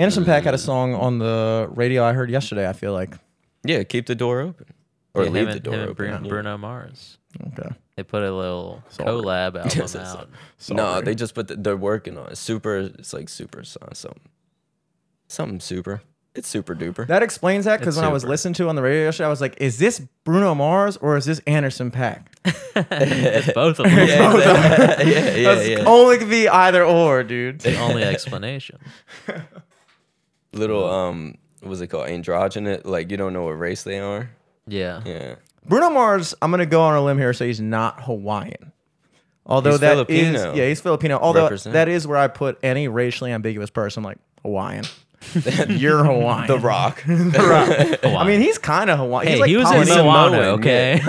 Anderson .Paak had a mm. song on the radio I heard yesterday. I feel like. Yeah, keep the door open. Or Yeah, leave him the and- door him and open. Bruno. Bruno Mars. Okay. They put a little Sorry. collab album Yes, yes, out. No, Sorry. they just put the, they're working on it. Super it's like super song something. Something super. It's super duper. That explains that because It's when I was super. listening to it on the radio yesterday, I was like, "Is this Bruno Mars or is this Anderson .Paak?" it's both of them. yeah, yeah, yeah, That's yeah. only could be either or, dude. the only explanation. Little um what's it called? Androgynous like you don't know what race they are. Yeah. Yeah. Bruno Mars, I'm gonna go on a limb here, say he's not Hawaiian. Although He's that is- Filipino. yeah, he's Filipino. Although Represent. that is where I put any racially ambiguous person, like Hawaiian. You're Hawaiian. The Rock. I mean, he's kind of Hawaiian. Hey, he's like he was in Polynesian. Samoan, Moana, okay?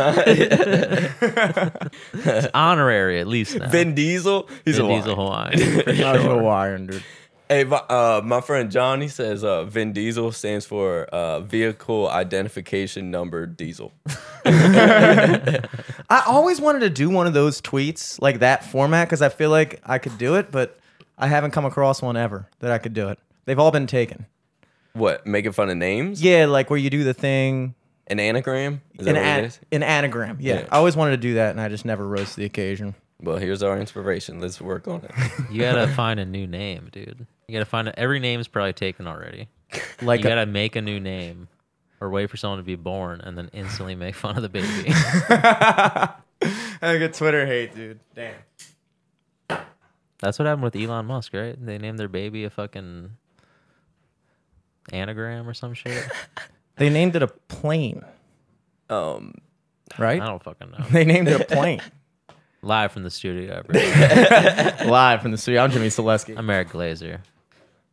it's honorary at least now. Vin Diesel. He's Vin a Diesel Hawaiian. for Not sure. Hawaiian, dude. Hey, my, uh, my friend John, he says uh, Vin Diesel stands for uh, Vehicle Identification Number Diesel. I always wanted to do one of those tweets like that format because I feel like I could do it, but I haven't come across one ever that I could do it. They've all been taken. What? Making fun of names? Yeah, like where you do the thing. An anagram? Is An, an, an anagram. Yeah. Yeah. I always wanted to do that, and I just never rose to the occasion. Well, here's our inspiration. Let's work on it. You gotta find a new name, dude. You gotta find a, every name's probably taken already. Like you a- gotta make a new name, or wait for someone to be born and then instantly make fun of the baby. I get Twitter hate, dude. Damn. That's what happened with Elon Musk, right? They named their baby a fucking anagram or some shit. They named it a plane, Um, right? I don't fucking know. They named it a plane. Live from the studio. Live from the studio. I'm Jimmy Selesky. I'm Eric Glazer.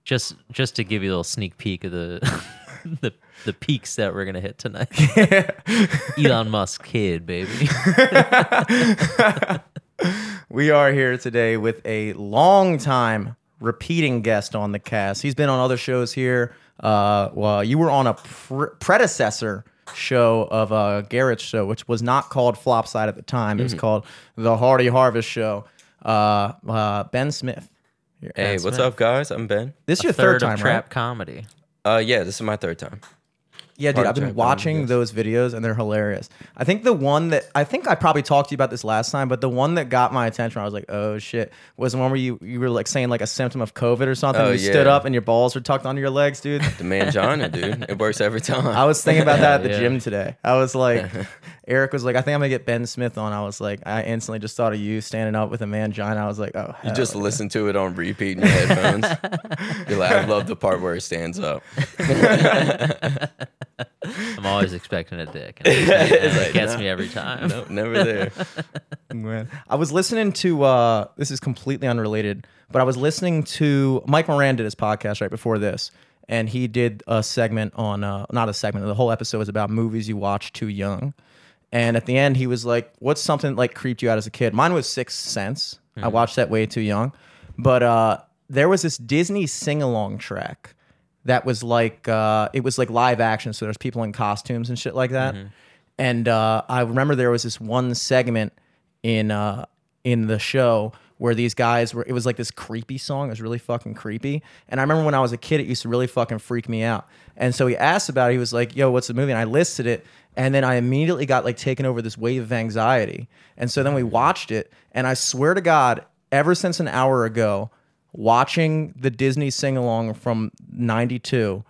Just just to give you a little sneak peek of the the the peaks that we're gonna hit tonight. Elon Musk kid, baby. We are here today with a long-time repeating guest on the cast. He's been on other shows here. Uh, well, you were on a pre- predecessor show of uh, Garrett's show, which was not called Flopside at the time. It was called the Hardy Harvest Show. Uh, uh, Ben Smith. Hey, Ben what's Smith. up, guys? I'm Ben. This is your Third, third, time, of trap comedy. Uh, yeah, this is my third time. Yeah, dude, I've been um, watching yes. those videos and they're hilarious. I think the one that I think I probably talked to you about this last time, but the one that got my attention, I was like, oh shit, was the one where you you were like saying like a symptom of COVID or something. Oh, you stood up and your balls were tucked under your legs, dude. The mangina, dude. It works every time. I was thinking about that at the Yeah. gym today. I was like, Eric was like, I think I'm gonna get Ben Smith on. I was like, I instantly just thought of you standing up with a mangina. I was like, oh, you just yeah. listen to it on repeat in your headphones. You're like, I love the part where it stands up. I'm always expecting a dick. And it gets me, and it like, gets no. me every time. Nope, never there. Man. I was listening to uh this is completely unrelated, but I was listening to Mike Moran did his podcast right before this, and he did a segment on uh not a segment, the whole episode was about movies you watch too young. And at the end he was like, What's something like creeped you out as a kid? Mine was Sixth Sense. I watched that way too young. But uh there was this Disney sing along track that was like uh it was like live action, so there's people in costumes and shit like that. And uh, I remember there was this one segment in uh, in the show where these guys were. It was like this creepy song. It was really fucking creepy. And I remember when I was a kid, it used to really fucking freak me out. And so he asked about it. He was like, "Yo, what's the movie?" And I listed it. And then I immediately got like taken over this wave of anxiety. And so then we watched it. And I swear to God, ever since an hour ago, watching the Disney sing along from '92.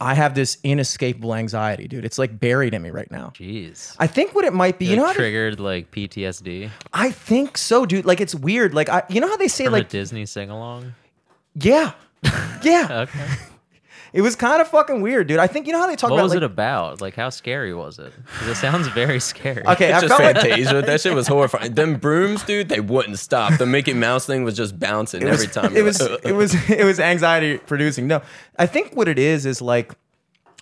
I have this inescapable anxiety, dude. It's like buried in me right now. Jeez. I think what it might be, you Like, know, how triggered like PTSD I think so, dude. Like it's weird. Like I, you know how they say, from like, a Disney sing along. yeah, yeah. Okay. It was kind of fucking weird, dude. I think you know how they talk about what about was like, it about? Like, how scary was it? 'Cause it sounds very scary. okay, I It's just felt like Fantasia. That shit was horrifying. Them brooms, dude, they wouldn't stop. The Mickey Mouse thing was just bouncing it was, every time. It You're was, it was, it was anxiety producing. No, I think what it is is like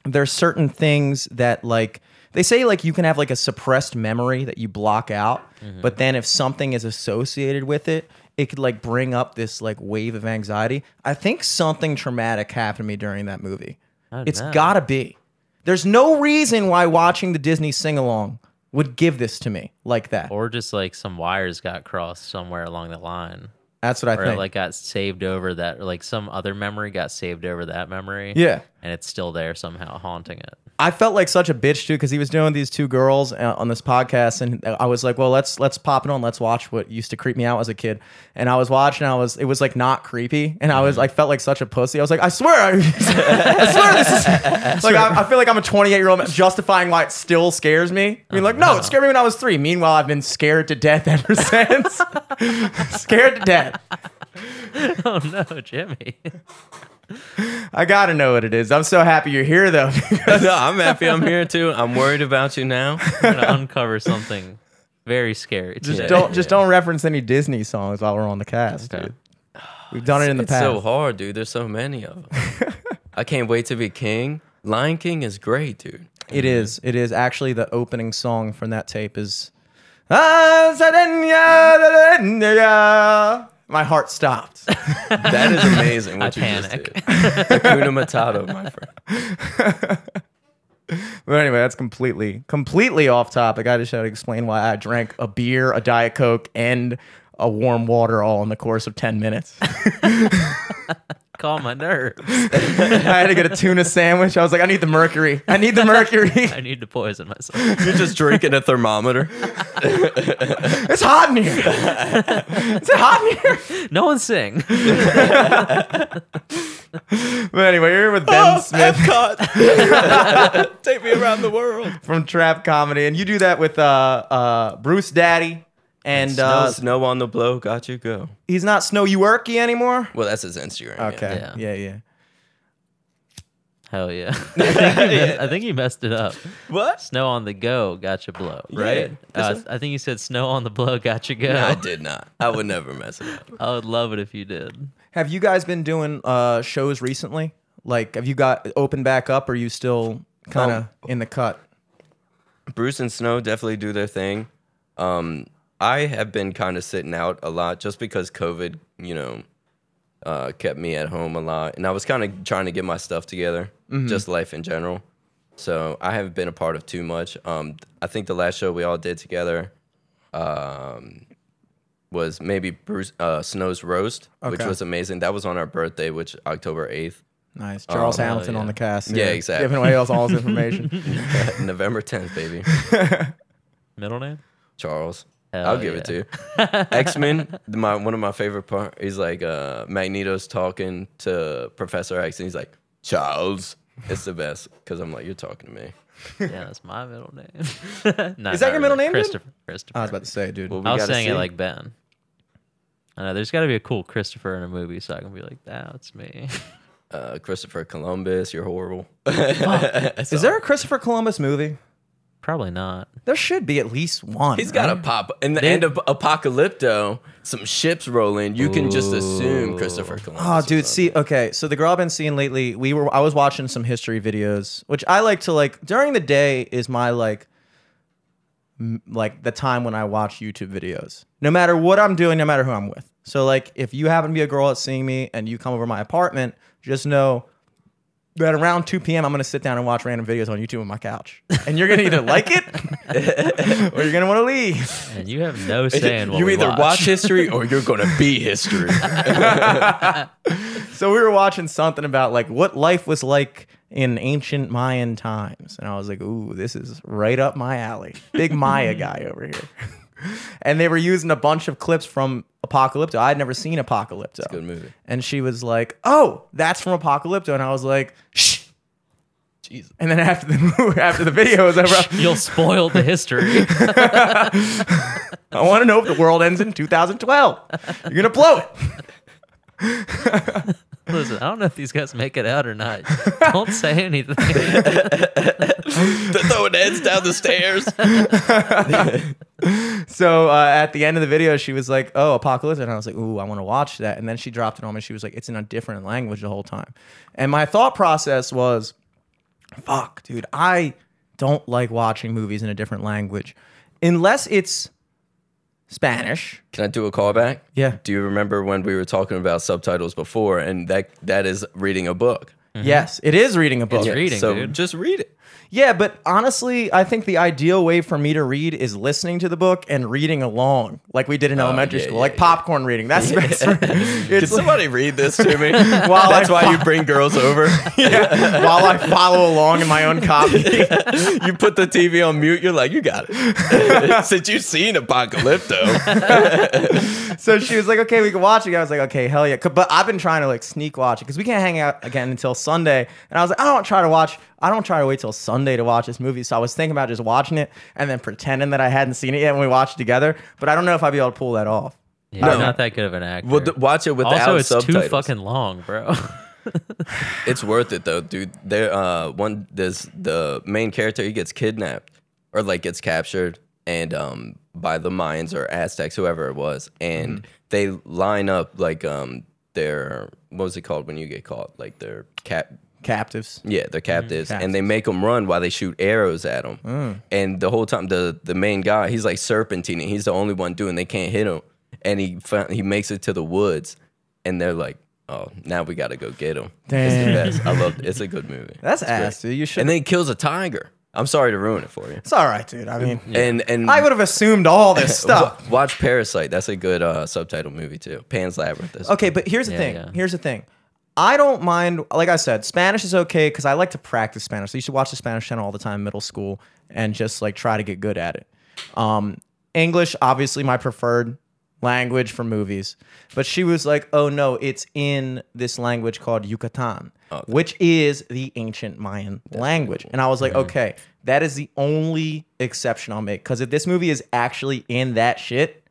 there's certain things that like they say like you can have like a suppressed memory that you block out, Mm-hmm. but then if something is associated with it, it could like bring up this like wave of anxiety. I think something traumatic happened to me during that movie. Oh, It's no. gotta be. There's no reason why watching the Disney sing along would give this to me like that. Or just like some wires got crossed somewhere along the line. That's what I or think. it like got saved over that, or like some other memory got saved over that memory. yeah. and it's still there somehow, haunting it. I felt like such a bitch too because he was doing these two girls uh, on this podcast, and I was like, "Well, let's let's pop it on. Let's watch what used to creep me out as a kid." And I was watching. I was it was like not creepy, and I was like felt like such a pussy. I was like, "I swear, I, I swear this is like I, I feel like I'm a 28 year old justifying why it still scares me. I mean, like, no, it scared me when I was three. Meanwhile, I've been scared to death ever since. scared to death. oh no, Jimmy! I gotta know what it is. I'm so happy you're here though. no, I'm happy I'm here too. I'm worried about you now. I'm gonna uncover something very scary. just today. don't just don't reference any Disney songs while we're on the cast, Okay. dude. We've done it in the it's past. so hard, dude. There's so many of them. I can't wait to be king. Lion King is great, dude. It mm-hmm. is. It is actually the opening song from that tape is. Ah, "Ah, Sardinia, Sardinia." My heart stopped. That is amazing what I you just panic. did. Hakuna Matata, my friend. but anyway, that's completely, completely off topic. I just had to explain why I drank a beer, a Diet Coke, and a warm water all in the course of 10 minutes. Calm my nerves. I had to get a tuna sandwich. I was like, I need the mercury. I need the mercury. I need to poison myself. You're just drinking a thermometer. It's hot in here. Is it hot in here? No one sing. But anyway, you're here with Ben Smith. Epcot. Take me around the world. from Trap Comedy, and you do that with uh, uh, Bruce Daddy, and Snow, uh, snow on the blow. Got you. Go. he's not Snow Uwerky anymore. Well, that's his Instagram. Okay, Yeah. yeah, yeah. Hell yeah. I think, he messed, I think you messed it up. What? Snow on the go, gotcha blow, right? Yeah, Uh, I think you said snow on the blow, gotcha go. No, I did not. I would never mess it up. I would love it if you did. Have you guys been doing uh, shows recently? Like, have you got open back up, or are you still kind of in the cut? Bruce and Snow definitely do their thing. Um, I have been kind of sitting out a lot just because COVID, you know, uh, kept me at home a lot, and I was kind of trying to get my stuff together, just life in general. So I haven't been a part of too much. Um, I think the last show we all did together um, was maybe Bruce uh, Snow's roast, which was amazing. That was on our birthday, which October eighth, Nice, Charles Oh, Hamilton on yeah. the cast. Yeah, exactly. Giving away all all his information. November tenth, baby. Middle name? Charles. Hell I'll give it to you. X Men, my one of my favorite part is like uh, Magneto's talking to Professor X, and he's like, "Charles." It's the best because I'm like, "You're talking to me." Yeah, that's my middle name. No, Is that not your middle really. name, dude? Christopher. Christopher. I was about to say, dude. Well, we I was gotta saying see. it like Ben. I know there's got to be a cool Christopher in a movie, so I can be like, "That's me." uh, Christopher Columbus. You're horrible. Is there a Christopher Columbus movie? Probably not. There should be at least one. He's got a right? pop. In the They- end of Apocalypto, some ships roll in. You can just assume Christopher Columbus. Oh, dude. See, something. okay. So the girl I've been seeing lately, we were. I was watching some history videos, which I like to like during the day. Is my like, m- like the time when I watch YouTube videos. No matter what I'm doing, no matter who I'm with. So like, if you happen to be a girl that's seeing me and you come over my apartment, just know that around 2 p.m. I'm gonna sit down and watch random videos on YouTube on my couch, and you're gonna either like it or you're gonna want to leave. And you have no say in what you we either watch. watch history or you're gonna be history. So we were watching something about like what life was like in ancient Mayan times, and I was like, "Ooh, this is right up my alley." Big Maya guy over here. and they were using a bunch of clips from Apocalypto. I'd never seen Apocalypto. Good movie. And she was like, "Oh, that's from Apocalypto," and I was like, "Shh." Jesus. And then after the movie, after the video was over, You'll spoil the history. I want to know if the world ends in 2012. You're gonna blow it. Listen, I don't know if these guys make it out or not. Don't say anything. They're throwing heads down the stairs. So uh, at the end of the video, she was like, "Oh, Apocalypse," and I was like, "Ooh, I want to watch that." And then she dropped it on me. She was like, "It's in a different language the whole time." And my thought process was, "Fuck, dude, I don't like watching movies in a different language, unless it's Spanish." Can I do a callback? Yeah. Do you remember when we were talking about subtitles before, and that that is reading a book? Yes, it is reading a book. It's reading, so dude. just read it. Yeah, but honestly, I think the ideal way for me to read is listening to the book and reading along, like we did in oh, elementary yeah, school, yeah, like yeah. popcorn reading. That's the best. Can somebody read this to me? While That's I why you bring girls over. while I follow along in my own copy. you put the TV on mute. You're like, you got it. Since you've seen Apocalypto, so she was like, "Okay, we can watch it." I was like, "Okay, hell yeah. But I've been trying to like sneak watch it because we can't hang out again until Sunday. And I was like, "I don't try to watch. I don't try to wait till Sunday to watch this movie." So I was thinking about just watching it and then pretending that I hadn't seen it yet when we watched it together. But I don't know if I'd be able to pull that off. Yeah, No. you're not that good of an actor. well, th- watch it without also, it's subtitles. too fucking long, bro. It's worth it though, dude. There, uh, one there's the main character. He gets kidnapped or like gets captured, and um, by the Mayans or Aztecs, whoever it was, and they line up like um, their what was it called when you get caught? Like their cap. Captives. Yeah, they're captives, and they make them run while they shoot arrows at them. And the whole time, the the main guy, he's like serpentining. He's the only one doing. They can't hit him, and he he makes it to the woods, and they're like, "Oh, now we got to go get him." It's the best. I love. it. It's a good movie. That's It's great. ass, dude. You should. And then he kills a tiger. I'm sorry to ruin it for you. it's all right, dude. I mean, And and I would have assumed all this stuff. watch Parasite. That's a good uh, subtitle movie too. Pan's Labyrinth. Okay, but here's the Yeah, thing. yeah. Here's the thing. I don't mind. Like I said, Spanish is okay because I like to practice Spanish. So you should watch the Spanish channel all the time, in middle school, and just like try to get good at it. Um, English, obviously, my preferred language for movies. But she was like, "Oh no, it's in this language called Yucatan, which is the ancient Mayan language." And I was like, "Okay, that is the only exception I'll make because if this movie is actually in that shit."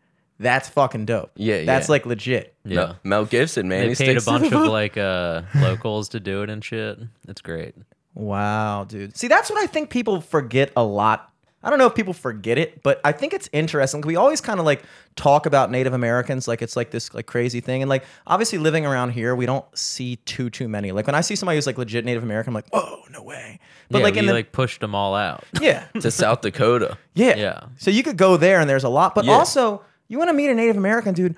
That's fucking dope. Yeah, That's yeah. like legit. yeah. Mel, Mel Gibson, man. They he paid a bunch of like uh locals to do it and shit. It's great. Wow, dude. See, that's what I think people forget a lot. I don't know if people forget it, but I think it's interesting. We always kind of like talk about Native Americans like it's like this like crazy thing, and like obviously living around here, we don't see too too many. Like when I see somebody who's like legit Native American, I'm like, whoa, no way. But yeah, like we in the like pushed them all out. yeah, to South Dakota. yeah, Yeah. So you could go there, and there's a lot. But Yeah. also, you want to meet a Native American, dude.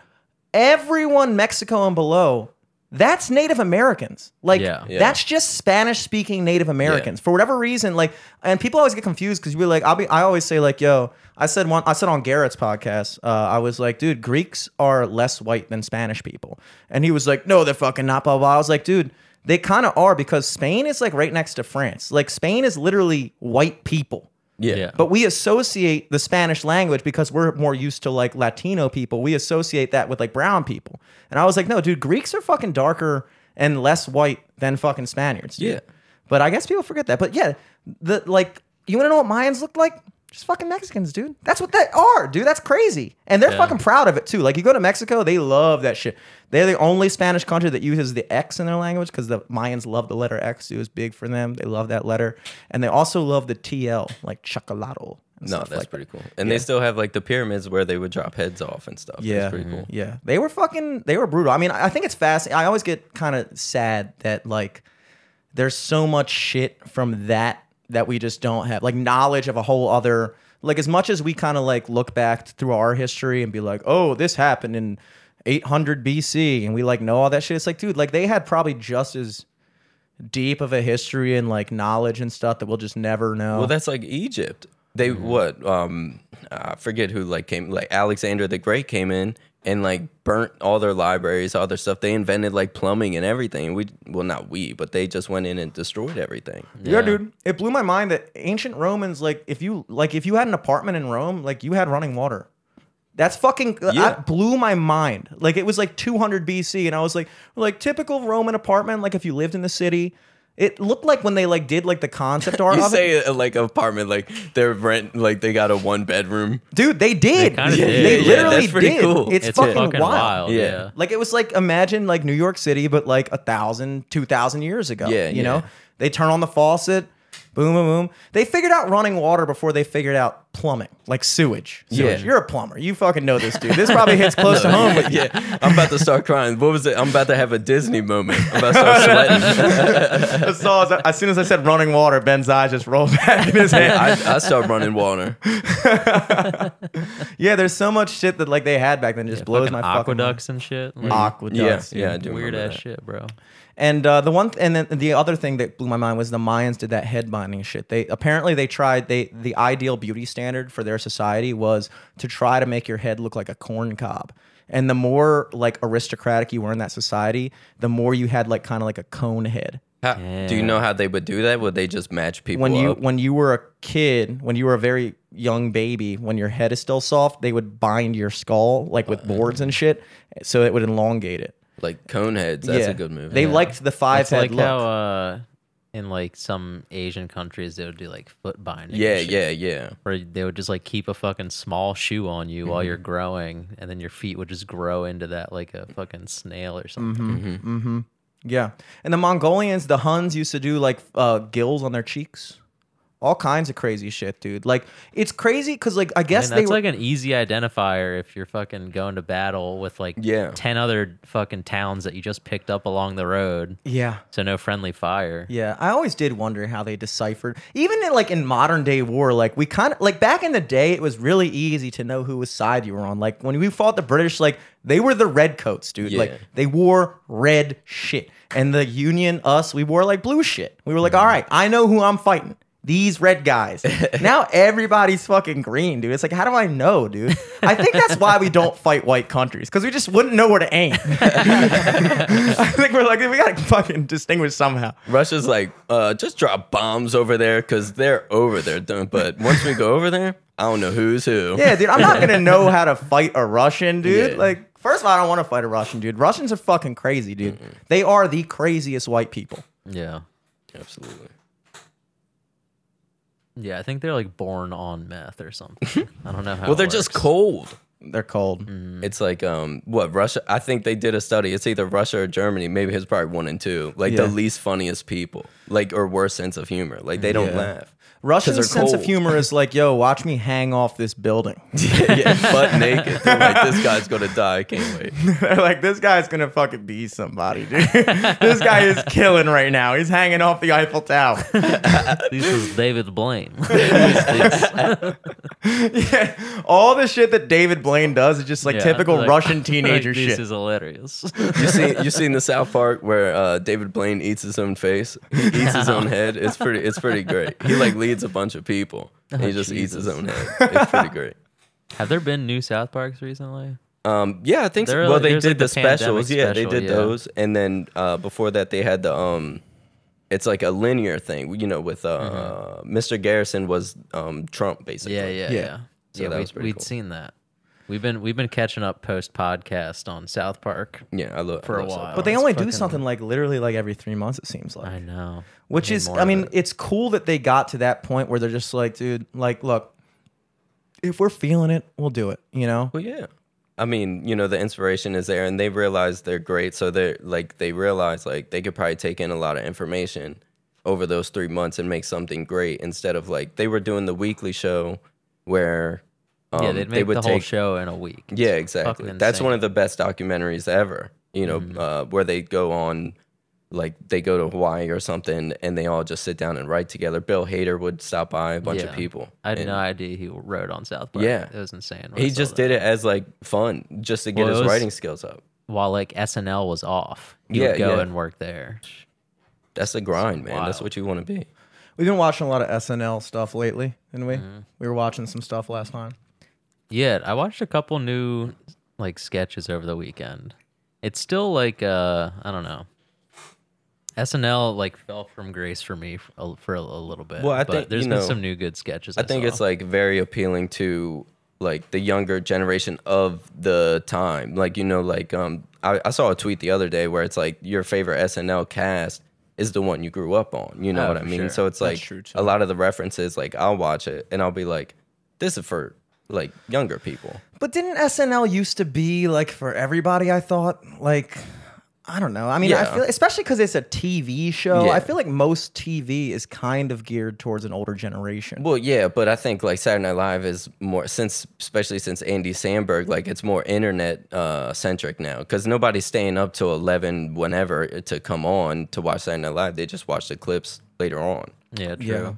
Everyone Mexico and below, that's Native Americans. Like Yeah. Yeah. that's just Spanish speaking Native Americans. For whatever reason, like, and people always get confused because we're like, I'll be, I always say like, yo, I said one, I said on Garrett's podcast, uh, I was like, dude, Greeks are less white than Spanish people, and he was like, no, they're fucking not. Blah blah. I was like, dude. They kind of are because Spain is like right next to France. Like Spain is literally white people. Yeah. Yeah. But we associate the Spanish language because we're more used to like Latino people. We associate that with like brown people. And I was like, no, dude, Greeks are fucking darker and less white than fucking Spaniards. dude. Yeah. But I guess people forget that. But yeah, the like, you want to know what Mayans looked like? Just fucking Mexicans, dude. That's what they are, dude. That's crazy. And they're Yeah. fucking proud of it too. Like you go to Mexico, they love that shit. They're the only Spanish country that uses the X in their language because the Mayans love the letter X. It was big for them. They love that letter. And they also love the TL, like chocolate. and No, that's like pretty that. cool. And they still have like the pyramids where they would drop heads off and stuff. Yeah, That's pretty cool. Yeah, they were fucking. They were brutal. I mean, I think it's fast. I always get kind of sad that like there's so much shit from that that we just don't have, like knowledge of a whole other. Like as much as we kind of like look back through our history and be like, oh, this happened in 800 BC, and we like know all that shit. It's like, dude, like they had probably just as deep of a history and like knowledge and stuff that we'll just never know. Well, that's like Egypt. They what? Um, I forget who like came. Like Alexander the Great came in and like burnt all their libraries, all their stuff. They invented like plumbing and everything. We well, not we, but they just went in and destroyed everything. Yeah, Yeah. dude. It blew my mind that ancient Romans, like, if you like, if you had an apartment in Rome, like, you had running water. That's fucking. Uh, yeah. That blew my mind. Like, it was like 200 BC, and I was like, like typical Roman apartment. Like, if you lived in the city, it looked like when they like did like the concept art You of it. say uh, like apartment, like their rent, like they got a one bedroom. Dude, they did. kinda They, did. they Yeah, literally that's did. cool. It's, It's fucking, fucking, wild. wild. Yeah. Yeah. Like it was like imagine like New York City, but like a thousand, two thousand years ago. Yeah, you yeah. know, they turn on the faucet, boom, boom, boom. They figured out running water before they figured out plumbing, like sewage. Sewage. Yeah. You're a plumber. You fucking know this, dude. This probably hits close to home with you. yeah, I'm about to start crying. What was it? I'm about to have a Disney moment. I'm about to start sweating. I saw- as soon as I said running water, Ben's eyes just rolled back in his head. I, I start running water. yeah, there's so much shit that like they had back then just blows Fucking my fucking mind. aqueducts and shit. Like, Aqueducts. Yeah, yeah, I weird ass that. shit, bro. And uh, the one, th- and then the other thing that blew my mind was the Mayans did that head binding shit. They apparently they tried they the ideal beauty standard for their society was to try to make your head look like a corn cob. And the more like aristocratic you were in that society, the more you had like kind of like a cone head. How, Do you know how they would do that? Would they just match people When you up? when you were a kid, when you were a very young baby, when your head is still soft, they would bind your skull like with boards and shit, so it would elongate it. Like Coneheads. That's a good movie. They liked the five It's head like look. how uh, in like some Asian countries they would do like foot binding. and yeah, shit, yeah, yeah. Where they would just like keep a fucking small shoe on you while Mm-hmm. you're growing, and then your feet would just grow into that like a fucking snail or something. Mm-hmm. Yeah. And the Mongolians, the Huns used to do like uh, gills on their cheeks. All kinds of crazy shit, dude. Like it's crazy because like I I guess mean, they that's were, like an easy identifier if you're fucking going to battle with like Yeah. 10 other fucking towns that you just picked up along the road. yeah. So no friendly fire. Yeah, I always did wonder how they deciphered. Even in, like in modern day war, like we kind of like back in the day, it was really easy to know who was side you were on. Like when we fought the British, like they were the red coats, dude. Yeah. Like they wore red shit, and the Union, us, we wore like blue shit. We were like, mm-hmm. all right, I know who I'm fighting. These red guys. now everybody's fucking green, dude. It's like, how do I know, dude? I think that's why we don't fight white countries because we just wouldn't know where to aim. I think we're like, we gotta fucking distinguish somehow. Russia's like, uh, just drop bombs over there because they're over there. Don't- But once we go over there, I don't know who's who. Yeah, dude, I'm not gonna know how to fight a Russian, dude. Yeah. Like, first of all, I don't want to fight a Russian, dude. Russians are fucking crazy, dude. They are the craziest white people. Yeah. Absolutely. Yeah, I think they're like born on meth or something. I don't know how. Well, it they're just cold. They're cold. It's like um what Russia I think they did a study. It's either Russia or Germany. Maybe it's probably one and two. Like Yeah. the least funniest people. Like or worst sense of humor. Like they don't Yeah. laugh. Russian they're sense of humor is like, yo, watch me hang off this building. yeah, butt naked. They're like this guy's gonna die. I can't wait. They're like, this guy's gonna fucking be somebody, dude. this guy is killing right now. He's hanging off the Eiffel Tower. This is David Blaine. This- this- yeah. All the shit that David Blaine does is just like yeah, typical like- Russian teenager like, shit. This is hilarious. You see you seen the South Park where uh, David Blaine eats his own face? He eats his own head. It's pretty it's pretty great. He like leads a bunch of people. and he Oh, just eats his own head. It's pretty great. Have there been new South Parks recently? Um, yeah, I think so. There are, Well, they did like, the, the pandemic specials. Yeah, they did yeah. those, and then uh, before that, they had the um, it's like a linear thing. You know, with uh, Mr. Garrison was um Trump basically. Mm-hmm. Yeah, yeah, Yeah. yeah. So yeah, that we, was pretty we'd cool. seen that. We've been we've been catching up post podcast on South Park. yeah. I love For I a love South while. But they it's only do something like literally like every three months, it seems like. I know. Which need is, I mean, it. it's cool that they got to that point where they're just like, dude, like, look, if we're feeling it, we'll do it. You know? Well, yeah. I mean, you know, the inspiration is there, and they realize they're great. So they're like, they realize like they could probably take in a lot of information over those three months and make something great instead of like they were doing the weekly show where um, yeah, they'd they make would the whole take show in a week. It's Yeah, exactly. That's one of the best documentaries ever. You know, Mm-hmm. uh, where they go on, like they go to Hawaii or something, and they all just sit down and write together. Bill Hader would stop by a bunch of people. I had and no idea he wrote on South Park. Yeah. it was insane. He just did it as like fun, just to get Well, his was- writing skills up. while like SNL was off. He Yeah, would go yeah. and work there. That's the grind, man. That's what you want to be. We've been watching a lot of SNL stuff lately, didn't we? Mm-hmm. We were watching some stuff last time. Yeah, I watched a couple new like sketches over the weekend. It's still like uh I don't know. SNL like fell from grace for me for a, for a, a little bit. Well, I but think, there's you been know, some new good sketches. I think saw. it's like very appealing to like the younger generation of the time. Like you know, like um, I, I saw a tweet the other day where it's like your favorite SNL cast is the one you grew up on. You know Oh, what I mean? sure. So it's like a lot of the references. Like I'll watch it and I'll be like, this is for like younger people. But didn't SNL used to be like for everybody? I thought like. I don't know. I mean, I feel especially because it's a TV show. Yeah. I feel like most TV is kind of geared towards an older generation. Well, yeah, but I think like Saturday Night Live is more since, especially since Andy Samberg, like it's more internet uh, centric now because nobody's staying up till eleven whenever to come on to watch Saturday Night Live. They just watch the clips later on. yeah, true. Yeah.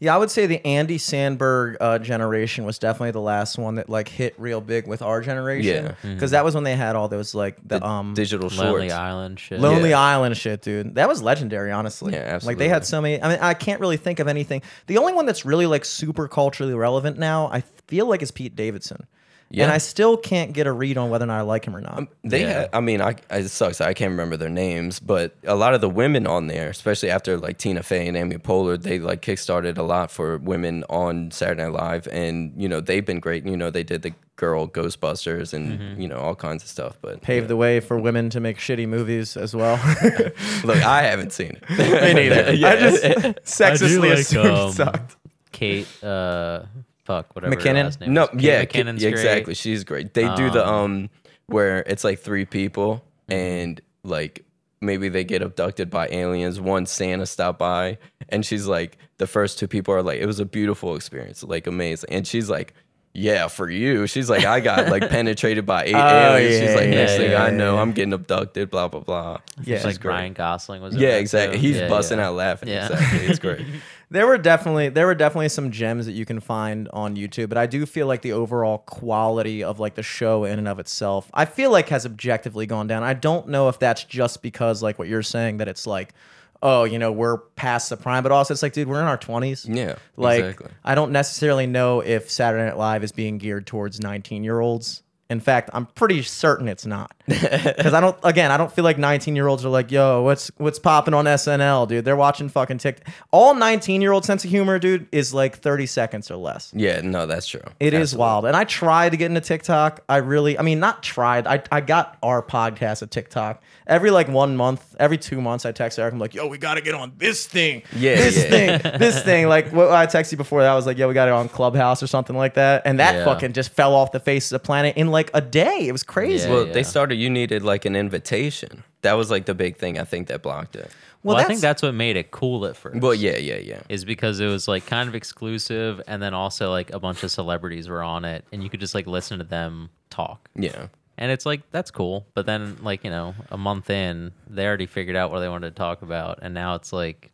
Yeah, I would say the Andy Samberg uh, generation was definitely the last one that like hit real big with our generation. Yeah. because that was when they had all those like the, um Digital shorts. Lonely. Island shit. Lonely Yeah. Island shit, dude. That was legendary, honestly. Yeah, absolutely. Like they had so many. I mean, I can't really think of anything. The only one that's really like super culturally relevant now, I feel like, is Pete Davidson. Yeah. And I still can't get a read on whether or not I like him or not. They Yeah. had, I mean, I it sucks. I can't remember their names, but a lot of the women on there, especially after like Tina Fey and Amy Poehler, they like kickstarted a lot for women on Saturday Night Live, and you know they've been great. You know they did the girl Ghostbusters and Mm-hmm. you know all kinds of stuff. But Paved the way for women to make shitty movies as well. look, I haven't seen it. Me neither. Yeah. I just sexistly like, assumed um, sucked. Kate, uh, fuck, whatever. her McKinnon? last name No, is. Kate yeah, McKinnon's yeah, great. exactly. She's great. They do the um where it's like three people and like maybe they get abducted by aliens. One Santa stopped by and she's like the first two people are like it was a beautiful experience, like amazing. And she's like yeah, for you. She's like, I got like penetrated by eight Oh, aliens. She's yeah, like, next yeah, thing yeah, I know, yeah. I'm getting abducted, blah, blah, blah. Yeah. It's like great. Ryan Gosling was. Yeah, exactly. too. He's Yeah, busting yeah. out laughing. Yeah. Exactly. It's great. There were definitely there were definitely some gems that you can find on YouTube, but I do feel like the overall quality of like the show in and of itself, I feel like has objectively gone down. I don't know if that's just because like what you're saying that it's like, oh, you know, we're past the prime, but also it's like, dude, we're in our 20s. Yeah. Like exactly. I don't necessarily know if Saturday Night Live is being geared towards 19 year olds. In fact, I'm pretty certain it's not. Because I don't again, I don't feel like 19 year olds are like, yo, what's what's popping on SNL, dude? They're watching fucking TikTok. All 19 year old sense of humor, dude, is like 30 seconds or less. Yeah, no, that's true. It is Absolutely. wild. And I tried to get into TikTok. I really, I mean, not tried. I, I got our podcast at TikTok. Every like one month, every two months, I text Eric. I'm like, yo, we got to get on this thing. Yeah, This yeah. thing. This thing. Like what I texted you before that, I was like, yo, we got it on Clubhouse or something like that. And that Yeah. fucking just fell off the face of the planet in like a day. It was crazy. Yeah. Well, they started. You needed like an invitation. That was like the big thing. I think that blocked it. Well, Well, I think that's- that's what made it cool at first. Well, yeah, yeah, yeah. is because it was like kind of exclusive, and then also like a bunch of celebrities were on it, and you could just like listen to them talk. Yeah. And it's like that's cool, but then like you know a month in, they already figured out what they wanted to talk about, and now it's like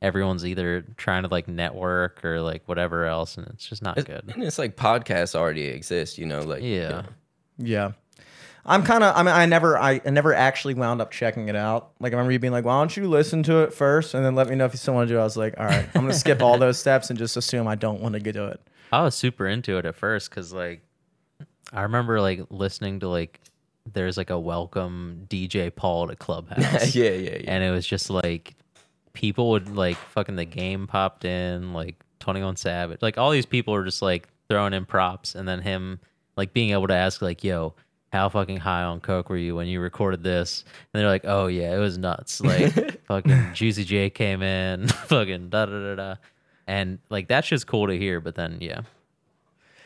everyone's either trying to like network or like whatever else, and it's just not good. And it's like podcasts already exist, you know, like Yeah. Yeah. I'm kind of. I mean, I never. I, I never actually wound up checking it out. Like, I remember you being like, "Why don't you listen to it first, and then let me know if you still want to do it." I was like, "All right, I'm gonna skip all those steps and just assume I don't want to get to it." I was super into it at first because like I remember like listening to like there's like a welcome DJ Paul to Clubhouse. yeah, yeah, yeah. and it was just like people would like fucking the game popped in like 21 savage like all these people were just like throwing in props and then him like being able to ask like yo how fucking high on coke were you when you recorded this? And they're like oh yeah it was nuts. Like fucking juicy j came in fucking da da da da. And like that's just cool to hear but then yeah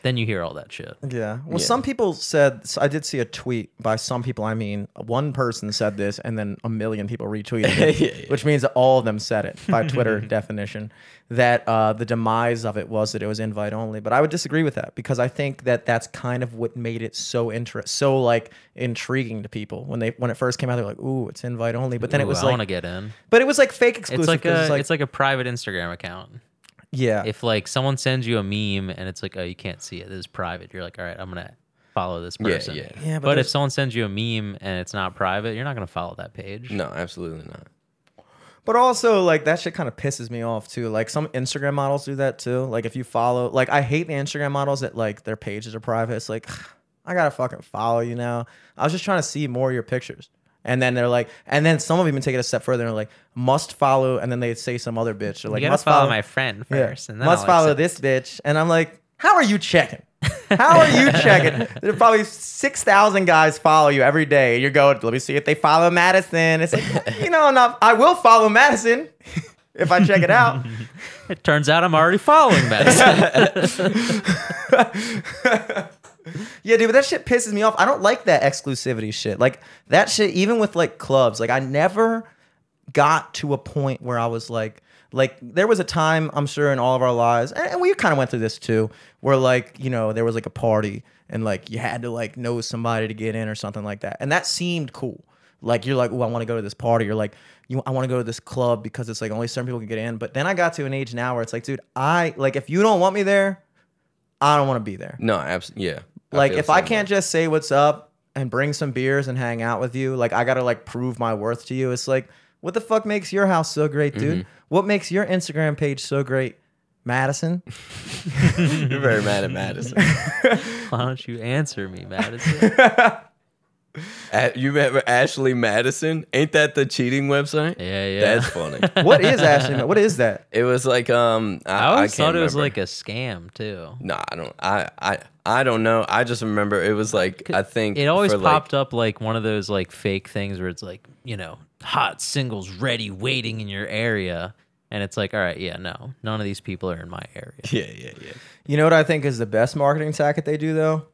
then you hear all that shit Yeah. Well, Yeah. some people said. So I did see a tweet by some people. I mean, one person said this, and then a million people retweeted it, Yeah, yeah. which means that all of them said it by Twitter definition. That uh, the demise of it was that it was invite only. But I would disagree with that because I think that that's kind of what made it so interest, so like intriguing to people when they when it first came out. They're like, "Ooh, it's invite only." But then it Ooh, was i like, want to get in but it was like fake exclusive. it's like 'cause a it's like a private instagram account yeah, if like someone sends you a meme and it's like, oh, you can't see it, it's private. You're like, all right, I'm gonna follow this person. yeah. Yeah, but But, if someone sends you a meme and it's not private, you're not gonna follow that page. no, absolutely not. But also, like that shit kind of pisses me off too. Like some Instagram models do that too. Like if you follow, like I hate the Instagram models that like their pages are private. It's like I gotta fucking follow you now. I was just trying to see more of your pictures. And then they're like, and then some of them even take it a step further. and They're like, must follow, and then they say some other bitch. They're like, must follow, follow my friend yeah, first, and then must I'll follow accept- this bitch. And I'm like, how are you checking? How are you checking? There's probably six thousand guys follow you every day. You're go, let me see if they follow Madison. It's like, you know, enough. I will follow Madison if I check it out. It turns out I'm already following Madison. Yeah, dude, but that shit pisses me off. I don't like that exclusivity shit. Like that shit, even with like clubs, like I never got to a point where I was like, like there was a time I'm sure in all of our lives, and we kind of went through this too, where like you know there was like a party and like you had to like know somebody to get in or something like that, and that seemed cool. Like you're like, oh, I want to go to this party. You're like, you, I want to go to this club because it's like only certain people can get in. But then I got to an age now where it's like, dude, I like if you don't want me there, I don't want to be there. No, absolutely. Yeah. Like if I can't way. just say what's up and bring some beers and hang out with you, like I gotta like prove my worth to you. It's like, what the fuck makes your house so great, dude? Mm-hmm. What makes your Instagram page so great? Madison. you're very mad at Madison. Why don't you answer me, Madison? A- you remember Ashley Madison? Ain't that the cheating website? Yeah, yeah. That's funny. What is Ashley? What is that? it was like um. I, I always can't thought it was remember. like a scam too. No, I don't. I I I don't know. I just remember it was like I think It always for, like- popped up like one of those like fake things where it's like, you know, hot singles ready waiting in your area. And it's like, all right, yeah, no, none of these people are in my area. Yeah, yeah, yeah. You know what I think is the best marketing tactic they do though?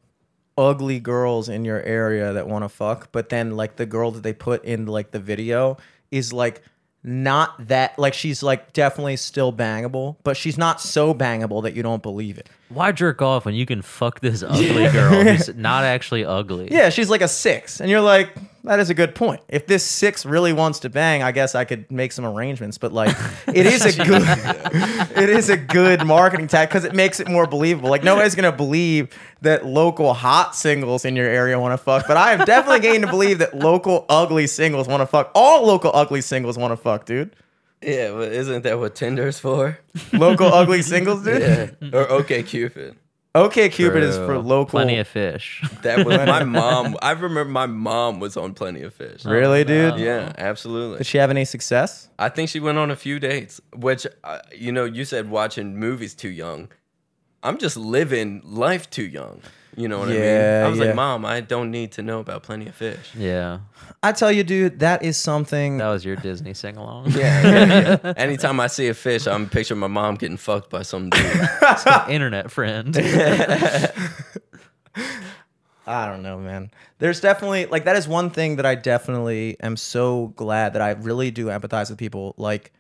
Ugly girls in your area that want to fuck, but then like the girl that they put in like the video is like not that like she's like definitely still bangable, but she's not so bangable that you don't believe it. Why jerk off when you can fuck this ugly girl who's not actually ugly? Yeah, she's like a six, and you're like, that is a good point. If this six really wants to bang, I guess I could make some arrangements. But like, it is a good, it is a good marketing tactic because it makes it more believable. Like nobody's gonna believe that local hot singles in your area want to fuck, but I am definitely getting to believe that local ugly singles want to fuck. All local ugly singles want to fuck, dude. Yeah, but isn't that what Tinder's for? Local ugly singles, dude. Yeah. or OK Cupid. Okay, Cupid is for local. Plenty of fish. That was my mom. I remember my mom was on Plenty of Fish. really, dude. Yeah, absolutely. Did she have any success? I think she went on a few dates, which uh, you know, you said watching movies too young. I'm just living life too young. You know what I mean? I was yeah. like, Mom, I don't need to know about Plenty of Fish. yeah, I tell you, dude, that is something. that was your Disney sing along. Yeah, yeah, yeah. Anytime I see a fish, I'm picturing my mom getting fucked by some dude. Internet friend. I don't know, man. There's definitely like that is one thing that I definitely am so glad that I really do empathize with people like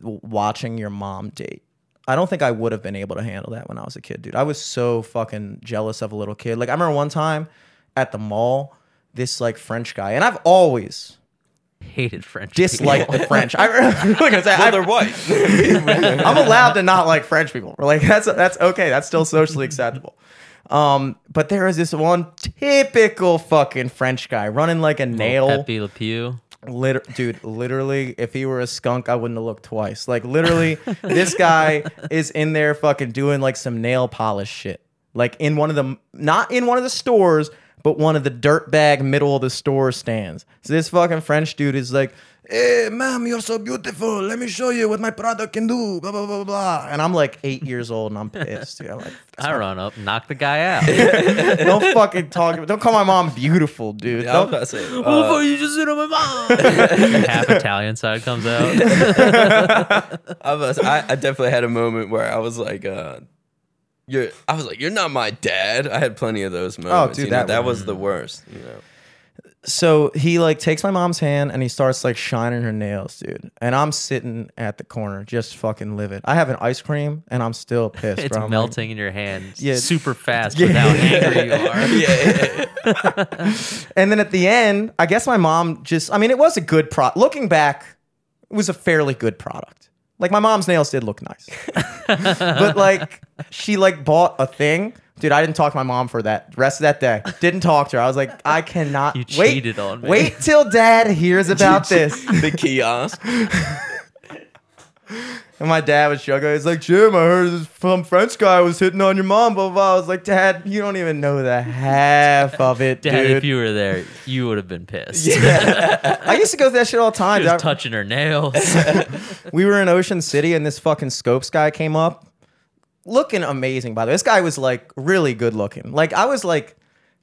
watching your mom date. I don't think I would have been able to handle that when I was a kid, dude. I was so fucking jealous of a little kid. Like I remember one time at the mall, this like French guy, and I've always Hated French. disliked people. the French. I, I'm well, I- they're white. I'm allowed to not like French people. Like that's that's okay. That's still socially acceptable. Um, but there is this one typical fucking French guy running like a nail. Pepe Le Pew. Liter- dude, literally, if he were a skunk, I wouldn't have looked twice. Like literally, this guy is in there fucking doing like some nail polish shit. Like in one of the not in one of the stores, but one of the dirtbag middle of the store stands. So this fucking French dude is like, Hey, ma'am, you're so beautiful. Let me show you what my product can do. Blah blah blah blah. And I'm like eight years old and I'm pissed. Dude. I'm like, I run up, knock the guy out. don't fucking talk. Don't call my mom beautiful, dude. I was Don't- about to say, Oh, uh, you just sit on my mom. Half Italian side comes out. I was I, I definitely had a moment where I was like, uh, you're I was like, you're not my dad. I had plenty of those moments. dude, you know, that that was the worst. You know, so he like takes my mom's hand and he starts like shining her nails, dude. And I'm sitting at the corner, just fucking livid. I have an ice cream and I'm still pissed. It's bro. I'm like- melting in your hands Yeah. super fast with how angry you are. yeah, yeah, and then at the end, I guess my mom just. I mean, it was a good pro. Looking back, it was a fairly good product. Like my mom's nails did look nice, but like she like bought a thing. Dude, I didn't talk to my mom for that rest of that day. Didn't talk to her. I was like, I cannot You wait. cheated on me. Wait till dad hears about this. the kiosk. And my dad was struggling. He's like, Jim, I heard this some French guy was hitting on your mom, blah, blah, blah. I was like, Dad, you don't even know the half of it, Dad, dude. if you were there, you would have been pissed. Yeah. I used to go through that shit all the time. Just dude. touching her nails. we were in Ocean City and this fucking Scopes guy came up. Looking amazing, by the way. This guy was like really good looking. Like, I was like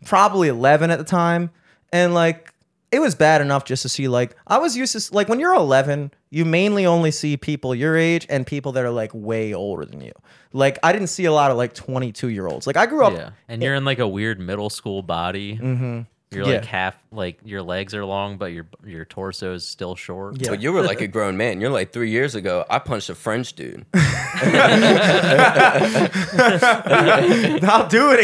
probably 11 at the time. And like, it was bad enough just to see, like, I was used to, like, when you're 11, you mainly only see people your age and people that are like way older than you. Like, I didn't see a lot of like 22 year olds. Like, I grew up. yeah. And you're in like a weird middle school body. Mm-hmm. You're like half, like your legs are long, but your your torso is still short. Yeah. But you were like a grown man. You're like three years ago. I punched a French dude. I'll do it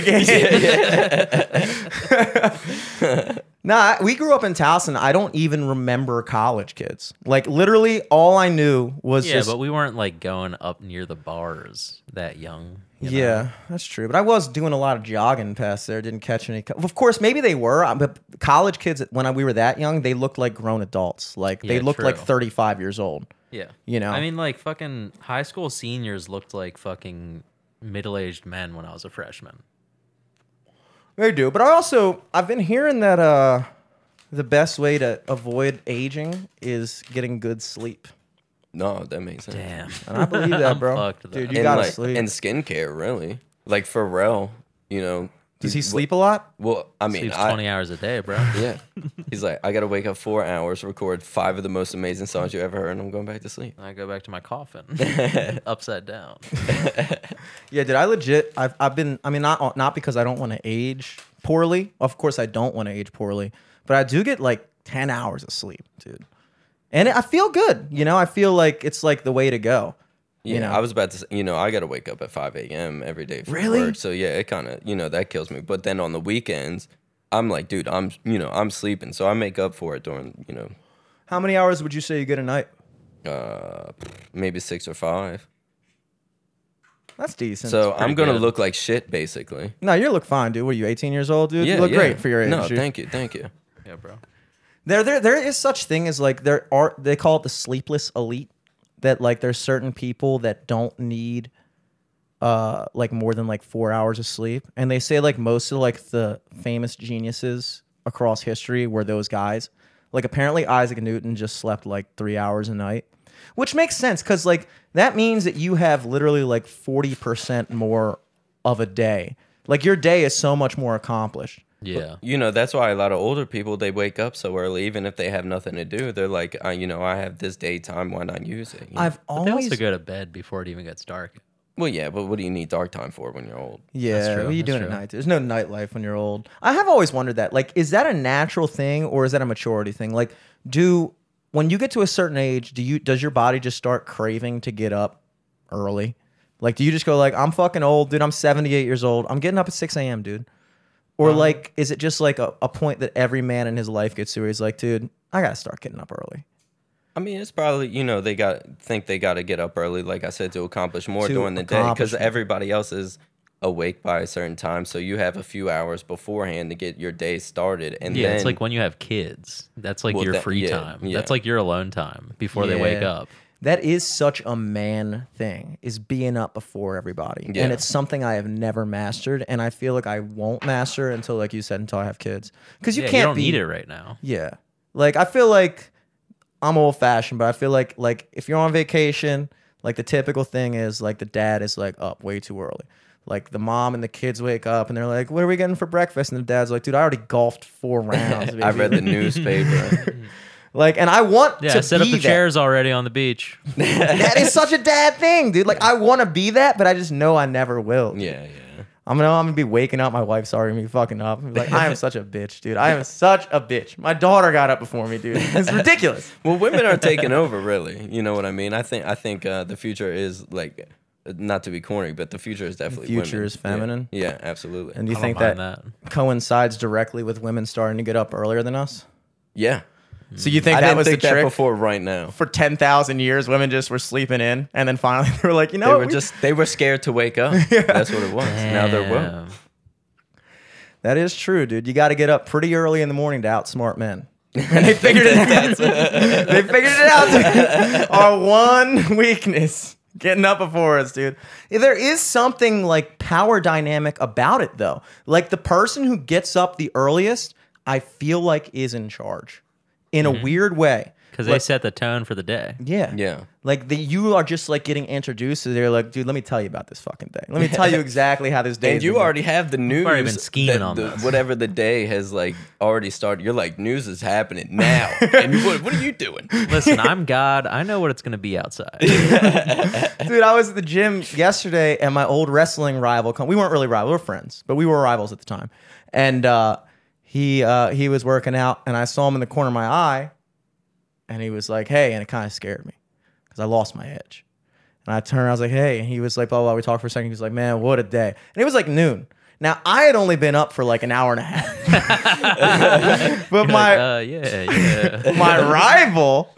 again. Nah, we grew up in Towson. I don't even remember college kids. Like literally, all I knew was Yeah, just but we weren't like going up near the bars that young. you know? yeah, that's true. But I was doing a lot of jogging past there. Didn't catch any. co- Of course, maybe they were. uh, But college kids, when I, we were that young, they looked like grown adults. Like they Yeah, looked like true. thirty-five years old. Yeah. You know? I mean, like fucking high school seniors looked like fucking middle aged men when I was a freshman. They do. But I also I've been hearing that uh the best way to avoid aging is getting good sleep. No, that makes sense. Damn. And I believe that, I'm bro. fucked. Dude, you and gotta like, sleep. and skincare, really. Like Pharrell, you know. Does he sleep a lot? Well, I mean, Sleeps I, 20 hours a day, bro. yeah. He's like, I gotta wake up four hours, record five of the most amazing songs you ever heard, and I'm going back to sleep. I go back to my coffin, upside down. Yeah, did I legit I've I've been I mean not not because I don't want to age poorly. Of course I don't want to age poorly, but I do get like 10 hours of sleep, dude. And I feel good, you know? I feel like it's like the way to go. Yeah, You know? I was about to say, you know, I gotta wake up at 5 a.m. every day for Really? work. So yeah, it kind of, you know, that kills me. But then on the weekends, I'm like, dude, I'm, you know, I'm sleeping. So I make up for it during, you know, How many hours would you say you get a night? uh, maybe six or five. That's decent. So I'm gonna good. look like shit, basically. no, you look fine, dude. What are you, 18 years old, dude? Yeah, you look yeah. great for your age. No, dude. thank you, thank you. Yeah, bro. There, there, there is such thing as like there are they call it the sleepless elite. That like there's certain people that don't need uh like more than like four hours of sleep, and they say like most of like the famous geniuses across history were those guys. Like apparently Isaac Newton just slept like three hours a night, which makes sense because like that means that you have literally like forty percent more of a day. Like your day is so much more accomplished. Yeah. You know, that's why a lot of older people they wake up so early, even if they have nothing to do. They're like, uh, you know, I have this daytime. Why not use it? you know? I've But they always also go to bed before it even gets dark. well, yeah, but what do you need dark time for when you're old? Yeah, true, what are you that's doing at true. night? There's no nightlife when you're old. I have always wondered that. Like, is that a natural thing or is that a maturity thing? Like, do when you get to a certain age, do you does your body just start craving to get up early? Like, do you just go like, I'm fucking old, dude. I'm 78 years old. I'm getting up at 6 a.m., dude. Or Um, like, is it just like a, a point that every man in his life gets to where he's like, dude, I gotta start getting up early. I mean, it's probably you know they got think they got to get up early, like I said, to accomplish more To during the day because everybody else is awake by a certain time, so you have a few hours beforehand to get your day started, and Yeah, then it's like when you have kids. That's like Well, your that- free yeah, time. yeah. That's like your alone time before they wake up. That is such a man thing, is being up before everybody. Yeah. And it's something I have never mastered. And I feel like I won't master until, like you said, until I have kids. Because you yeah, can't you don't be, need it right now. Yeah. Like I feel like I'm old fashioned, but I feel like like if you're on vacation, like the typical thing is like the dad is like up way too early. Like the mom and the kids wake up and they're like, "What are we getting for breakfast?" And the dad's like, "Dude, I already golfed four rounds." I baby." read the newspaper. like, and I want Yeah, to set up the that. chairs already on the beach. that is such a dad thing, dude. Like I want to be that, but I just know I never will. dude. yeah, yeah. I'm gonna I'm gonna be waking up. My wife's already me fucking up. I'm like I am such a bitch, dude. I am such a bitch. My daughter got up before me, dude. It's ridiculous. Well, women are taking over, really. You know what I mean? I think I think uh, the future is like, not to be corny, but the future is definitely future women. is feminine? Yeah, yeah absolutely. And do you I think don't that, mind coincides directly with women starting to get up earlier than us? yeah, So you think I that didn't was think the that trick? before. Right now, For ten thousand years, women just were sleeping in, and then finally they were like, you know, they what? were We- just they were scared to wake up. That's what it was. Now they're woke. Damn. that is true, dude. You got to get up pretty early in the morning to outsmart men. And they figured it out. they figured it out. Our one weakness. Getting up before us, dude. There is something like power dynamic about it, though. Like the person who gets up the earliest, I feel like is in charge in a weird way. Because Like- they set the tone for the day. Yeah. Yeah. Like the, you are just like getting introduced to. They're like, dude, let me tell you about this fucking day. Let me tell you exactly how this day. And you already have the news. already been scheming that on the- this. Whatever the day has like already started. You're like, news is happening now. and what, what are you doing? Listen, I'm God. I know what it's going to be outside. Dude, I was at the gym yesterday, and my old wrestling rival. Come, we weren't really rivals; we were friends, but we were rivals at the time. And uh, he uh, he was working out, and I saw him in the corner of my eye, and he was like, "Hey," and it kind of scared me because I lost my edge. And I turned, I was like, "Hey," and he was like, "Blah blah." blah. We talked for a second. He was like, "Man, what a day!" And it was like noon, Now I had only been up for like an hour and a half, but You're my like, uh, yeah, yeah. my rival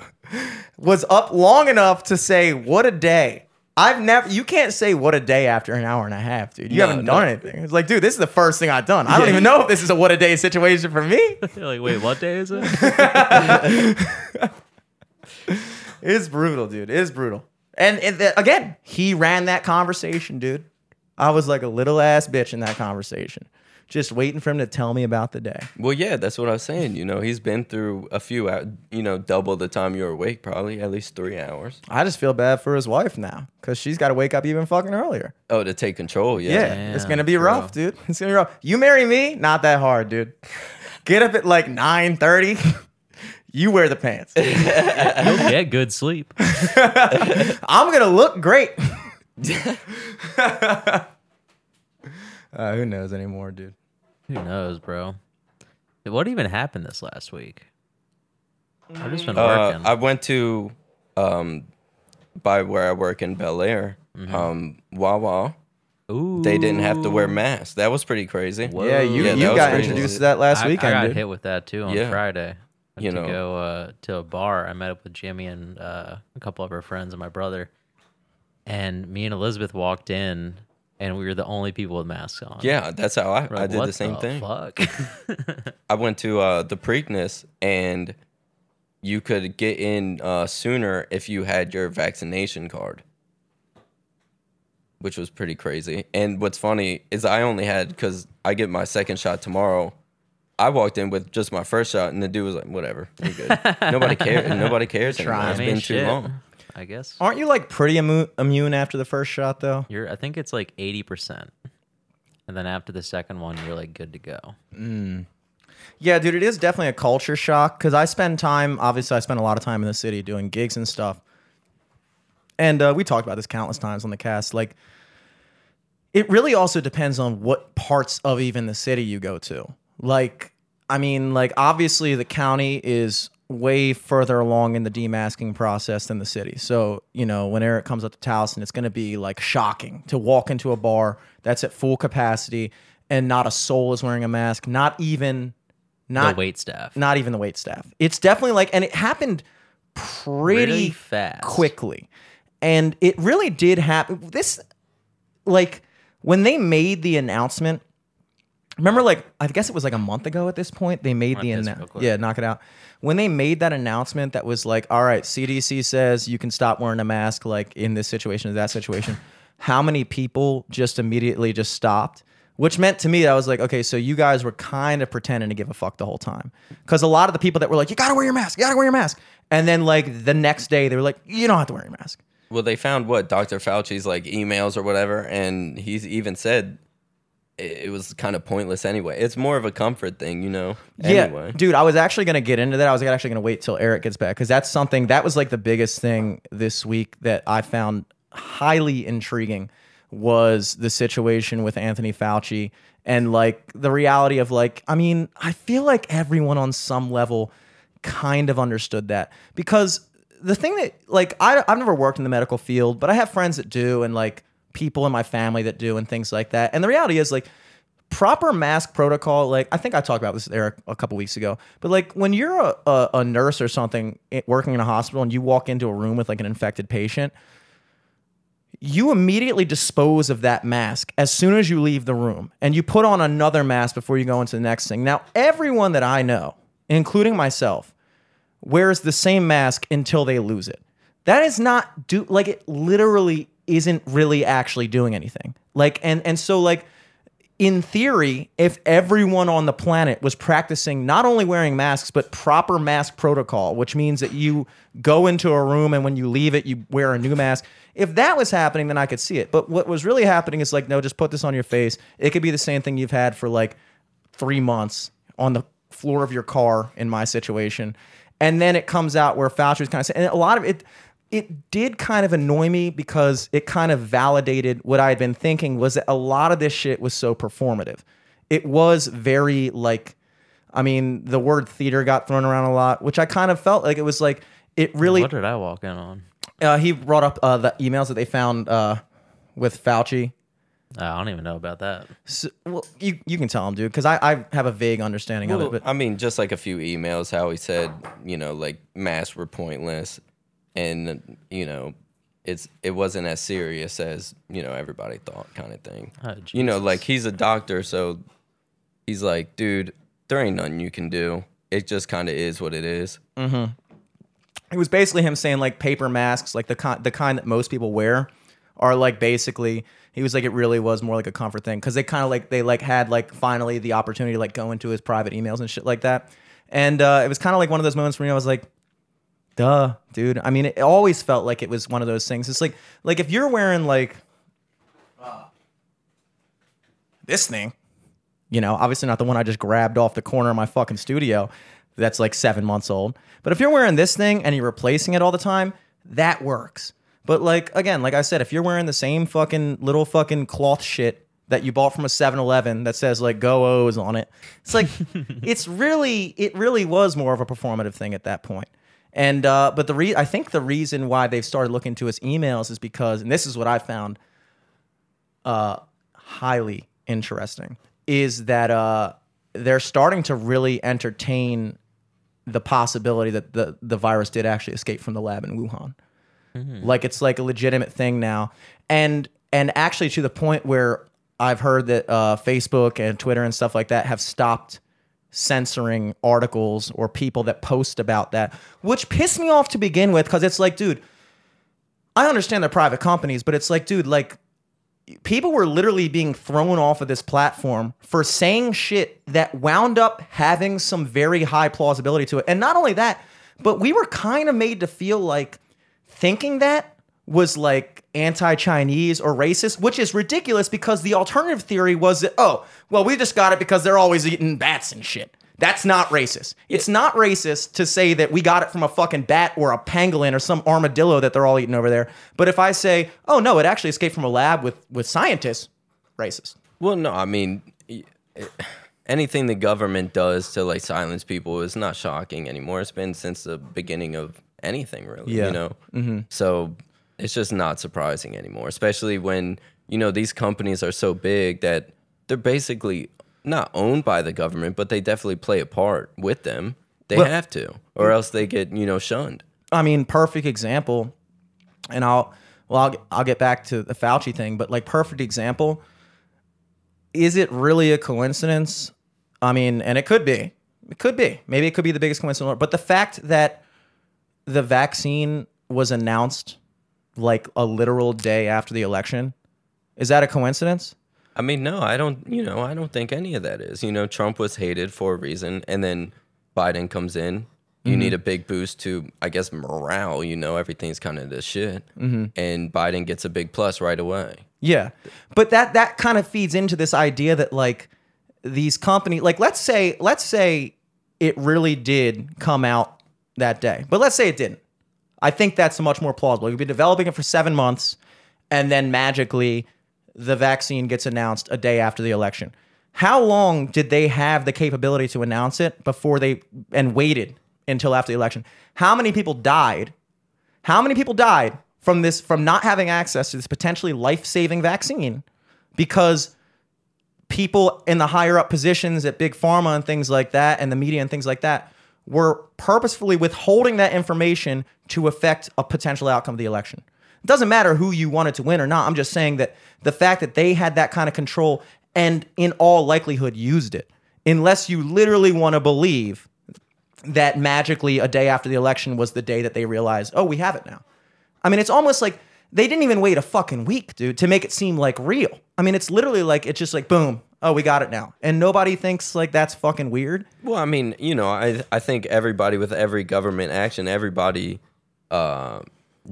was up long enough to say, "What a day." I've never. You can't say "what a day" after an hour and a half, dude. You No, haven't no. done anything. It's like, dude, this is the first thing I've done. I don't even know if this is a "what a day" situation for me. You're like, wait, what day is it? It's brutal, dude. It's brutal. And, again, he ran that conversation, dude. I was like a little ass bitch in that conversation, just waiting for him to tell me about the day. Well, yeah, that's what I was saying. You know, he's been through a few, hou- you know, double the time you're awake, probably at least three hours. I just feel bad for his wife now because she's got to wake up even fucking earlier. Oh, to take control, Yeah, yeah. it's gonna be rough, dude. It's gonna be rough. You marry me, not that hard, dude. Get up at like nine thirty. you wear the pants. You'll get good sleep. I'm gonna look great. Uh, who knows anymore, dude? Who knows, bro? What even happened this last week? I've just been Uh, working. I went to, um, by where I work in Bel Air, um, Wawa. Ooh, They didn't have to wear masks. That was pretty crazy. Whoa. Yeah, you Yeah, you got crazy. introduced to that last I, weekend, I got dude. hit with that too on Yeah. Friday. I You had to know. go uh, to a bar. I met up with Jimmy and uh, a couple of her friends and my brother. And me and Elizabeth walked in, and we were the only people with masks on. Yeah, that's how I, We're I like, did "What the same thing. Fuck. I went to uh, the Preakness and you could get in uh, sooner if you had your vaccination card, which was pretty crazy. And what's funny is I only had because I get my second shot tomorrow. I walked in with just my first shot, and the dude was like, "Whatever, you're good. nobody cares. Nobody cares anymore. It's been too long." I guess. Aren't you like pretty immu- immune after the first shot though? You're. I think it's like eighty percent, and then after the second one, you're like good to go. Yeah, dude, it is definitely a culture shock because I spend time. Obviously, I spend a lot of time in the city doing gigs and stuff, and uh, we talked about this countless times on the cast. Like, it really also depends on what parts of even the city you go to. Like, I mean, like obviously the county is way further along in the demasking process than the city. So, you know, when Eric comes up to Towson, it's going to be like shocking to walk into a bar that's at full capacity and not a soul is wearing a mask, not even not the wait staff. not even the wait staff. It's definitely like and it happened pretty Really fast. quickly. And it really did happen. This like when they made the announcement Remember, like I guess it was like a month ago at this point. They made the this annou- real quick. yeah, knock it out. When they made that announcement, that was like, all right, CDC says you can stop wearing a mask, like in this situation, or that situation. How many people just immediately just stopped? Which meant to me that I was like, okay, so you guys were kind of pretending to give a fuck the whole time, because a lot of the people that were like, you gotta wear your mask, you gotta wear your mask, and then like the next day they were like, you don't have to wear your mask. Well, they found what Dr. Fauci's like emails or whatever, and he's even said it, was kind of pointless anyway. It's more of a comfort thing, you know. Anyway. Yeah, dude, I was actually gonna get into that. I was actually gonna wait till Eric gets back because that's something that was like the biggest thing this week that I found highly intriguing was the situation with Anthony Fauci and like the reality of like, I mean, I feel like everyone on some level kind of understood that because the thing that like I, I've never worked in the medical field, but I have friends that do and like people in my family that do and things like that. And the reality is like proper mask protocol like i think i talked about this eric a couple weeks ago but like when you're a, a, a nurse or something eh, working in a hospital and you walk into a room with like an infected patient you immediately dispose of that mask as soon as you leave the room and you put on another mask before you go into the next thing now everyone that i know including myself wears the same mask until they lose it. That is not do like it literally isn't really actually doing anything. Like and and so like in theory, if everyone on the planet was practicing not only wearing masks but proper mask protocol, which means that you go into a room and when you leave it you wear a new mask. If that was happening, then I could see it. But what was really happening is like, no, just put this on your face. It could be the same thing you've had for like three months on the floor of your car in my situation. And then it comes out where Fauci was kind of saying, and a lot of it, it did kind of annoy me because it kind of validated what I had been thinking was that a lot of this shit was so performative. It was very like, I mean, the word theater got thrown around a lot, which I kind of felt like it was like, it really, What did I walk in on? uh, he brought up uh, the emails that they found uh, with Fauci I don't even know about that. So, well, you you can tell him, dude, because I, I have a vague understanding of it. But I mean, just like a few emails, how he said, you know, like masks were pointless, and you know, it's it wasn't as serious as you know everybody thought, kind of thing. Oh, you know, like he's a doctor, so he's like, dude, there ain't nothing you can do. It just kind of is what it is. it was basically him saying like paper masks, like the kind the kind that most people wear, are like basically. He was like it really was more like a comfort thing because they kind of like they like had like finally the opportunity to like go into his private emails and shit like that, and uh, it was kind of like one of those moments for me. I was like, duh, dude. I mean, it always felt like it was one of those things. It's like like if you're wearing like uh, this thing, you know, obviously not the one I just grabbed off the corner of my fucking studio that's like seven months old. But if you're wearing this thing and you're replacing it all the time, that works. But like again, like I said, if you're wearing the same fucking little fucking cloth shit that you bought from a 7-Eleven that says like go O's on it, it's like it's really it really was more of a performative thing at that point. And uh, but the re- I think the reason why they've started looking to his emails is because, and this is what I found uh, highly interesting, is that uh, they're starting to really entertain the possibility that the the virus did actually escape from the lab in Wuhan. Like it's like a legitimate thing now, and and actually to the point where I've heard that uh, Facebook and Twitter and stuff like that have stopped censoring articles or people that post about that, which pissed me off to begin with because it's like, dude, I understand they're private companies, but it's like, dude, like people were literally being thrown off of this platform for saying shit that wound up having some very high plausibility to it. And not only that, but we were kind of made to feel like thinking that was like anti-Chinese or racist, which is ridiculous because the alternative theory was that, oh, well, we just got it because they're always eating bats and shit. That's not racist. It's not racist to say that we got it from a fucking bat or a pangolin or some armadillo that they're all eating over there. But if I say, oh no, it actually escaped from a lab with with scientists, racist. Well, no, I mean, it- eh, anything the government does to like silence people is not shocking anymore. It's been since the beginning of anything, really. Yeah. You know, mm-hmm. so it's just not surprising anymore. Especially when you know these companies are so big that they're basically not owned by the government, but they definitely play a part with them. They Well- have to, or else they get you know shunned. I mean, perfect example, and I'll well, I'll, I'll get back to the Fauci thing, but like perfect example. Is it really a coincidence? I mean, and it could be. It could be. Maybe it could be the biggest coincidence. But the fact that the vaccine was announced like a literal day after the election, is that a coincidence? I mean, no, I don't. You know, I don't think any of that is. You know, Trump was hated for a reason, and then Biden comes in. You mm-hmm. need a big boost to, I guess, morale. You know, everything's kind of the shit, mm-hmm. and Biden gets a big plus right away. Yeah. But that that kind of feeds into this idea that like these companies like let's say let's say it really did come out that day. But let's say it didn't. I think that's much more plausible. You've been developing it for 7 months and then magically the vaccine gets announced a day after the election. How long did they have the capability to announce it before they and waited until after the election? How many people died how many people died from this from not having access to this potentially life-saving vaccine because people in the higher up positions at big pharma and things like that and the media and things like that were purposefully withholding that information to affect a potential outcome of the election. It doesn't matter who you wanted to win or not. I'm just saying that the fact that they had that kind of control and in all likelihood used it, unless you literally want to believe that magically a day after the election was the day that they realized, oh, we have it now. I mean, it's almost like they didn't even wait a fucking week, dude, to make it seem like real. I mean, it's literally like it's just like boom, oh, we got it now, and nobody thinks like that's fucking weird. Well, I mean, you know, I I think everybody with every government action, everybody uh,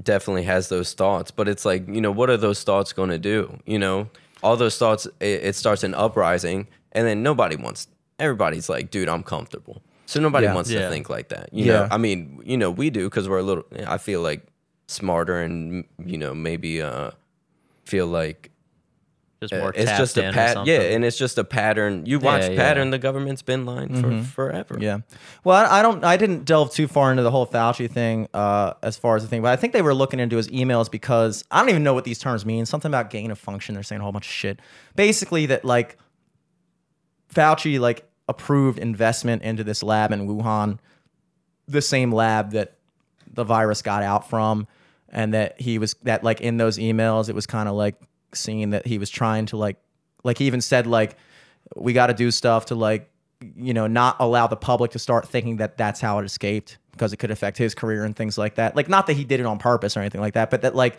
definitely has those thoughts. But it's like, you know, what are those thoughts going to do? You know, all those thoughts, it, it starts an uprising, and then nobody wants. Everybody's like, dude, I'm comfortable. So nobody Yeah. wants Yeah. to think like that. You Yeah. know, I mean, you know, we do because we're a little. I feel like smarter and you know maybe uh feel like Just more it's just a in or pat yeah and it's just a pattern you watch Yeah, yeah. pattern the government's been lying for forever Yeah. Well, I, I don't. I didn't delve too far into the whole Fauci thing uh, as far as the thing, but I think they were looking into his emails because I don't even know what these terms mean. Something about gain of function. They're saying a whole bunch of shit. Basically, that like Fauci like approved investment into this lab in Wuhan, the same lab that the virus got out from, and that he was that like in those emails, it was kind of like seeing that he was trying to like like he even said like we got to do stuff to like you know not allow the public to start thinking that that's how it escaped because it could affect his career and things like that. Like not that he did it on purpose or anything like that but that like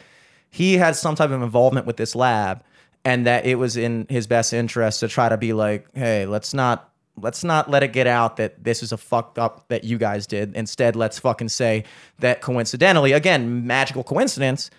he had some type of involvement with this lab and that it was in his best interest to try to be like hey let's not let's not let it get out that this is a fucked up that you guys did. Instead let's fucking say that coincidentally again magical coincidence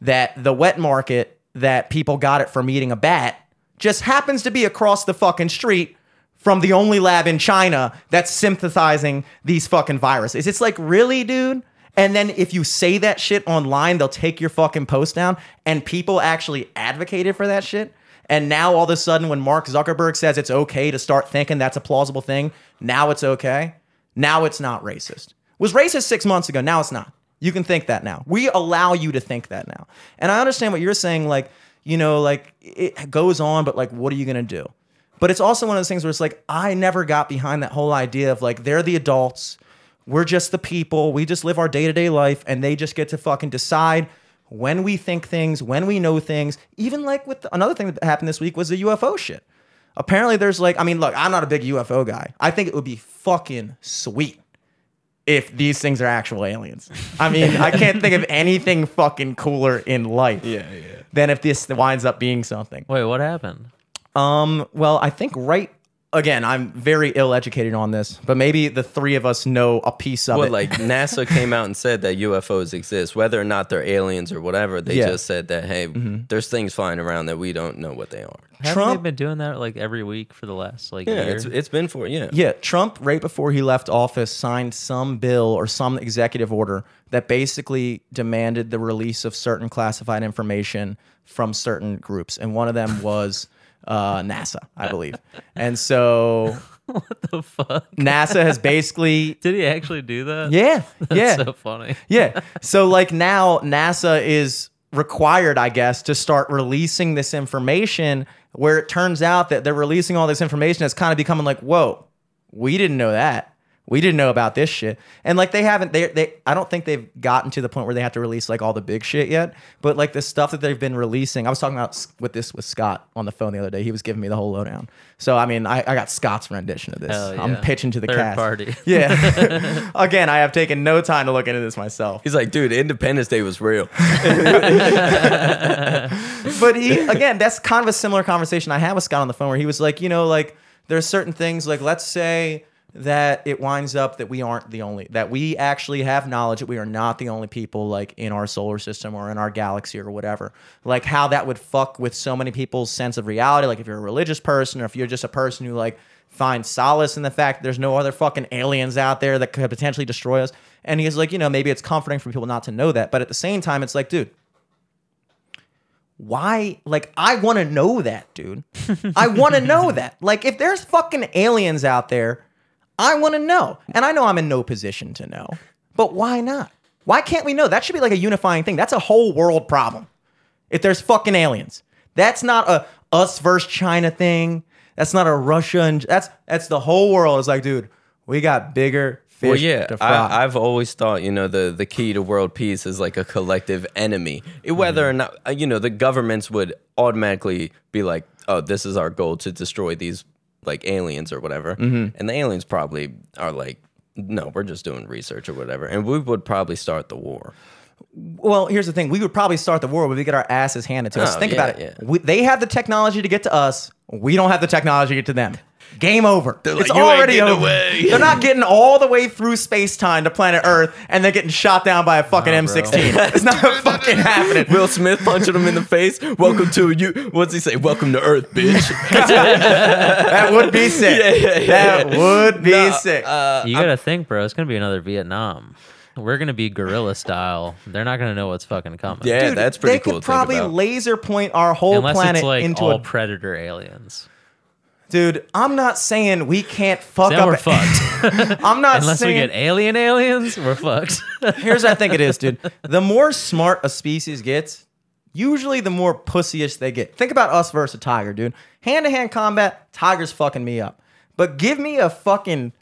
that the wet market that people got it from eating a bat just happens to be across the fucking street from the only lab in China that's synthesizing these fucking viruses. It's like, really, dude? And then if you say that shit online, they'll take your fucking post down, and people actually advocated for that shit. And now all of a sudden, when Mark Zuckerberg says it's okay to start thinking that's a plausible thing, now it's okay. Now it's not racist. Was racist six months ago. Now it's not. You can think that now. We allow you to think that now. And I understand what you're saying. Like, you know, like it goes on, but like, what are you gonna do? But it's also one of those things where it's like, I never got behind that whole idea of like, they're the adults, we're just the people, we just live our day to day life, and they just get to fucking decide when we think things, when we know things. Even like with another thing that happened this week was the UFO shit. Apparently, there's like, I mean, look, I'm not a big UFO guy. I think it would be fucking sweet if these things are actual aliens. I mean, I can't think of anything fucking cooler in life yeah yeah than if this winds up being something. Wait, what happened? Um, well, I think right again, I'm very ill educated on this, but maybe the three of us know a piece of well, it. like NASA came out and said that UFOs exist, whether or not they're aliens or whatever. They Yeah. just said that hey, mm-hmm. there's things flying around that we don't know what they are. Haven't Trump- they been doing that like every week for the last like Yeah, year? it's it's been for yeah. yeah, Trump right before he left office signed some bill or some executive order that basically demanded the release of certain classified information from certain groups, and one of them was uh, NASA, I believe. And so what the fuck? NASA has basically Did he actually do that? yeah, That's yeah. so funny. Yeah. So like now NASA is required, I guess, to start releasing this information where it turns out that they're releasing all this information that's kind of becoming like, whoa, we didn't know that. We didn't know about this shit. And like they haven't they they I don't think they've gotten to the point where they have to release like all the big shit yet. But like the stuff that they've been releasing, I was talking about with this with Scott on the phone the other day. He was giving me the whole lowdown. So I mean, I, I got Scott's rendition of this. Hell I'm pitching to the Third cast. party. Yeah. Again, I have taken no time to look into this myself. He's like, dude, Independence Day was real. but he again that's kind of a similar conversation i had with scott on the phone where he was like you know like there's certain things like let's say that it winds up that we aren't the only that we actually have knowledge that we are not the only people like in our solar system or in our galaxy or whatever. Like how that would fuck with so many people's sense of reality. Like if you're a religious person or if you're just a person who like finds solace in the fact that there's no other fucking aliens out there that could potentially destroy us. And he's like you know maybe it's comforting for people not to know that. But at the same time it's like dude why like i want to know that dude. I want to know that. Like if there's fucking aliens out there i want to know. And i know i'm in no position to know. But why not? Why can't we know? That should be like a unifying thing. That's a whole world problem. If there's fucking aliens. That's not a us versus china thing. That's not a russia and that's that's the whole world. It's like dude we got bigger fish Well, yeah, to fry. I, I've always thought, you know, the, the key to world peace is like a collective enemy. Whether or not, uh, you know, the governments would automatically be like, oh, this is our goal to destroy these like aliens or whatever. Mm-hmm. And the aliens probably are like, no, we're just doing research or whatever. And we would probably start the war. Well, here's the thing: we would probably start the war, but we get our asses handed to us. Oh, Think yeah, about it. yeah. We, they have the technology to get to us. We don't have the technology to get to them. Game over. like, it's "You already getting over. away." They're not getting all the way through space time to planet Earth, and they're getting shot down by a fucking Nah. M16. it's not fucking happening. Will Smith punching him in the face. Welcome to you. What's he say? Welcome to Earth, bitch. That would be sick. Yeah, yeah, yeah, that yeah. would be No, sick. uh, You gotta think, bro. It's gonna be another Vietnam. we're gonna be guerrilla style. They're not gonna know what's fucking coming. Yeah, Dude, that's pretty they cool. They could to think probably about. laser point our whole Unless planet it's like into all a predator aliens. Dude. I'm not saying we can't fuck Then up. we're fucked. I'm not Unless saying we get alien aliens, we're fucked. Here's what I think it is, dude. The more smart a species gets, usually the more pussyish they get. Think about us versus a tiger, dude. Hand to hand combat, tiger's fucking me up. But give me a fucking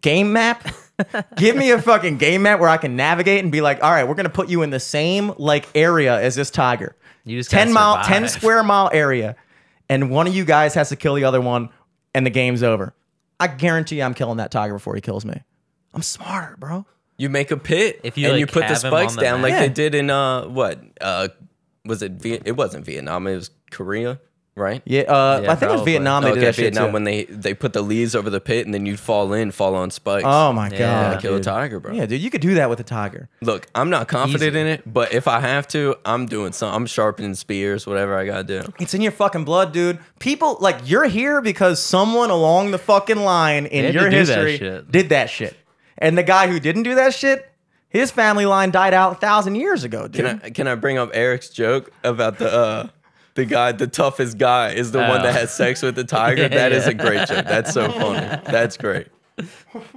game map. give me a fucking game map where I can navigate and be like, all right, we're gonna put you in the same like area as this tiger. You just gotta 10 mile, 10 survive. square mile area, and one of you guys has to kill the other one, and the game's over. I guarantee I'm killing that tiger before he kills me. I'm smarter, bro. You make a pit If you, and like, you put the have spikes on the down like map. they did in uh what uh was it Viet- it wasn't Vietnam it was Korea right Yeah, uh, Yeah, I think it was probably. Vietnam. They did okay that shit Vietnam too. when they they put the leaves over the pit and then you'd fall in fall on spikes Oh my Yeah. god, Yeah, kill a dude. tiger bro Yeah, dude, you could do that with a tiger. look I'm not confident Easy. in it but if I have to I'm doing some I'm sharpening spears whatever I gotta do It's in your fucking blood, dude. People like you're here because someone along the fucking line in had your to do that history shit. did that shit. And the guy who didn't do that shit, his family line died out a thousand years ago, dude. can I can I bring up Eric's joke about the uh the guy, the toughest guy, is the one that has sex with the tiger. Yeah, That is yeah. a great joke. That's so funny. That's great.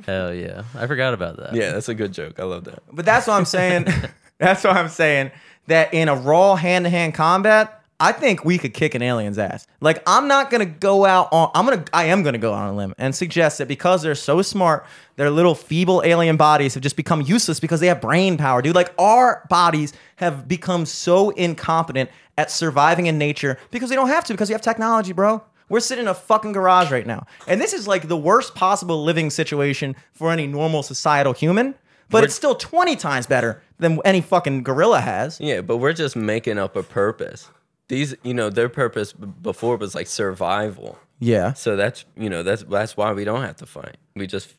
Hell yeah, I forgot about that. Yeah, that's a good joke. I love that. But that's what I'm saying. that's what I'm saying. That in a raw hand to hand combat, I think we could kick an alien's ass. Like I'm not gonna go out on. I'm gonna. I am gonna go out on a limb and suggest that because they're so smart, their little feeble alien bodies have just become useless because they have brain power, dude. Like our bodies have become so incompetent at surviving in nature because they don't have to because we have technology, bro. We're sitting in a fucking garage right now. And this is like the worst possible living situation for any normal societal human, but We're- it's still 20 times better than any fucking gorilla has. Yeah, but we're just making up a purpose. These, you know, their purpose b- before was like survival. Yeah. So that's, you know, that's that's why we don't have to fight. We just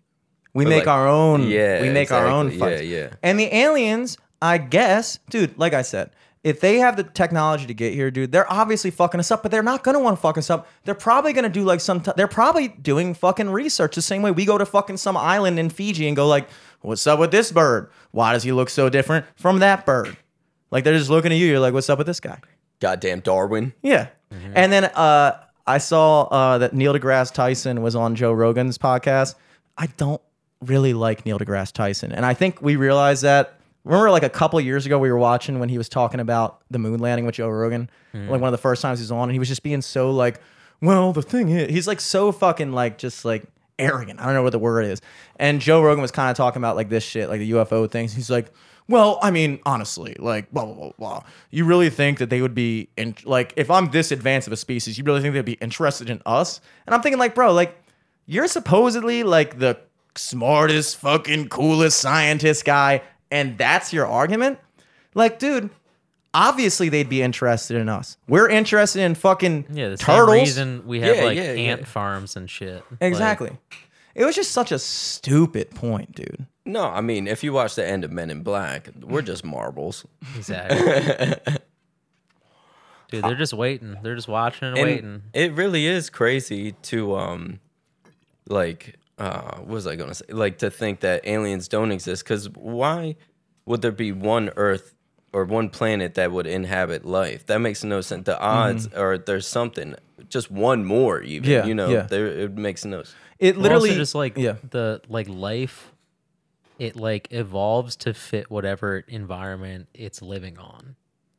We make like- our own. Yeah, We make our own exactly. fights. Yeah, yeah. And the aliens, I guess, dude, like I said, if they have the technology to get here, dude, they're obviously fucking us up, but they're not gonna want to fuck us up. They're probably gonna do like some, t- they're probably doing fucking research the same way we go to fucking some island in Fiji and go like, what's up with this bird? Why does he look so different from that bird? Like they're just looking at you. You're like, what's up with this guy? goddamn Darwin. Yeah. And then uh, I saw uh, that Neil deGrasse Tyson was on Joe Rogan's podcast. I don't really like Neil deGrasse Tyson. And I think we realized that. Remember, like a couple years ago, we were watching when he was talking about the moon landing with Joe Rogan, hmm. like one of the first times he was on, and he was just being so like, well, the thing is, he's like so fucking like just like arrogant. I don't know what the word is. And Joe Rogan was kind of talking about like this shit, like the UFO things. He's like, well, I mean, honestly, like, blah, blah, blah, blah. You really think that they would be, in, like, if I'm this advanced of a species, you really think they'd be interested in us? And I'm thinking, like, bro, like, you're supposedly like the smartest, fucking coolest scientist guy, and that's your argument? Like, dude, obviously they'd be interested in us. We're interested in fucking Yeah, the turtles. same reason we have Yeah, like yeah, ant yeah. farms and shit. Like, Exactly. it was just such a stupid point, dude. No, I mean, if you watch the end of Men in Black, we're just marbles. exactly. Dude, they're just waiting. They're just watching and, And waiting. it really is crazy to um like uh what was I gonna say? Like to think that aliens don't exist because why would there be one Earth or one planet that would inhabit life? That makes no sense. The odds are there's something, just one more even. Mm-hmm. Yeah, you know, yeah. there it makes no sense. It literally just like yeah. the like life, it like evolves to fit whatever environment it's living on.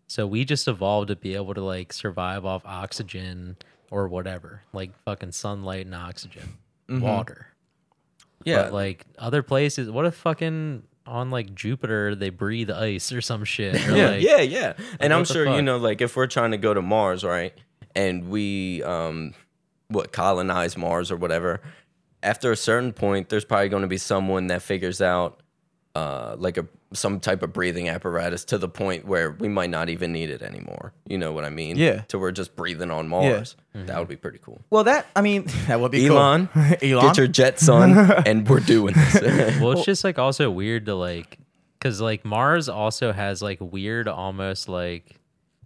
So we just evolved to be able to like survive off oxygen or whatever, like fucking sunlight and oxygen, Mm-hmm. water. Yeah, But like other places, what if fucking on like Jupiter they breathe ice or some shit? Or, Yeah. like, yeah, yeah. And I'm sure you know, like if we're trying to go to Mars, right, and we um, what colonize Mars or whatever. After a certain point, there's probably going to be someone that figures out uh, like a some type of breathing apparatus to the point where we might not even need it anymore. You know what I mean? Yeah. To we're just breathing on Mars. Yeah. That would be pretty cool. Well, that I mean, that would be Elon, cool. Elon, get your jets on, and we're doing this. Well, it's just like also weird to like, cause like Mars also has like weird, almost like,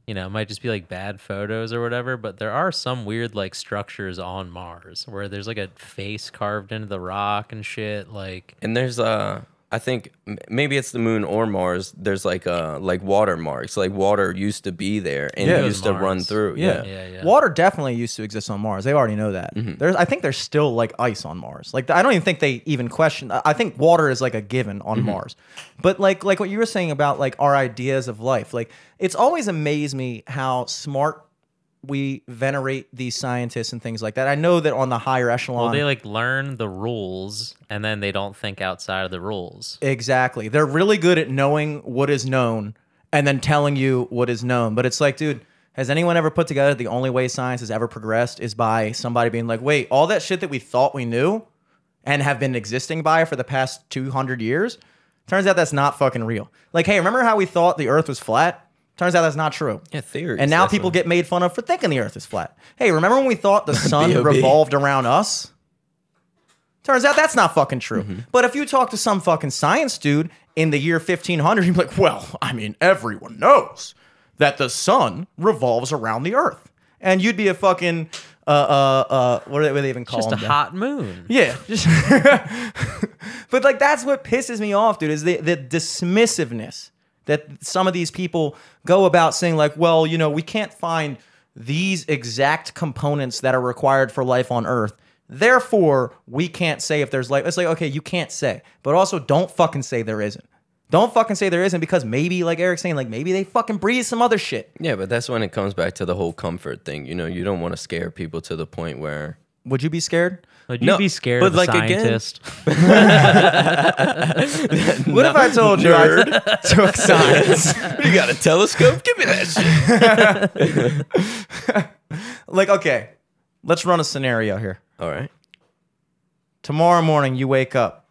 you know, it might just be like bad photos or whatever. But there are some weird like structures on Mars where there's like a face carved into the rock and shit. Like, And there's uh I think maybe it's the moon or Mars. There's like uh like watermarks. Like water used to be there and Yeah. it used to run through. Yeah. Yeah. Yeah, yeah. Water definitely used to exist on Mars. They already know that. There's, I think there's still like ice on Mars. Like I don't even think they even question. I I think water is like a given on Mars. But like like what you were saying about like our ideas of life. Like it's always amazed me how smart we venerate these scientists and things like that. I know that on the higher echelon. Well, they like learn the rules and then they don't think outside of the rules. Exactly. They're really good at knowing what is known and then telling you what is known. But it's like, dude, has anyone ever put together the only way science has ever progressed is by somebody being like, wait, all that shit that we thought we knew and have been existing by for the past 200 years, turns out that's not fucking real. Like, hey, remember how we thought the earth was flat? Turns out that's not true. Yeah, theories. And now that's people what- get made fun of for thinking the earth is flat. Hey, remember when we thought the sun B.O.B.. revolved around us? Turns out that's not fucking true. Mm-hmm. But if you talk to some fucking science dude in the year 1500, you'd be like, well, I mean, everyone knows that the sun revolves around the earth. And you'd be a fucking, uh, uh, uh, what do they, what do they even call Just a them? hot moon. Yeah. Just but like that's what pisses me off, dude, is the, the dismissiveness that some of these people go about saying, like, well, you know, we can't find these exact components that are required for life on Earth. Therefore, we can't say if there's life. It's like, okay, you can't say, but also don't fucking say there isn't. Don't fucking say there isn't because maybe, like Eric's saying, like maybe they fucking breathe some other shit. Yeah, but that's when it comes back to the whole comfort thing. You know, you don't want to scare people to the point where Would you be scared? Would you No, be scared but of a like, again- scientist? What if I told you I took science? you got a telescope? Give me that shit. like, okay, let's run a scenario here. All right. Tomorrow morning, you wake up.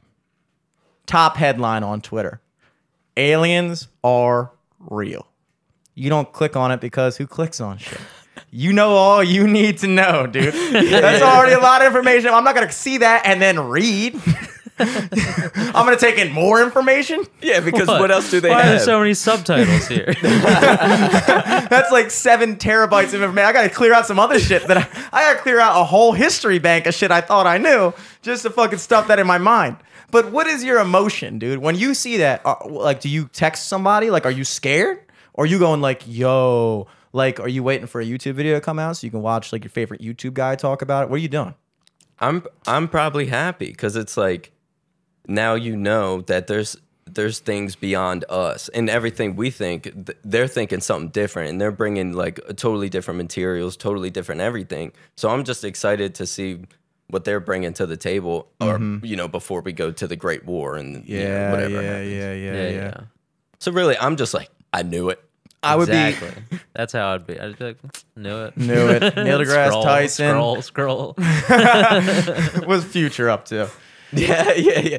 Top headline on Twitter Aliens are real. You don't click on it because who clicks on shit? You know all you need to know, dude. That's already a lot of information. I'm not going to see that and then read. I'm going to take in more information. Yeah, because what, else do they Why are have? there so many subtitles here? That's like seven terabytes of information. I got to clear out some other shit that I, I got to clear out a whole history bank of shit I thought I knew just to fucking stuff that in my mind. But what is your emotion, dude? When you see that, uh, like, do you text somebody? Like, are you scared? Or are you going like, yo, like, are you waiting for a YouTube video to come out so you can watch like your favorite YouTube guy talk about it? What are you doing? I'm I'm probably happy because it's like now you know that there's there's things beyond us and everything we think th- they're thinking something different and they're bringing like totally different materials totally different everything so i'm just excited to see what they're bringing to the table or mm-hmm. you know before we go to the great war and you know, whatever happens. yeah, yeah, yeah. so really i'm just like i knew it I would exactly. That's how I'd be. I'd be like, mm, knew it. knew it. Neil deGrasse Scroll, Tyson. Scroll, scroll. What's Future up to? yeah yeah yeah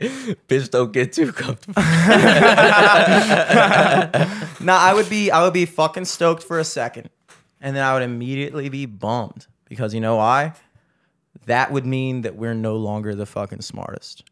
bitch don't get too comfortable Nah, I would be I would be fucking stoked for a second, and then I would immediately be bummed because you know why? That would mean that we're no longer the fucking smartest,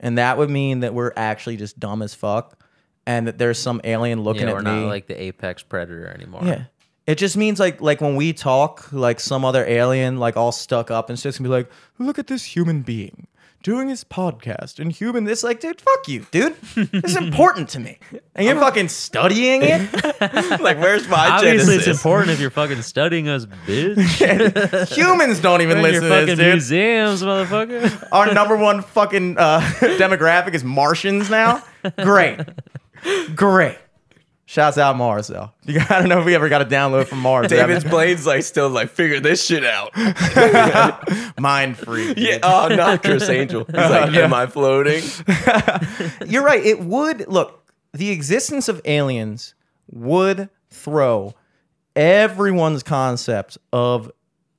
and that would mean that we're actually just dumb as fuck, and that there's some alien looking Yeah, at we're me. not like the apex predator anymore. yeah. It just means like like when we talk, like some other alien, like all stuck up and shit's gonna be like, look at this human being doing his podcast and human. It's like, dude, fuck you, dude. This is important to me. And you're fucking studying it. like where's my Obviously, it's important if you're fucking studying us, bitch. Humans don't even We're in your listen to fucking this, dude. museums, motherfucker. Our number one fucking uh, demographic is Martians now. Great, great. Shouts out Mars though. You, I don't know if we ever got a download from Mars. David's Blaine's like still like figure this shit out. mind free. Yeah. Oh, not Criss Angel. He's like, am I floating? You're right. It would look the existence of aliens would throw everyone's concept of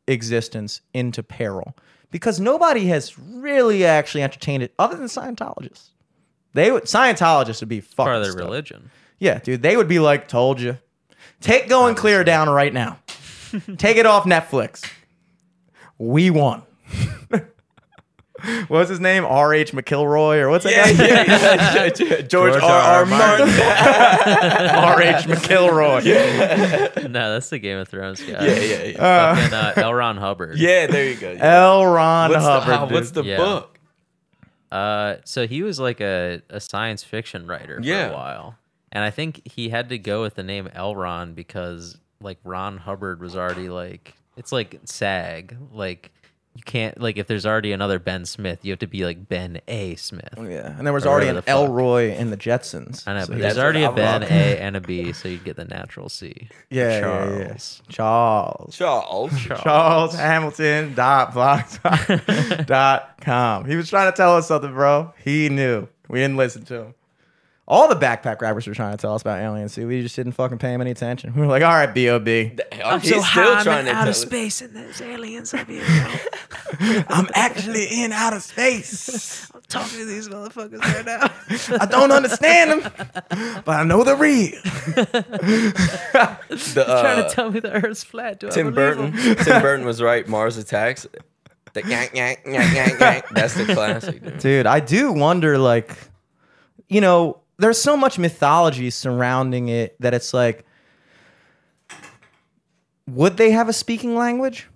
existence into peril because nobody has really actually entertained it other than Scientologists. They would Scientologists would be fucking Part of their stoked. religion. Yeah, dude, they would be like, "Told you." Take Going Clear down right now. Take it off Netflix. We won. What's his name? R. H. McIlroy or what's that Yeah, guy? yeah, yeah. George, R. R. Martin. R. H. McIlroy. No, that's the Game of Thrones guy. Yeah, yeah, yeah. Fucking uh, L. Ron Hubbard. yeah, there you go. L. Ron What's, Hubbard. the, ah, what's dude. the Yeah. book? Uh, so he was like a, a science fiction writer for Yeah. a while, and I think he had to go with the name L. Ron because like Ron Hubbard was already like it's like SAG, like you can't like if there's already another Ben Smith, you have to be like Ben A. Smith. Oh, Yeah, and there was already an the fuck. Elroy in the Jetsons. I know, So but there's already a Ben I'm A and a B, so you'd get the natural C. yeah, Charles. yeah, yeah. Charles. Charles. Charles Hamilton dot blog dot com. He was trying to tell us something, bro. He knew. We didn't listen to him. All the backpack rappers were trying to tell us about aliens. See, we just didn't fucking pay him any attention. We were like, all right, B.O.B. I'm He's still trying to tell us. space and there's aliens up here. I'm actually in outer space. I'm talking to these motherfuckers right now. I don't understand them, but I know they're real. The, uh, trying to tell me the Earth's flat. Do Tim believe Burton. 'em? Tim Burton was right. Mars Attacks. The yank, yank, yank, yank, yank. That's the classic, dude. Dude, I do wonder, like, you know, there's so much mythology surrounding it that it's like, would they have a speaking language?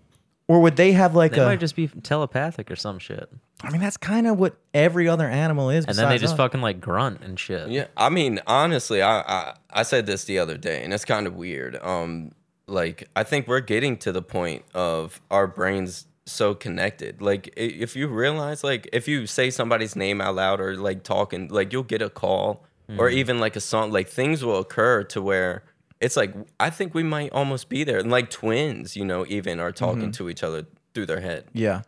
Or would they have like They a? might just be telepathic or some shit, I mean, that's kind of what every other animal is. and then they just us. fucking like grunt and shit. Yeah, I mean, honestly, I, I I said this the other day, and it's kind of weird. Um, like I think we're getting to the point of our brains so connected. Like if you realize, like if you say somebody's name out loud or like talking, like you'll get a call or even like a song. Like things will occur to where it's like I think we might almost be there. And like twins, you know, even are talking to each other through their head. Yeah.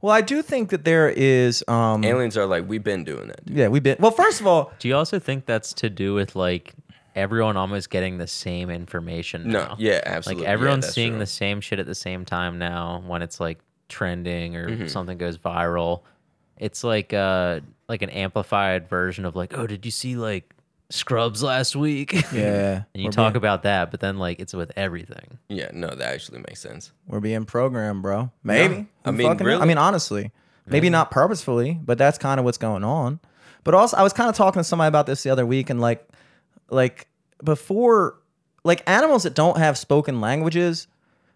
Well, I do think that there is. um Aliens are like, we've been doing that. Dude. Yeah, we've been. Well, first of all, Do you also think that's to do with like everyone almost getting the same information? No, yeah, absolutely. Like everyone's that's seeing true. the same shit at the same time now when it's like trending or Mm-hmm. something goes viral. It's like uh like an amplified version of like, oh, did you see like Scrubs last week? yeah, and you we're talk being, about that, but then like it's with everything. Yeah, no, that actually makes sense. we're being programmed, bro. Maybe. I mean, fucking knows? I mean, honestly, maybe not purposefully, but that's kind of what's going on. But also, I was kind of talking to somebody about this the other week, and like, like before, like animals that don't have spoken languages,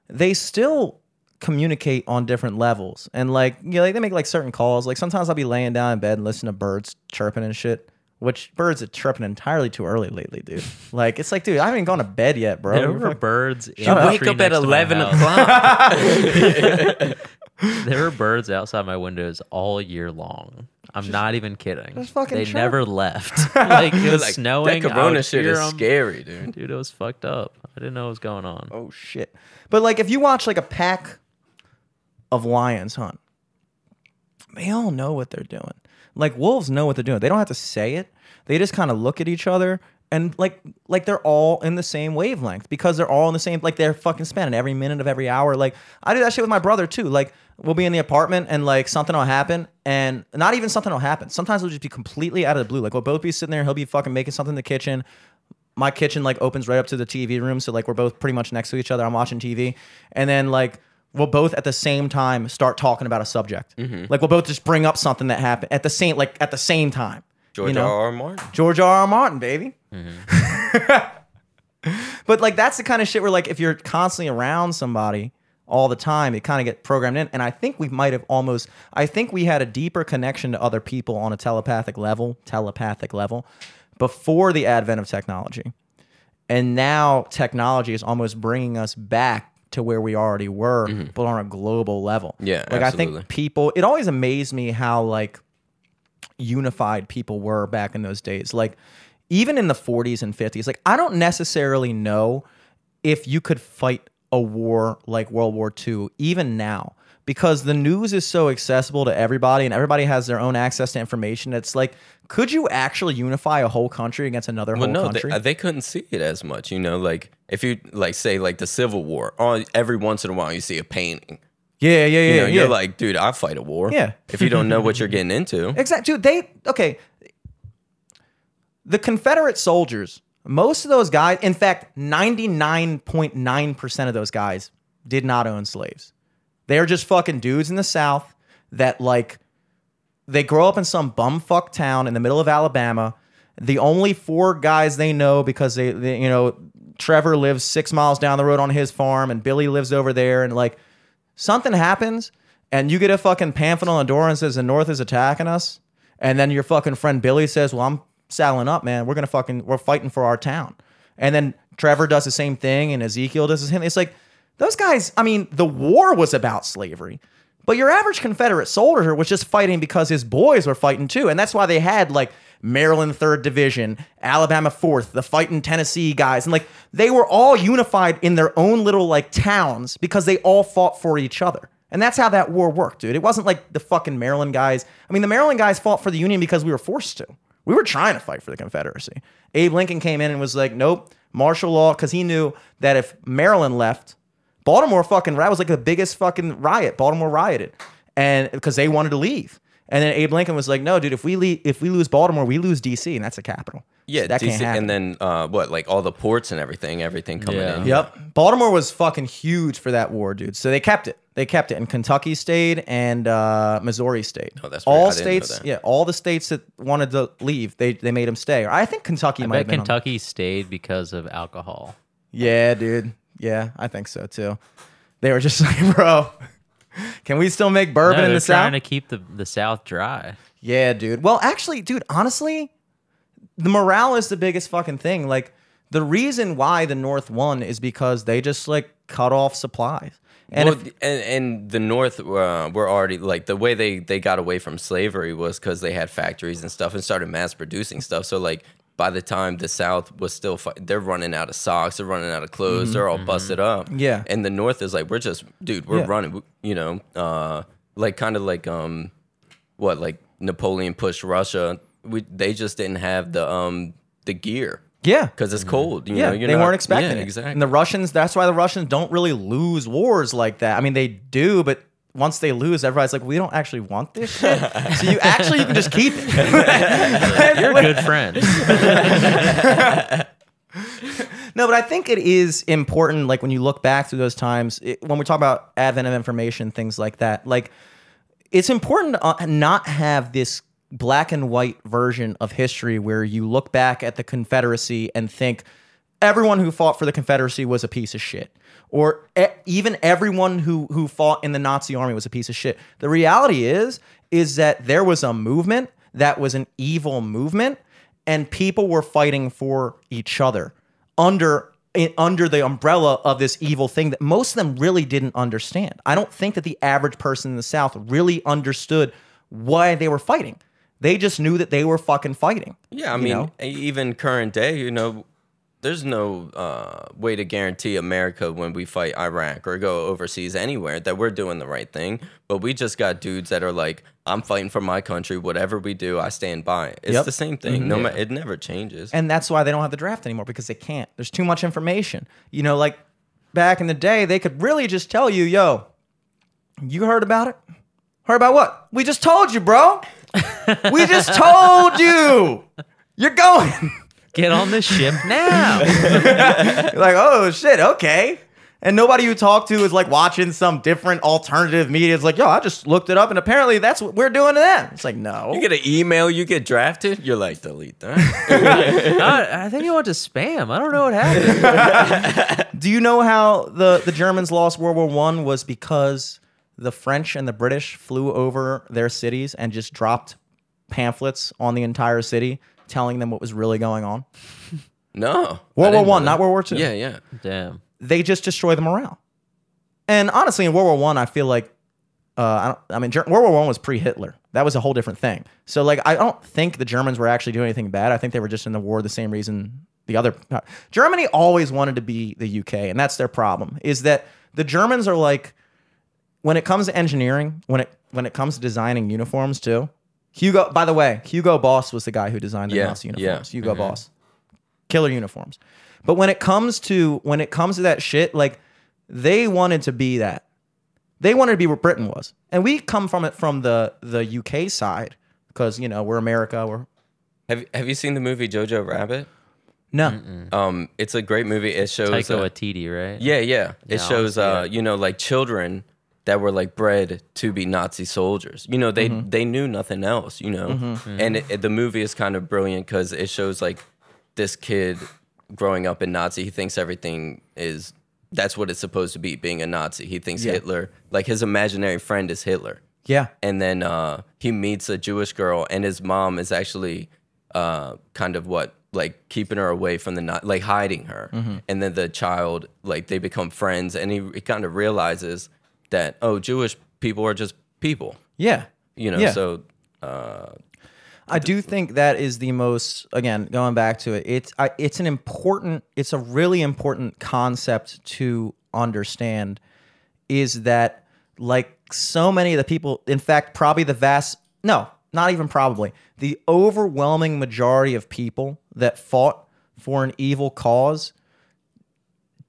they still communicate on different levels, and like, you know, like they make like certain calls. Like sometimes I'll be laying down in bed and listen to birds chirping and shit. Which birds are chirping entirely too early lately, dude. Like it's like, dude, I haven't even gone to bed yet, bro. There You're were fuck- birds. in Shut the up. tree Wake up at next to my 11 house. o'clock. There were birds outside my windows all year long. I'm not even kidding. just fucking they chirp. never left. like it was Like, snowing. That I corona would shit hear is 'em. scary, dude. Dude, it was fucked up. I didn't know what was going on. Oh shit. But like if you watch like a pack of lions hunt, they all know what they're doing. Like wolves know what they're doing. They don't have to say it. They just kind of look at each other and like like they're all in the same wavelength because they're all in the same like they're fucking spending every minute of every hour. Like I do that shit with my brother too. Like we'll be in the apartment and like something will happen and not even something will happen. Sometimes it'll just be completely out of the blue. Like we'll both be sitting there, he'll be fucking making something in the kitchen my kitchen like opens right up to the TV room, so like we're both pretty much next to each other. I'm watching TV, and then like we'll both at the same time start talking about a subject. Mm-hmm. Like we'll both just bring up something that happened at the same like at the same time. George you know? R. R. Martin. George R. R. Martin, baby. Mm-hmm. but like that's the kind of shit where like if you're constantly around somebody all the time, it kind of get programmed in. And I think we might have almost I think we had a deeper connection to other people on a telepathic level, telepathic level, before the advent of technology. And now technology is almost bringing us back to where we already were, mm-hmm. but on a global level. Yeah, like I think people. It always amazed me how like unified people were back in those days. Like even in the 40s and 50s, like I don't necessarily know if you could fight a war like World War II even now because the news is so accessible to everybody and everybody has their own access to information. It's like could you actually unify a whole country against another Well, whole no, country? they, uh, they couldn't see it as much. You know, like if you like say like the Civil War, every once in a while you see a painting. yeah, yeah, yeah. You know, yeah. you're like, dude, I fight a war. Yeah. If you don't know what you're getting into, Exactly. Dude, they okay. The Confederate soldiers, most of those guys, in fact, 99.9% of those guys did not own slaves. They're just fucking dudes in the South that like they grow up in some bumfuck town in the middle of Alabama. The only four guys they know because they, they you know, Trevor lives six miles down the road on his farm and Billy lives over there and like something happens and you get a fucking pamphlet on the door and says the North is attacking us, And then your fucking friend Billy says, "Well, I'm saddling up, man. We're gonna fucking we're fighting for our town." And then Trevor does the same thing, and Ezekiel does the same. thing. It's like those guys. I mean, the war was about slavery. But your average Confederate soldier was just fighting because his boys were fighting too. And that's why they had like Maryland 3rd Division, Alabama 4th, the fighting Tennessee guys. And like they were all unified in their own little like towns because they all fought for each other. And that's how that war worked, dude. It wasn't like the fucking Maryland guys. I mean, the Maryland guys fought for the Union because we were forced to. We were trying to fight for the Confederacy. Abe Lincoln came in and was like, nope, martial law, because he knew that if Maryland left, Baltimore fucking riot was like the biggest fucking riot. Baltimore rioted, and because they wanted to leave. And then Abe Lincoln was like, "No, dude, if we leave, if we lose Baltimore, we lose D.C. and that's the capital. Yeah, that DC, can't happen." and then uh, what? Like all the ports and everything, everything coming Yeah. in. Yep. Baltimore was fucking huge for that war, dude. So they kept it. They kept it. And Kentucky stayed and uh, Missouri stayed. Oh, that's all I didn't know states. that. Yeah, all the states that wanted to leave, they they made them stay. I think Kentucky I might bet have been. on- Kentucky stayed because of alcohol. Yeah, dude. Yeah, I think so too. They were just like, bro, can we still make bourbon No, in they're the trying South? to keep the, the South dry. Yeah, dude. Well, actually, dude, honestly, the morale is the biggest fucking thing. Like, the reason why the North won is because they just like cut off supplies. And well, if, and, and the North uh, were already like the way they they got away from slavery was because they had factories and stuff and started mass producing stuff. So like by the time the South was still, fi- they're running out of socks, they're running out of clothes, they're all busted up. Mm-hmm. Yeah. and the North is like, we're just, dude, we're Yeah. running. You know, uh, like kind of like um, what like Napoleon pushed Russia. We they just didn't have the um the gear yeah. because it's cold. You Yeah, know, you're they not- weren't expecting yeah, it. Exactly. And the Russians, that's why the Russians don't really lose wars like that. I mean, they do, but once they lose, everybody's like, we don't actually want this shit. so you actually, you can just keep it. You're good friends. No, but I think it is important. Like when you look back through those times, it, when we talk about advent of information, things like that, like it's important to uh, not have this black and white version of history where you look back at the Confederacy and think everyone who fought for the Confederacy was a piece of shit, or e- even everyone who who fought in the Nazi army was a piece of shit. The reality is is that there was a movement that was an evil movement, and people were fighting for each other under in, under the umbrella of this evil thing that most of them really didn't understand. I don't think that the average person in the South really understood why they were fighting. They just knew that they were fucking fighting. Yeah, I mean, know? even current day, you know, there's no uh, way to guarantee America when we fight Iraq or go overseas anywhere that we're doing the right thing. But we just got dudes that are like, I'm fighting for my country. Whatever we do, I stand by. it." It's Yep. the same thing. No, ma- it never changes. And that's why they don't have the draft anymore because they can't. There's too much information. You know, like back in the day, they could really just tell you, yo, you heard about it? Heard about what? We just told you, bro. we just told you. You're going. Get on the ship now. You're like, oh shit, okay. And nobody you talk to is like watching some different alternative media. It's like, yo, I just looked it up and apparently that's what we're doing to them. It's like, no. you get an email, you get drafted, you're like, delete that. I, I think you went to spam. I don't know what happened. Do you know how the, the Germans lost World War One was because the French and the British flew over their cities and just dropped pamphlets on the entire city telling them what was really going on? no. I World didn't War know One, that. not World War Two. Yeah, yeah. Damn. they just destroy the morale. And honestly, in World War One, I, feel like, uh, I, don't, I mean, Ger- World War One was pre-Hitler. That was a whole different thing. So, like, I don't think the Germans were actually doing anything bad. I think they were just in the war the same reason the other. Germany always wanted to be the UK, and that's their problem. Is that the Germans are like, when it comes to engineering, when it when it comes to designing uniforms too. Hugo, by the way, Hugo Boss was the guy who designed the Yeah, Nazi yeah. uniforms. Hugo Boss killer uniforms. But when it comes to when it comes to that shit, like they wanted to be that. They wanted to be what Britain was. And we come from it from the the UK side because, you know, we're America, we're Have, have you seen the movie Jojo Rabbit? no. Um, it's a great movie. It shows. Taika uh, Waititi, right? Yeah, yeah. It Yeah, shows I'll see uh, it. you know, like children that were like bred to be Nazi soldiers. You know, they Mm-hmm. they knew nothing else, you know. And it, it- the movie is kind of brilliant cuz it shows like this kid growing up in Nazi, he thinks everything is that's what it's supposed to be being a Nazi. He thinks Yeah. Hitler, like his imaginary friend is Hitler. Yeah. and then uh, he meets a Jewish girl, and his mom is actually uh, kind of what like keeping her away from the night, like hiding her, Mm-hmm. and then the child like they become friends, and he, he kind of realizes that oh, Jewish people are just people, Yeah. you know. Yeah. So uh, I do think that is the most again going back to it. It's I, it's an important it's a really important concept to understand is that like so many of the people in fact probably the vast no, not even probably. The overwhelming majority of people that fought for an evil cause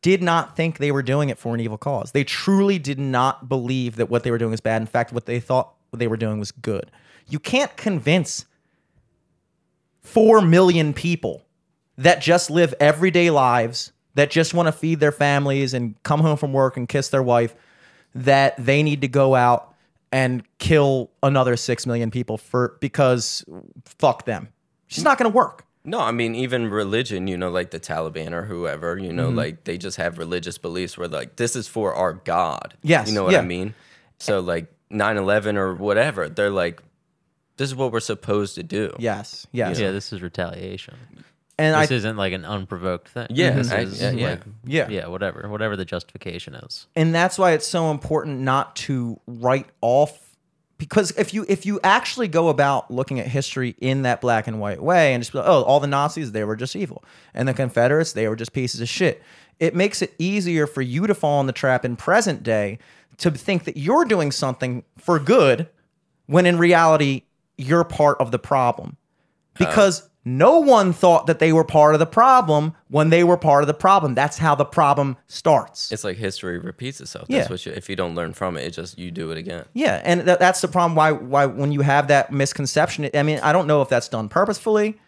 did not think they were doing it for an evil cause. They truly did not believe that what they were doing was bad. In fact, what they thought they were doing was good. You can't convince 4 million people that just live everyday lives, that just want to feed their families and come home from work and kiss their wife, that they need to go out and kill another 6 million people for because fuck them. It's not going to work. No, I mean even religion, you know, like the Taliban or whoever, you Mm-hmm. know, like they just have religious beliefs where like this is for our God. Yes, You know what yeah. I mean? So like 9/11 or whatever, they're like this is what we're supposed to do. Yes. Yes. Yeah, this is retaliation. And This I isn't like an unprovoked thing. Yeah, this I- is yeah, yeah. like Yeah. yeah, whatever, whatever the justification is. and that's why it's so important not to write off because if you if you actually go about looking at history in that black and white way and just be like, oh all the nazis they were just evil. And the confederates they were just pieces of shit. It makes it easier for you to fall in the trap in present day to think that you're doing something for good when in reality you're part of the problem. Uh, because no one thought that they were part of the problem when they were part of the problem that's how the problem starts It's like history repeats itself. Yeah. That's what you, if you don't learn from it, it just you do it again. Yeah, and th- that's the problem. Why why when you have that misconception? I mean, I don't know if that's done purposefully,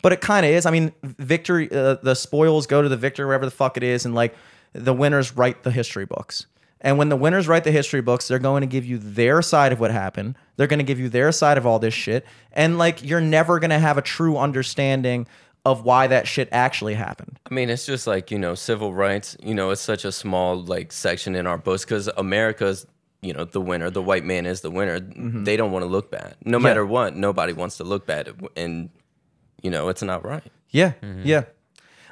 but it kind of is. I mean, victory, uh, the spoils go to the victor, wherever the fuck it is, and like the winners write the history books. And when the winners write the history books, they're going to give you their side of what happened. They're going to give you their side of all this shit, and like you're never going to have a true understanding of why that shit actually happened. I mean, it's just like, you know, civil rights, you know, it's such a small like section in our books cuz America's you know the winner the white man is the winner Mm-hmm. they don't want to look bad no matter what nobody wants to look bad and you know it's not right Yeah, yeah.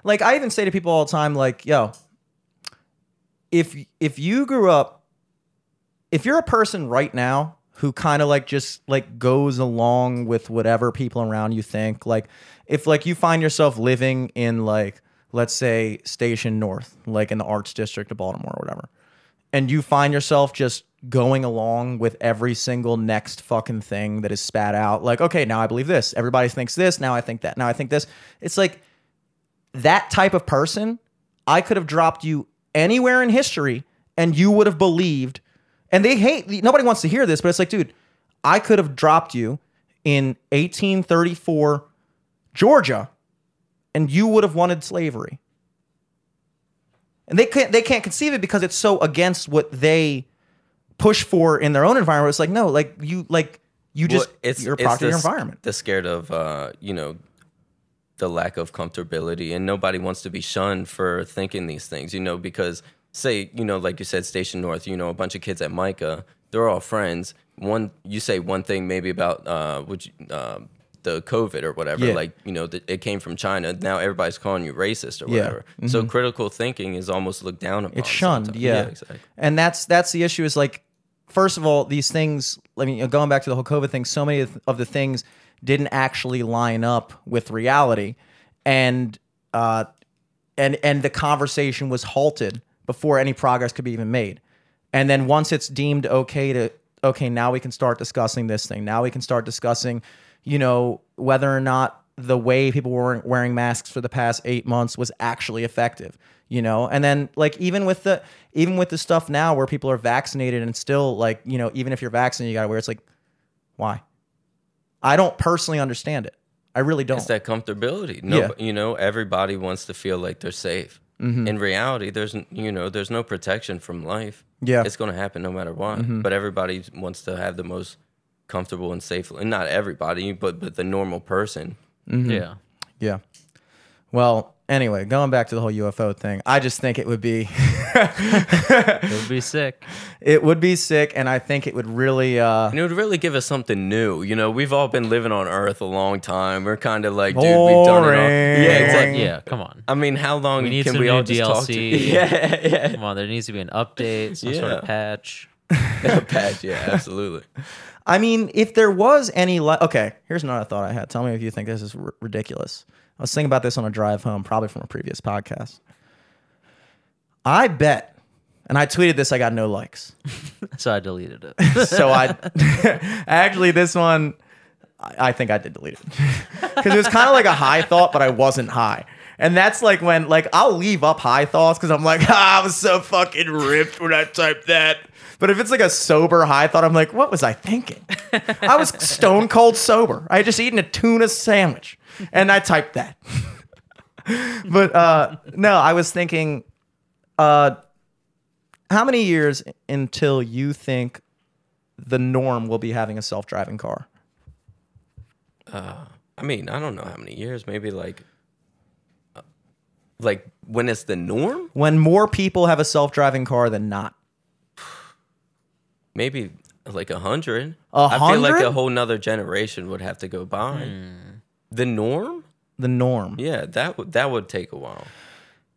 Like I even say to people all the time, like, yo, if if you grew up, if you're a person right now who kind of like just like goes along with whatever people around you think, like if like you find yourself living in like let's say Station North, like in the Arts District of Baltimore or whatever, and you find yourself just going along with every single next fucking thing that is spat out like okay now i believe this everybody thinks this now i think that now i think this it's like that type of person i could have dropped you anywhere in history and you would have believed and they hate nobody wants to hear this but it's like dude i could have dropped you in 1834 georgia and you would have wanted slavery and they can't they can't conceive it because it's so against what they push for in their own environment. It's like no, like you like you just Well, you're a product of your environment. the scared of uh you know the lack of comfortability and nobody wants to be shunned for thinking these things you know because say you know like you said station north you know a bunch of kids at MICA they're all friends one you say one thing maybe about uh which uh, the covid or whatever Yeah. like you know th- it came from china now everybody's calling you racist or Yeah. whatever so critical thinking is almost looked down upon It's shunned, sometimes. yeah. exactly And that's that's the issue. Is like, first of all, these things. I mean, going back to the whole COVID thing, so many of the things didn't actually line up with reality, and uh, and and the conversation was halted before any progress could be even made. And then once it's deemed okay to okay, now we can start discussing this thing. Now we can start discussing, you know, whether or not the way people were wearing masks for the past eight months was actually effective. You know, and then like even with the even with the stuff now where people are vaccinated and still like you know even if you're vaccinated you gotta wear it's like why? I don't personally understand it. I really don't. It's that comfortability. No, Yeah. you know, everybody wants to feel like they're safe. Mm-hmm. In reality, there's you know, there's no protection from life. Yeah. Mm-hmm. it's going to happen no matter what. But everybody wants to have the most comfortable and safe. And not everybody, but but the normal person. Mm-hmm. Yeah. Yeah. Well, anyway, going back to the whole UFO thing, I just think it would be It would be sick. it would be sick, and I think it would really. Uh, And it would really give us something new. You know, we've all been living on Earth a long time. We're kind of like, dude, we've done it all. Boring. Yeah, exactly. Yeah, come on. I mean, how long We need can some we new all just talk to? DLC. Yeah, yeah. Come on, there needs to be an update, some sort of patch. A patch, yeah, absolutely. I mean, if there was any, li- okay, here's another thought I had. Tell me if you think this is r- ridiculous. I was thinking about this on a drive home, probably from a previous podcast. I bet, and I tweeted this, I got no likes. So I deleted it. so I actually this one I I think I did delete it because it was kind of like a high thought, but I wasn't high. And that's like when like I'll leave up high thoughts because I'm like ah, I was so fucking ripped when I typed that. But if it's like a sober high thought, I'm like, what was I thinking? I was stone cold sober. I had just eaten a tuna sandwich, and I typed that. but uh, no, I was thinking, uh, how many years until you think the norm will be having a self-driving car? I mean, I don't know how many years. Maybe like, uh, like when it's the norm. When more people have a self-driving car than not. Maybe like a hundred. I feel like hundred? a whole nother generation would have to go by. Hmm. The norm? The norm. Yeah, that would that would take a while.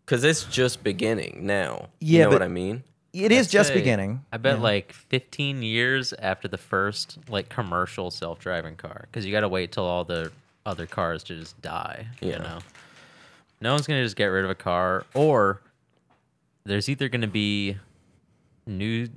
Cause it's just beginning now. Yeah, you know but- what I mean? It is just Say, beginning. I bet like 15 years after the first like commercial self-driving car, because you got to wait till all the other cars to just die. You Yeah. know, no one's gonna just get rid of a car, or there's either gonna be new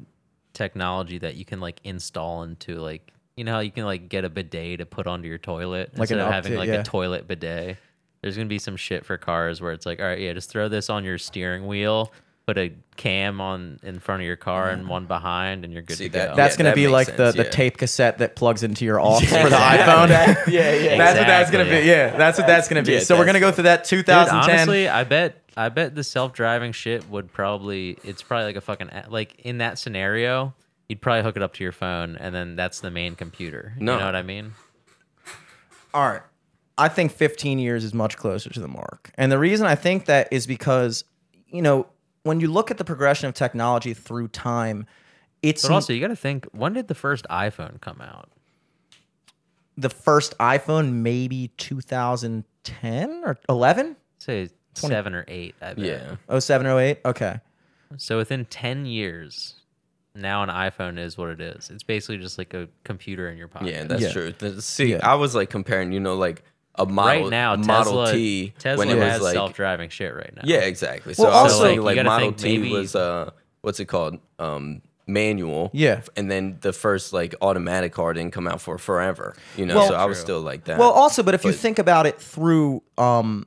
technology that you can like install into like you know how you can like get a bidet to put onto your toilet Like instead of having update, like yeah. a toilet bidet. There's gonna be some shit for cars where it's like, all right, yeah, just throw this on your steering wheel, put a cam on in front of your car and mm-hmm. one behind, and you're good See, to that- go. That's Yeah, going to that be makes like the, sense, the yeah. tape cassette that plugs into your aux for the Yeah. iPhone. That- yeah, yeah. That's what that's going to be. Exactly. Yeah, that's what that's going to be. Yeah, so we're going to go through that Dude, 2010. honestly, I bet I bet the self-driving shit would probably it's probably like a fucking like in that scenario, you'd probably hook it up to your phone and then that's the main computer. No. You know what I mean? All right. I think 15 years is much closer to the mark. And the reason I think that is because, you know, when you look at the progression of technology through time, it's But also, you got to think when did the first iPhone come out? the first iPhone, maybe 2010 or 11? Say 7 or 8, I bet. Yeah. 07, 08? Okay. So within 10 years, now an iPhone is what it is. It's basically just like a computer in your pocket. Yeah, that's Yeah. true. The- See, Yeah. I was like comparing, you know, like a model, right now, Model Tesla, T Tesla when it was has like self-driving shit right now. Yeah, exactly. So Well, I was also- saying You like gotta Model think T maybe- was uh what's it called? Um manual. Yeah. And then the first like automatic car didn't come out for forever. You know, Well- so I was True. still like that. Well, also, but if you But- think about it through um,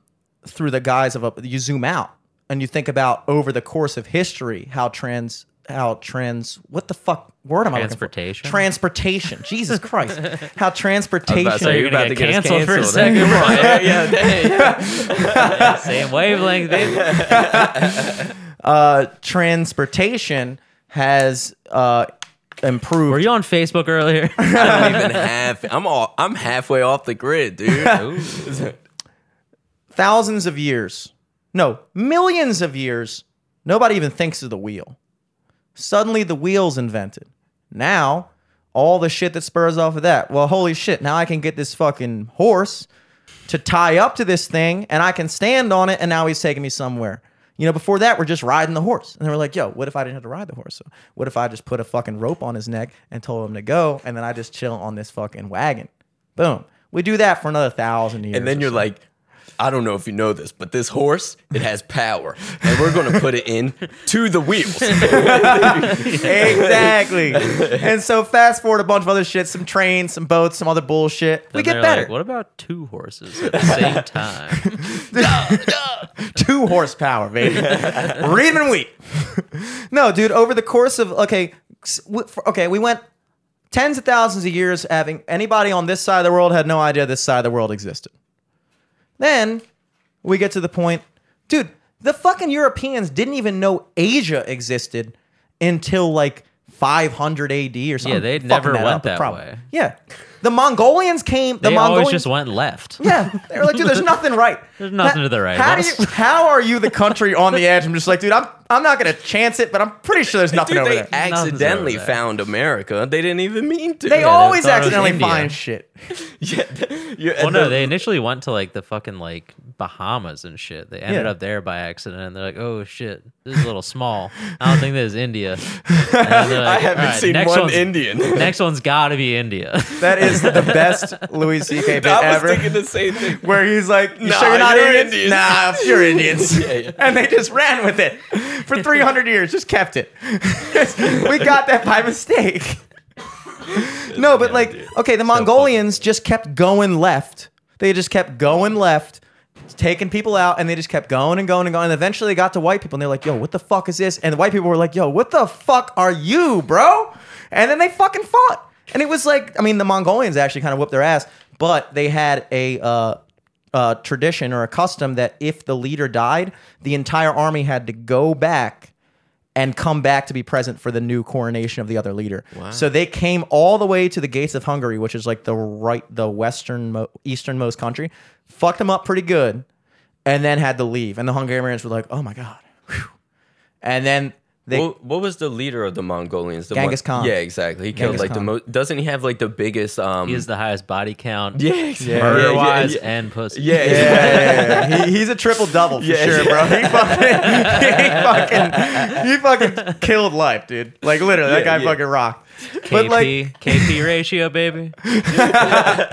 through the guise of a, you zoom out and you think about over the course of history how trans how trans what the fuck word am I looking for? Transportation? Transportation. Jesus Christ. How transportation. about to say, you're you're about to get get us canceled for a second, yeah, yeah, yeah. Same wavelength, uh, transportation has uh, improved. Were you on Facebook earlier? I don't even have. I'm all. I'm halfway off the grid, dude. Thousands of years, no, millions of years, nobody even thinks of the wheel. Suddenly the wheel's invented. Now, all the shit that spurs off of that. Well, holy shit, now I can get this fucking horse to tie up to this thing and I can stand on it and now he's taking me somewhere. You know, before that, we're just riding the horse. And they were like, yo, what if I didn't have to ride the horse? So what if I just put a fucking rope on his neck and told him to go and then I just chill on this fucking wagon? Boom. We do that for another thousand years. And then you're so. like, I don't know if you know this, but this horse, it has power. And we're going to put it in to the wheels. exactly. and so fast forward a bunch of other shit, some trains, some boats, some other bullshit. we get better. Like, what about two horses at the same time? Two horsepower, baby. Ream and wheat. no, dude. Over the course of okay, s- w- for- okay, we went tens of thousands of years having anybody on this side of the world had no idea this side of the world existed. Then we get to the point, dude. The fucking Europeans didn't even know Asia existed until like 500 AD or something. Yeah, they'd never went that probably- way. Yeah. The Mongolians came. The They Mongolians always just went left. Yeah, they were like, dude, there's nothing right. There's nothing How- to the right How do us. you? How are you the country on the edge? I'm just like, dude, I'm I'm not gonna chance it, but I'm pretty sure there's nothing Dude, over they there. accidentally over there. found America. They didn't even mean to. They they always thought it was accidentally find shit. yeah, yeah, Well, and no, the- they initially went to like the fucking like Bahamas and shit. They ended Yeah. up there by accident, and they're like, "Oh shit, this is a little small. I don't think this is India." And I haven't "All right, seen next one Indian. next one's got to be India. That is the best Louis C.K. bit I was ever. thinking the same thing. where he's like, "You Nah, sure you're not you're Indians? Indians. Nah, you're Indians." Yeah, yeah. And they just ran with it for 300 years, just kept it. we got that by mistake. no, but like, okay, the Mongolians just kept going left. They just kept going left, taking people out, and they just kept going and going and going. And eventually they got to white people, and they're like, yo, what the fuck is this? And the white people were like, yo, what the fuck are you, bro? And then they fucking fought. And it was like, I mean, the Mongolians actually kind of whipped their ass, but they had a uh, uh, tradition or a custom that if the leader died, the entire army had to go back and come back to be present for the new coronation of the other leader. So they came all the way to the gates of Hungary, which is like the right, the western, mo- easternmost country, fucked them up pretty good, and then had to leave. And the Hungarians were like, "Oh my god!" Whew. And then they what, what was the leader of the Mongolians? The Genghis one- Khan. Yeah, exactly. He killed Genghis like the most. Doesn't he have like the biggest? Um, he has the highest body count, yeah, exactly. Yeah, murder yeah, wise yeah, and pussy. yeah, yeah, yeah, yeah, yeah. He, he's a triple double for Yeah, sure, yeah. bro. He fucking, he fucking, he fucking killed life, dude. Like literally, that guy yeah. fucking rocked. KP, But like KP ratio, baby.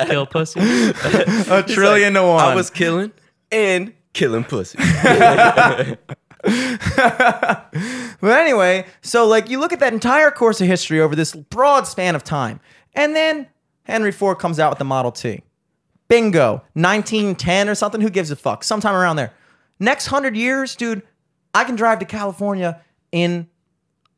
Kill pussy. a trillion to one. I was killing and killing pussy. But anyway, so like you look at that entire course of history over this broad span of time, and then Henry Ford comes out with the Model T. Bingo, 1910 or something. Who gives a fuck? Sometime around there. Next hundred years, dude, I can drive to California in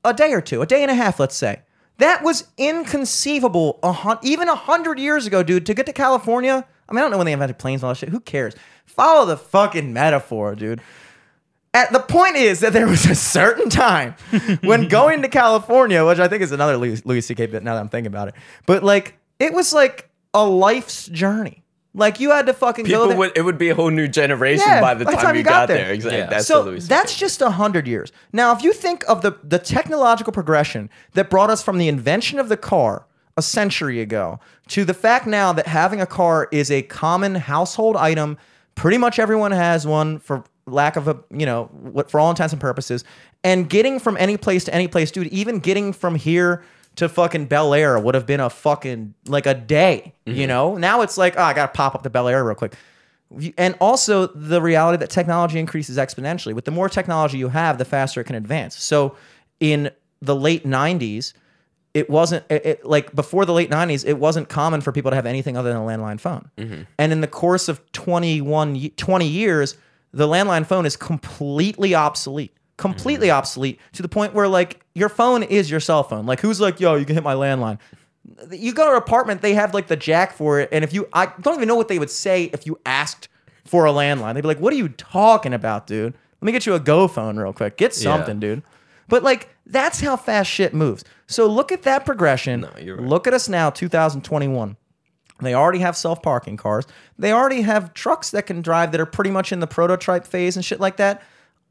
a day or two, a day and a half, let's say. That was inconceivable. Even a hundred years ago, dude, to get to California. I mean, I don't know when they invented planes and all that shit. Who cares? Follow the fucking metaphor, dude. At the point is that there was a certain time when going to California, which I think is another Louis, Louis C.K. bit now that I'm thinking about it, but like it was like a life's journey. Like you had to fucking go People there. would. It would be a whole new generation Yeah, by the time, you got, there. Exactly. Yeah. That's so the Louis that's just a hundred years. Now, if you think of the the technological progression that brought us from the invention of the car a century ago to the fact now that having a car is a common household item, pretty much everyone has one for lack of a you know what for all intents and purposes, and getting from any place to any place, dude. Even getting from here to fucking Bel Air would have been a fucking like a day. You mm-hmm. know, now it's like oh, I gotta pop up to Bel Air real quick and also the reality that technology increases exponentially. With the more technology you have, the faster it can advance. So in the late 90s, it wasn't it, it- like before the late 90s, it wasn't common for people to have anything other than a landline phone. Mm-hmm. And in the course of 21 20 years, the landline phone is completely obsolete. Completely mm. obsolete to the point where like your phone is your cell phone. Like who's like, "Yo, you can hit my landline." you go to an apartment, they have like the jack for it. And if you, I don't even know what they would say if you asked for a landline. They'd be like, what are you talking about, dude? Let me get you a Go phone real quick. Get something, dude. But like, that's how fast shit moves. So look at that progression. you're right. Look at us now, 2021. They already have self parking cars. They already have trucks that can drive that are pretty much in the prototype phase and shit like that.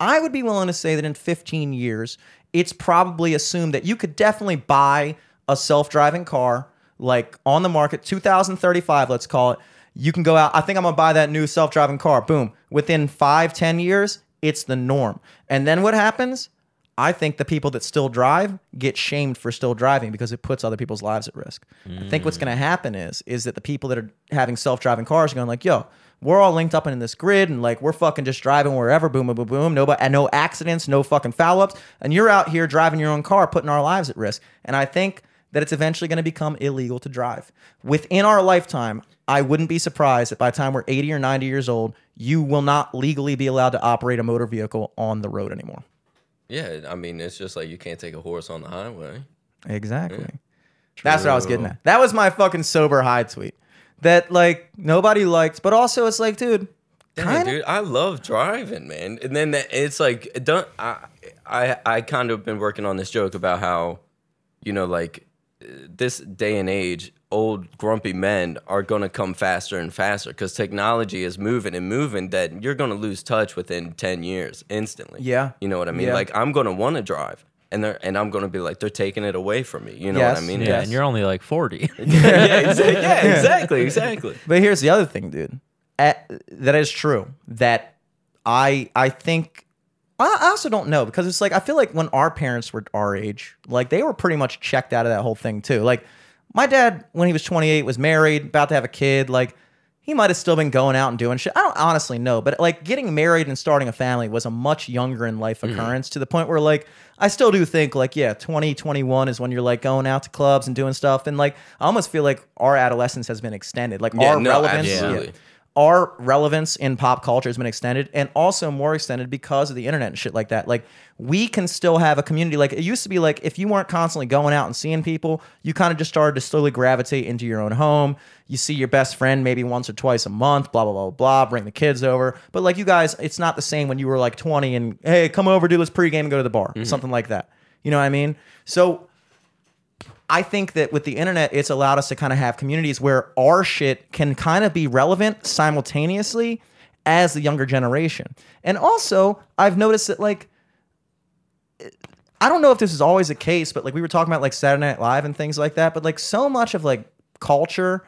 I would be willing to say that in 15 years, it's probably assumed that you could definitely buy a self driving car like on the market, 2035, let's call it. You can go out. I think I'm gonna buy that new self driving car. Boom. Within five, 10 years, it's the norm. And then what happens? I think the people that still drive get shamed for still driving because it puts other people's lives at risk. I think what's going to happen is is that the people that are having self-driving cars are going like, "Yo, we're all linked up in this grid and like we're fucking just driving wherever, boom, boom, boom, boom, nobody, and no accidents, no fucking foul ups, and you're out here driving your own car, putting our lives at risk." And I think that it's eventually going to become illegal to drive within our lifetime. I wouldn't be surprised that by the time we're 80 or 90 years old, you will not legally be allowed to operate a motor vehicle on the road anymore. Yeah, I mean, it's just like you can't take a horse on the highway. Exactly. That's what I was getting at. That was my fucking sober high tweet. That like nobody liked, but also it's like, dude, Dang, dude, I love driving, man. And then that, it's like, don't I? I I kind of been working on this joke about how, you know, like this day and age, old grumpy men are going to come faster and faster because technology is moving and moving that you're going to lose touch within 10 years instantly. Yeah. You know what I mean? Yeah. Like I'm going to want to drive and they're and I'm going to be like they're taking it away from me. You know what I mean? Yeah, Yes. and you're only like 40. yeah, exa- yeah, exactly, exactly. But here's the other thing, dude. At, that is true. That I I think I, I also don't know because it's like I feel like when our parents were our age, like they were pretty much checked out of that whole thing too. Like my dad, when he was 28, was married, about to have a kid. Like he might have still been going out and doing shit. I don't honestly know, but like getting married and starting a family was a much younger in life mm-hmm. occurrence to the point where like I still do think like yeah, 20, 21 is when you're like going out to clubs and doing stuff and like I almost feel like our adolescence has been extended. Like Yeah, our no, relevance absolutely. Our relevance in pop culture has been extended and also more extended because of the internet and shit like that. Like we can still have a community. Like it used to be like if you weren't constantly going out and seeing people, you kind of just started to slowly gravitate into your own home. You see your best friend maybe once or twice a month, blah, blah, blah, blah, bring the kids over. But like you guys, it's not the same when you were like 20 and hey, come over, do this pregame and go to the bar. Mm-hmm. Something like that. You know what I mean? So I think that with the internet, it's allowed us to kind of have communities where our shit can kind of be relevant simultaneously as the younger generation. And also, I've noticed that like I don't know if this is always the case, but like we were talking about like Saturday Night Live and things like that, but like so much of like culture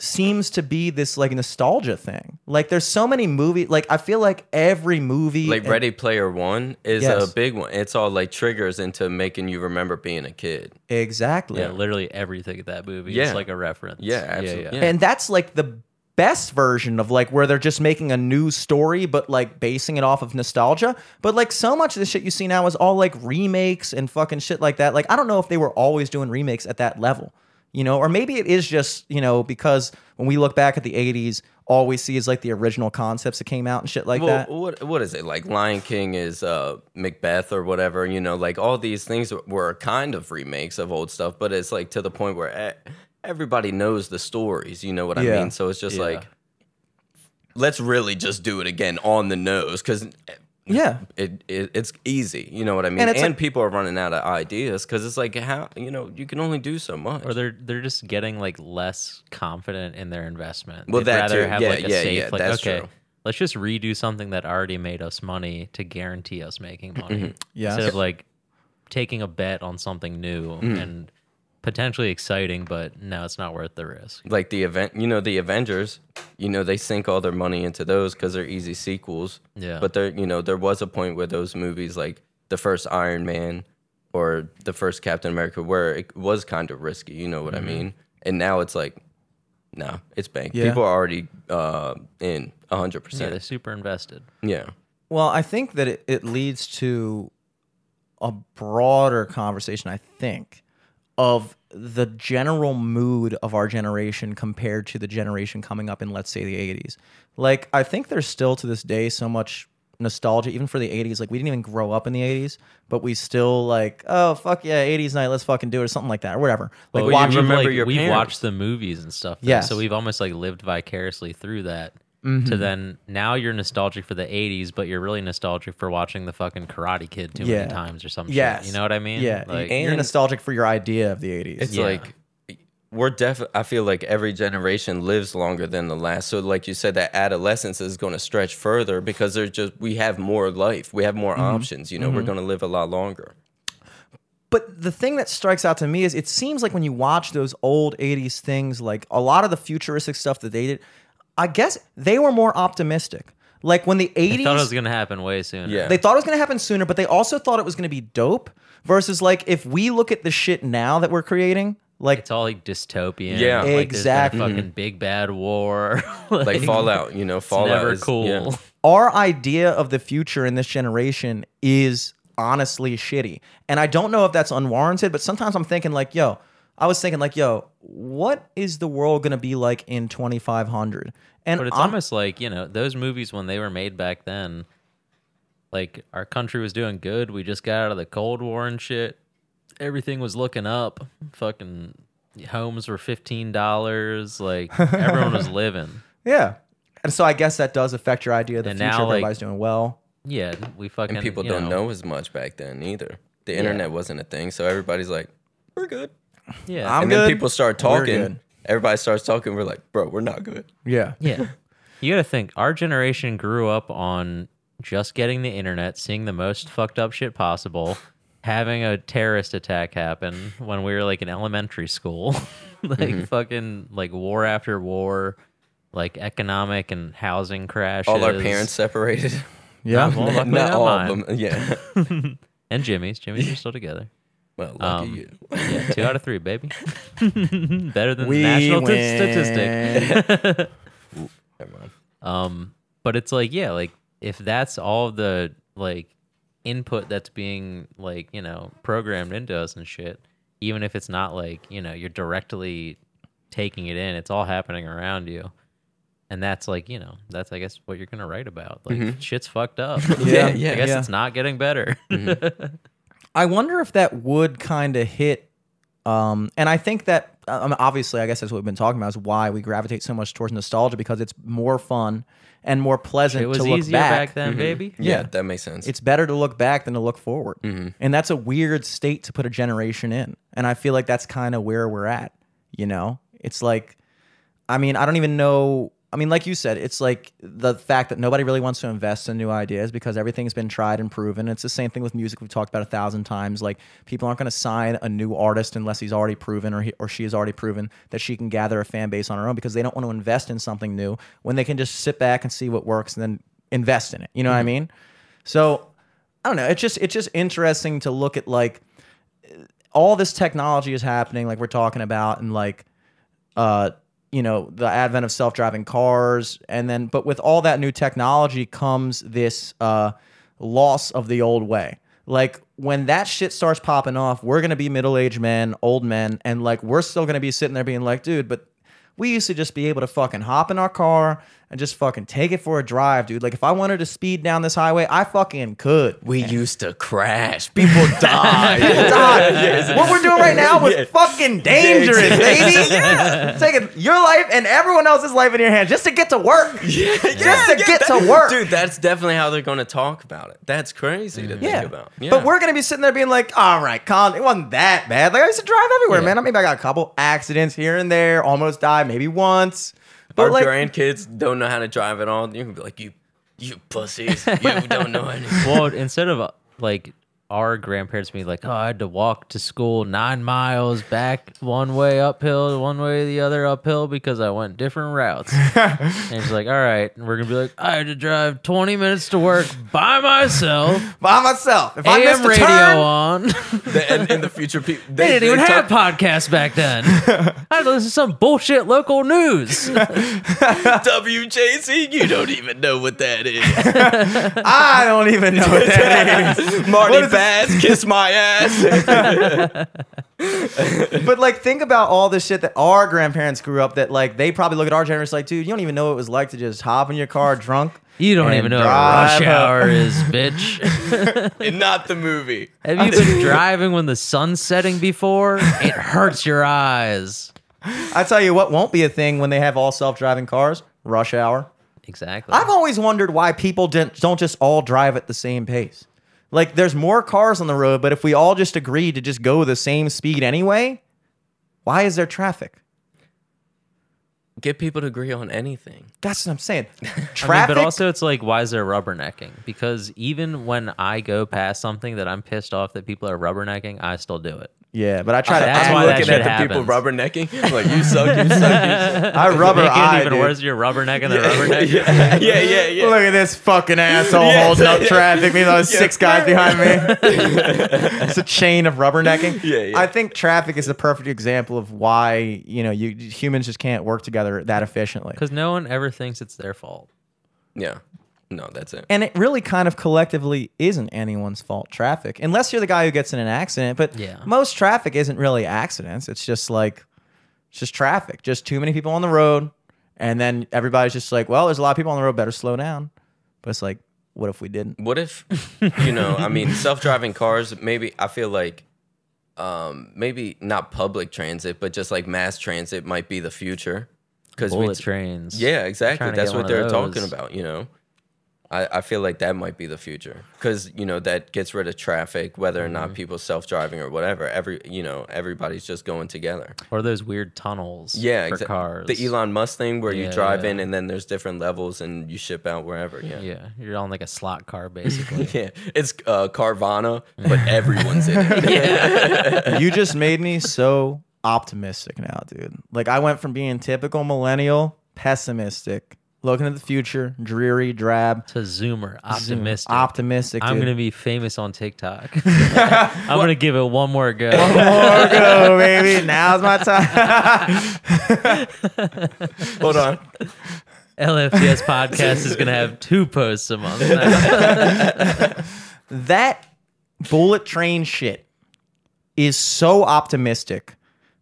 seems to be this like nostalgia thing. Like there's so many movie like I feel like every movie Like and- Ready Player One is Yes. a big one. It's all like triggers into making you remember being a kid. Exactly. yeah, literally everything in that movie Yeah. is like a reference. Yeah, absolutely. Yeah. and that's like the best version of like where they're just making a new story but like basing it off of nostalgia but like so much of the shit you see now is all like remakes and fucking shit like that like i don't know if they were always doing remakes at that level you know or maybe it is just you know because when we look back at the 80s all we see is like the original concepts that came out and shit like well, that what what is it like? Lion King is uh, Macbeth or whatever. You know, like all these things were kind of remakes of old stuff, but it's like to the point where everybody knows the stories. You know what I mean? So it's just Yeah. like, let's really just do it again on the nose because yeah it, it it's easy. You know what I mean? And And, it's like- people are running out of ideas because it's like how you know you can only do so much. Or they're they're just getting like less confident in their investment. Well, They'd that rather too. have Yeah, like a yeah, safe yeah, like that's okay, true. let's just redo something that already made us money to guarantee us making money. Mm-hmm. Yes. Instead of like taking a bet on something new Mm-hmm. and potentially exciting, but no, it's not worth the risk. like the event you know the avengers you know they sink all their money into those because they're easy sequels Yeah. but there you know there was a point where those movies like the first iron man or the first captain america where it was kind of risky you know what i mean and now it's like no it's bank Yeah. people are already uh in 100% Yeah, they're super invested. yeah Well, I think that it, it leads to a broader conversation, I think, of the general mood of our generation compared to the generation coming up in, let's say, the 80s. Like, I think there's still to this day so much nostalgia, even for the 80s. Like, we didn't even grow up in the 80s, but we still, like, oh, fuck yeah, 80s night, let's fucking do it, or something like that, or whatever. Like, Well, you remember like, your we've parents. watched the movies and stuff. yeah So we've almost like lived vicariously through that. Mm-hmm. To then now you're nostalgic for the 80s, but you're really nostalgic for watching the fucking Karate Kid too Yeah. many times or something. Yes. shit. You know what I mean? Yeah, Like, you're nostalgic for your idea of the 80s. it's Yeah. like we're def i feel like every generation lives longer than the last so like you said that adolescence is going to stretch further because there's just we have more life we have more Mm-hmm. options you know we're going to live a lot longer But the thing that strikes out to me is it seems like when you watch those old 80s things, like a lot of the futuristic stuff that they did, I guess they were more optimistic. Like when the 80s, I thought it was gonna happen way sooner. Yeah. they thought it was going to happen sooner, but they also thought it was going to be dope. Versus like if we look at the shit now that we're creating, like It's all like dystopian. Yeah. like, Exactly. There's been a fucking mm-hmm. big bad war. like fallout you know It's fallout never is cool. yeah. our idea of the future in this generation is honestly shitty. And I don't know if that's unwarranted, but sometimes I'm thinking like, yo, I was thinking like, yo, what is the world going to be like in 2500? And But it's I'm- almost like, you know, those movies when they were made back then, like our country was doing good. We just got out of the Cold War and shit. Everything was looking up. Fucking homes were fifteen dollars. Like everyone was living. Yeah. And so I guess that does affect your idea of the And future. now, like- everybody's doing well. Yeah, we fucking and people you don't know. as much back then either the internet wasn't a thing so everybody's like we're good Yeah. I'm and good. then people start talking. Everybody starts talking. We're like, bro, we're not good. Yeah. Yeah. You got to think our generation grew up on just getting the internet, seeing the most fucked up shit possible, having a terrorist attack happen when we were like in elementary school. like Mm-hmm. fucking like war after war, like economic and housing crashes. All our parents separated. Yeah. Well, not not all mine. of them. Yeah. and Jimmy's. Jimmy's are still together. Well, lucky Um, you. Yeah, two out of three, baby. Better than We the national t- statistic. Never mind. Um, but it's like, yeah, like if that's all the like input that's being like, you know, programmed into us and shit, even if it's not like, you know, you're directly taking it in, it's all happening around you. And that's like, you know, that's I guess what you're gonna write about. Like shit's fucked up. Yeah, yeah, I guess yeah. it's not getting better. I wonder if that would kind of hit. Um, and I think that um, obviously, I guess that's what we've been talking about is why we gravitate so much towards nostalgia because it's more fun and more pleasant it was to look easier back. back, then, baby. Yeah, Yeah. that makes sense. It's better to look back than to look forward, and that's a weird state to put a generation in. And I feel like that's kind of where we're at. You know, it's like, I mean, I don't even know. I mean, like you said, it's like the fact that nobody really wants to invest in new ideas because everything's been tried and proven. It's the same thing with music we've talked about a thousand times. Like people aren't going to sign a new artist unless he's already proven or he or she has already proven that she can gather a fan base on her own because they don't want to invest in something new when they can just sit back and see what works and then invest in it. You know what I mean? So I don't know. It's just it's just interesting to look at like all this technology is happening, like we're talking about, and like uh, you know, the advent of self-driving cars, and then but with all that new technology comes this uh, loss of the old way. Like when that shit starts popping off, we're gonna be middle-aged men, old men, and like we're still gonna be sitting there being like, dude, but we used to just be able to fucking hop in our car and just fucking take it for a drive, dude. Like if I wanted to speed down this highway, I fucking could. we used to crash. People died. God, what we're doing right now was Yeah. fucking dangerous, baby. Taking your life and everyone else's life in your hands just to get to work. Yeah, just to get that- to work. Dude, that's definitely how they're going to talk about it. That's crazy to yeah. think about. Yeah. But we're gonna be sitting there being like, all right, Colin, it wasn't that bad. Like I used to drive everywhere, Yeah. man. I maybe I got a couple accidents here and there, almost died maybe once. But Our like grandkids don't know how to drive at all. You can be like, you, you pussies. You don't know anything. well, instead of uh, like our grandparents being like, "Oh, I had to walk to school nine miles back one way uphill, one way the other uphill because I went different routes," and she's like, "All right," and we're gonna be like, "I had to drive twenty minutes to work by myself, by myself. If I missed AM a radio turn, on." The- and, and the future people. They didn't even have podcasts back then. I had to listen to some bullshit local news. WJZ. You don't even know what that is. I don't even know what that is. Marty Bass, kiss my ass. But like, think about all the shit that our grandparents grew up. That like, they probably look at our generation like, dude, you don't even know what it was like to just hop in your car drunk. You don't even know what drive rush up. hour is, bitch. and not the movie. Have you been driving when the sun's setting before? It hurts your eyes. I tell you what, won't be a thing when they have all self-driving cars. Rush hour. Exactly. I've always wondered why people didn't, don't just all drive at the same pace. Like, there's more cars on the road, but if we all just agreed to just go the same speed anyway, why is there traffic? Get people to agree on anything. That's what I'm saying. I mean, Traffic. but also, it's like, why is there rubbernecking? Because even when I go past something that I'm pissed off that people are rubbernecking, I still do it. Yeah, but I try oh, to. That's I'm why that looking shit at the people happens. rubbernecking. Like you suck, you suck, you suck. I rubber Make eye, it even dude. worse. You're rubbernecking the rubberneck. yeah, yeah, yeah, yeah. Look at this fucking asshole Yeah. holding up traffic. Me, those Yeah. six guys behind me. it's a chain of rubbernecking. Yeah, yeah. I think traffic is the perfect example of why you know you humans just can't work together that efficiently. Because no one ever thinks it's their fault. Yeah. No, that's it. And it really kind of collectively isn't anyone's fault. Traffic, unless you're the guy who gets in an accident. But Yeah. most traffic isn't really accidents. It's just like it's just traffic. Just too many people on the road, and then everybody's just like, well, there's a lot of people on the road. Better slow down. But it's like, what if we didn't? What if, you know, I mean, self-driving cars. Maybe I feel like, um, maybe not public transit, but just like mass transit might be the future. Because we, Bullet trains. yeah, exactly. That's what they're talking about. You know, I, I feel like that might be the future because you know that gets rid of traffic, whether or Mm-hmm. not people self driving or whatever. Every you know everybody's just going together. Or those weird tunnels Yeah, for exa- cars. The Elon Musk thing where you drive yeah. in and then there's different levels and you ship out wherever. Yeah. Yeah, you're on like a slot car basically. Yeah, it's uh, Carvana, but everyone's in it. you just made me so optimistic now, dude. Like I went from being typical millennial, pessimistic, looking at the future, dreary, drab, to Zoomer, optimistic. optimistic. I'm dude. gonna be famous on TikTok. I'm gonna give it one more go. One more go, baby. Now's my time. Hold on. LFTS podcast is gonna have two posts a month. that bullet train shit is so optimistic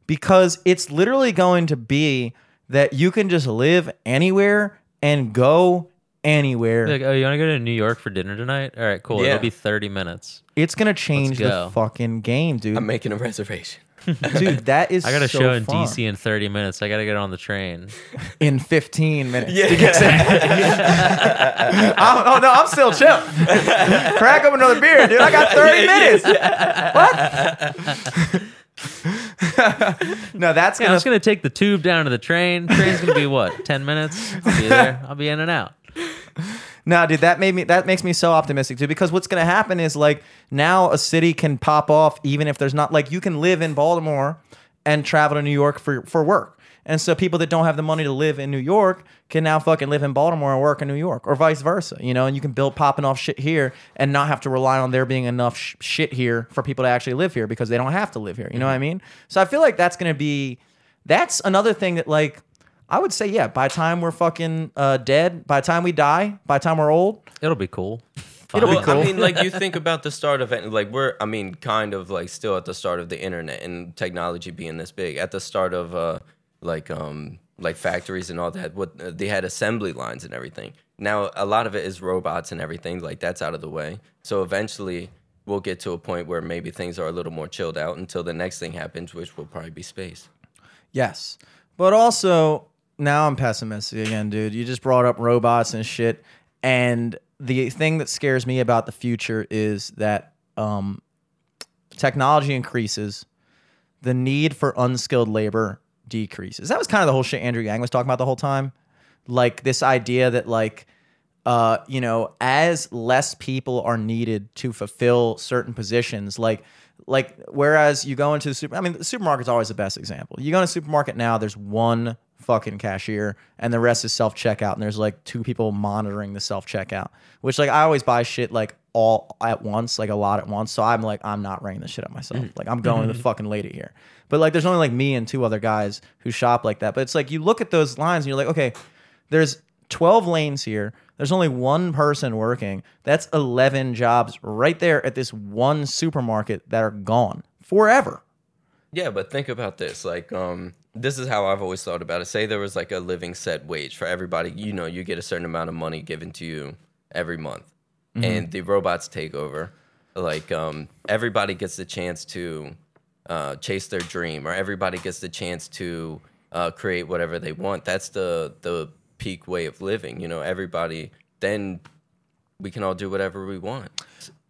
because it's literally going to be that you can just live anywhere and go anywhere. like, oh, you want to go to New York for dinner tonight? All right, cool. Yeah. It'll be 30 minutes. It's gonna change the go. fucking game, dude. I'm making a reservation. dude, that is I got a so show in fun. DC in 30 minutes. I got to get on the train. in 15 minutes. Yeah. I'm, oh no, I'm still chill. Crack up another beer, dude. I got 30 minutes. What? No, that's Yeah, gonna just gonna take the tube down to the train. Train's gonna be what? 10 minutes. I'll be there. I'll be in and out. No, dude, that made me that makes me so optimistic too. Because what's gonna happen is like now a city can pop off even if there's not like you can live in Baltimore and travel to New York for for work. And so people that don't have the money to live in New York can now fucking live in Baltimore and work in New York, or vice versa, you know. And you can build popping off shit here and not have to rely on there being enough sh- shit here for people to actually live here because they don't have to live here. You know what I mean? So I feel like that's gonna be that's another thing that like I would say yeah. By the time we're fucking uh, dead, by the time we die, by the time we're old, It'll be cool. It'll be well, cool. I mean, like you think about the start of it, like we're, I mean, kind of like still at the start of the internet and technology being this big. At the start of uh, like um, like factories and all that, what uh, they had assembly lines and everything. Now a lot of it is robots and everything. Like that's out of the way. So eventually we'll get to a point where maybe things are a little more chilled out until the next thing happens, which will probably be space. Yes. But also, now I'm pessimistic again, dude. You just brought up robots and shit. And the thing that scares me about the future is that um, technology increases, the need for unskilled labor decreases. That was kind of the whole shit Andrew Yang was talking about the whole time. Like this idea that, like, uh, you know, as less people are needed to fulfill certain positions, like like whereas you go into the super I mean the supermarket's always the best example. You go in a supermarket now, there's one fucking cashier and the rest is self checkout and there's like two people monitoring the self checkout. Which like I always buy shit like all at once, like a lot at once. So I'm like, I'm not ringing this shit up myself. Like I'm going to the fucking lady here. But like there's only like me and two other guys who shop like that. But it's like you look at those lines and you're like, okay, there's 12 lanes here. There's only one person working. That's 11 jobs right there at this one supermarket that are gone forever. Yeah, but think about this. Like, um, this is how I've always thought about it. Say there was like a living set wage for everybody. You know, you get a certain amount of money given to you every month, and the robots take over. Like, um, everybody gets the chance to uh, chase their dream, or everybody gets the chance to uh, create whatever they want. That's the the peak way of living. You know, everybody. Then we can all do whatever we want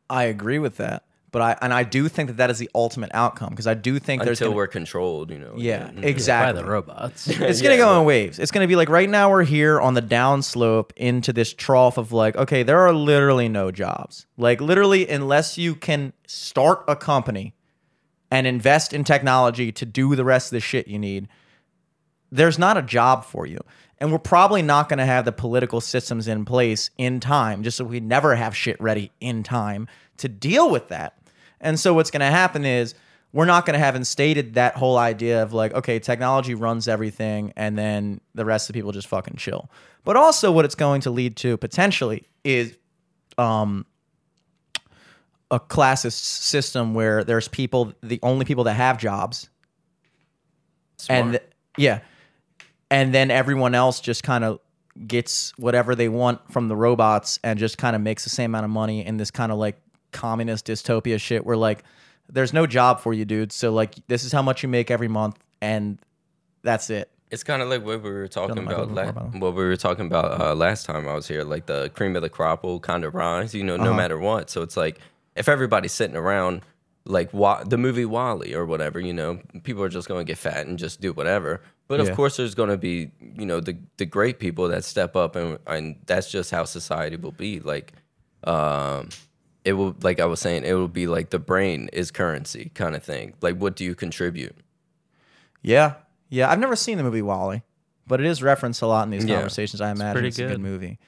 I agree with that. But I and I do think that that is the ultimate outcome because I do think there's until gonna, we're controlled. You know. yeah. By exactly. the robots. It's gonna Yeah, go but- in waves. It's gonna be like right now we're here on the downslope into this trough of like, okay, there are literally no jobs. Like literally, unless you can start a company and invest in technology to do the rest of the shit you need, there's not a job for you. And we're probably not gonna have the political systems in place in time, just so we never have shit ready in time to deal with that. And so what's gonna happen is we're not going to have instated that whole idea of like, okay, technology runs everything, and then the rest of the people just fucking chill. But also, what it's going to lead to potentially is um, a classist system where there's people, the only people that have jobs, and th- yeah, and then everyone else just kind of gets whatever they want from the robots and just kind of makes the same amount of money in this kind of like communist dystopia shit where like there's no job for you dude so like this is how much you make every month and that's it It's kind of like what we were talking about. La- what we were talking about uh, last time I was here. Like the cream of the crop will kind of rise, you know, Uh-huh. no matter what. So it's like if everybody's sitting around, like wa- the movie WALL-E or whatever, you know, people are just going to get fat and just do whatever. But of course, there's going to be, you know, the the great people that step up, and and that's just how society will be. Like, um, it will, like I was saying, it will be like the brain is currency kind of thing. Like, what do you contribute? Yeah, yeah. I've never seen the movie WALL-E, but it is referenced a lot in these Yeah. conversations. I imagine pretty it's a good good. movie,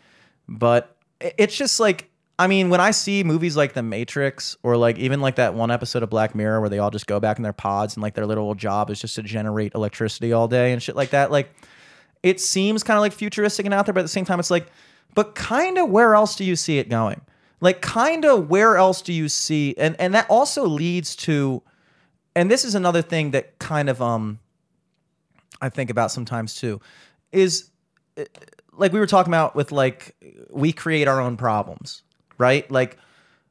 but it's just like I mean, when I see movies like The Matrix or like even like that one episode of Black Mirror where they all just go back in their pods and like their little job is just to generate electricity all day and shit like that, like it seems kind of like futuristic and out there, but at the same time, it's like, but kind of where else do you see it going? Like, kind of where else do you see? And and that also leads to, and this is another thing that kind of um, I think about sometimes too, is uh, like we were talking about with like we create our own problems, right? Like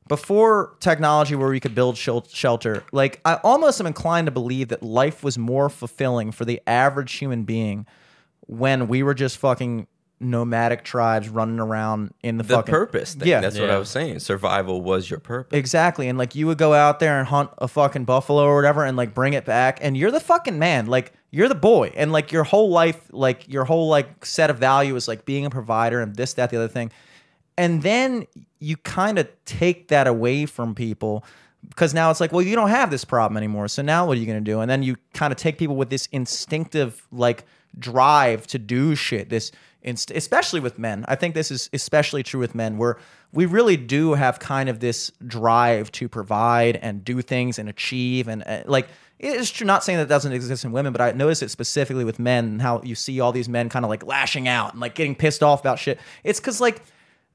before technology where we could build shelter, like I almost am inclined to believe that life was more fulfilling for the average human being when we were just fucking nomadic tribes running around in the, The fucking purpose thing. Yeah. That's what I was saying. Survival was your purpose. Exactly. And like you would go out there and hunt a fucking buffalo or whatever and like bring it back and you're the fucking man. Like you're the boy. And like your whole life, like your whole like set of value is like being a provider and this, that, the other thing. And then you kind of take that away from people because now it's like, well, you don't have this problem anymore. So now what are you going to do? And then you kind of take people with this instinctive like drive to do shit. This, especially with men. I think this is especially true with men, where we really do have kind of this drive to provide and do things and achieve. And uh, like, it's true, not saying that doesn't exist in women, but I notice it specifically with men how you see all these men kind of like lashing out and like getting pissed off about shit. It's because like,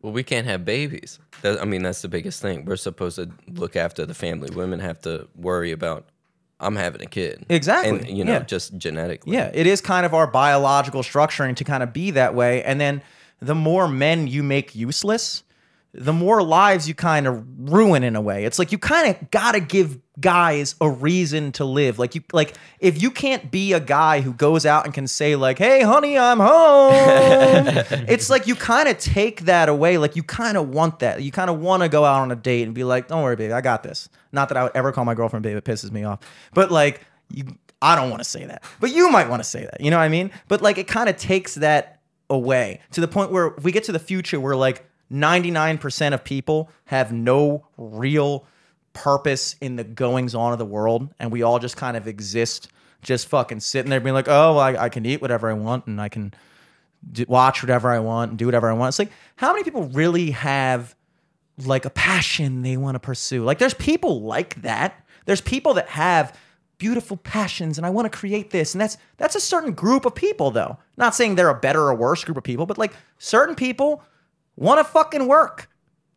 Well, we can't have babies. That, I mean, that's the biggest thing. We're supposed to look after the family. Women have to worry about, I'm having a kid. Exactly, And, you know, yeah. just genetically. Yeah, it is kind of our biological structuring to kind of be that way. And then the more men you make useless, the more lives you kind of ruin in a way. It's like you kind of got to give guys a reason to live. Like you like if you can't be a guy who goes out and can say like, "Hey honey, I'm home." it's like you kind of take that away. Like you kind of want that. You kind of want to go out on a date and be like, "Don't worry, baby, I got this." Not that I would ever call my girlfriend baby, it pisses me off. But like you I don't want to say that. But you might want to say that. You know what I mean? But like it kind of takes that away to the point where we get to the future where like 99% of people have no real purpose in the goings on of the world and we all just kind of exist just fucking sitting there being like oh I, I can eat whatever i want and i can watch whatever i want and do whatever i want. It's like how many people really have like a passion they want to pursue? Like there's people like that. There's people that have beautiful passions and i want to create this and that's that's a certain group of people though. Not saying they're a better or worse group of people but like certain people want to fucking work.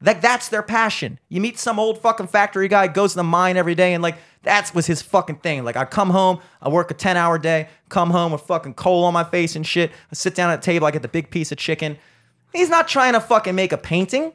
Like that's their passion. You meet some old fucking factory guy, goes to the mine every day, and like that was his fucking thing. Like I come home, I work a 10 hour day, come home with fucking coal on my face and shit. I sit down at the table, I get the big piece of chicken. He's not trying to fucking make a painting.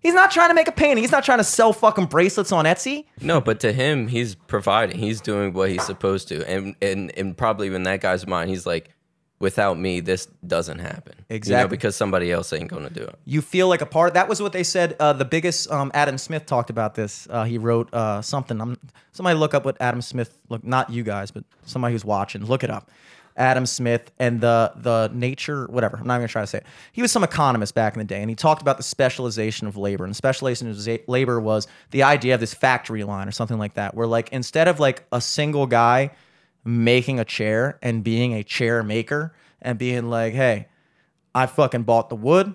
He's not trying to make a painting. He's not trying to sell fucking bracelets on Etsy. No, but to him, he's providing. He's doing what he's supposed to. And and and probably in that guy's mind, he's like, without me, this doesn't happen. You know, Exactly. because somebody else ain't gonna do it. you feel like a part. That was what they said. Uh, the biggest um, Adam Smith talked about this. Uh, he wrote uh, something. I'm somebody look up what Adam Smith look. Not you guys, but somebody who's watching. Look it up. Adam Smith and the the nature whatever. I'm not even to try to say it. He was some economist back in the day, and he talked about the specialization of labor. And specialization of labor was the idea of this factory line or something like that, where like instead of like a single guy making a chair and being a chair maker and being like, hey, I fucking bought the wood.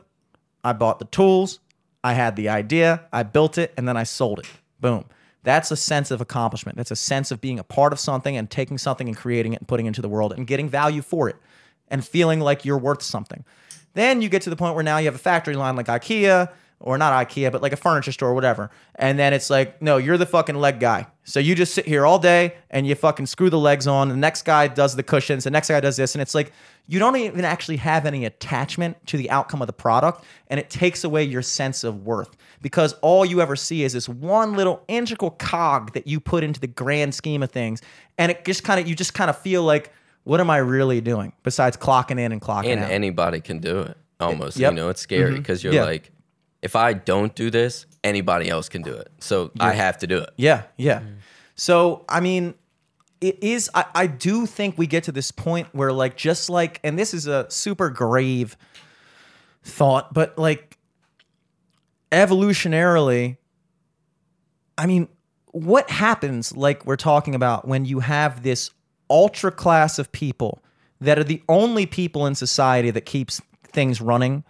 I bought the tools. I had the idea. I built it and then I sold it. Boom. That's a sense of accomplishment. That's a sense of being a part of something and taking something and creating it and putting it into the world and getting value for it and feeling like you're worth something. Then you get to the point where now you have a factory line like IKEA or not IKEA, but like a furniture store or whatever. And then it's like, no, you're the fucking leg guy. So you just sit here all day and you fucking screw the legs on. The next guy does the cushions. The next guy does this. And it's like, you don't even actually have any attachment to the outcome of the product. And it takes away your sense of worth because all you ever see is this one little integral cog that you put into the grand scheme of things. And it just kind of, you just kind of feel like, what am I really doing besides clocking in and clocking and out? And anybody can do it almost Yep. you know it's scary mm-hmm. because you're Yeah. like if i don't do this anybody else can do it so i have to do it Yeah, yeah. Mm. So I mean, it is. I, I do think we get to this point where, like, just like, and this is a super grave thought, but like, evolutionarily, I mean, what happens, like we're talking about, when you have this ultra class of people that are the only people in society that keeps things running,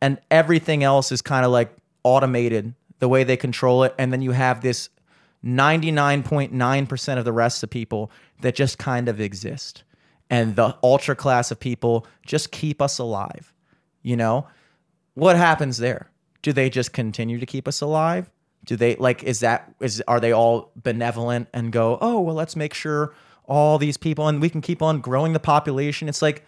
and everything else is kind of like automated the way they control it, and then you have this 99.9% of the rest of people that just kind of exist. And the ultra class of people just keep us alive. You know? What happens there? Do they just continue to keep us alive? Do they like is that is are they all benevolent and go, "Oh, well let's make sure all these people and we can keep on growing the population." It's like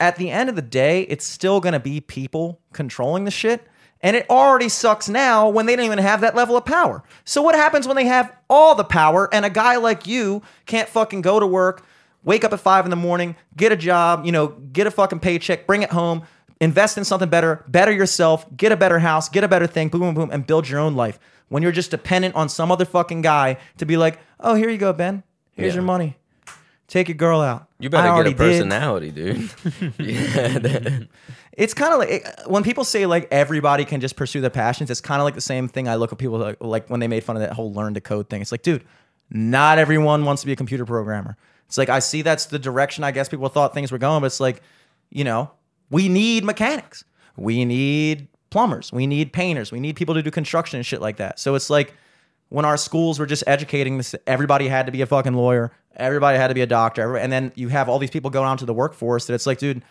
at the end of the day, it's still going to be people controlling the shit. And it already sucks now when they don't even have that level of power. So what happens when they have all the power and a guy like you can't fucking go to work, wake up at five in the morning, get a job, you know, get a fucking paycheck, bring it home, invest in something better, better yourself, get a better house, get a better thing, boom, boom, boom, and build your own life. When you're just dependent on some other fucking guy to be like, oh, here you go, Ben. Here's Yeah. your money. Take your girl out. you better get a did. personality dude yeah that- It's kind of like it- when people say like everybody can just pursue their passions. It's kind of like the same thing I look at people like, like when they made fun of that whole learn to code thing. It's like, dude, not everyone wants to be a computer programmer. It's like I see that's the direction I guess people thought things were going, but it's like, you know, we need mechanics, we need plumbers, we need painters, we need people to do construction and shit like that. So it's like when our schools were just educating this, everybody had to be a fucking lawyer, everybody had to be a doctor, and then you have all these people going out to the workforce that it's like, dude,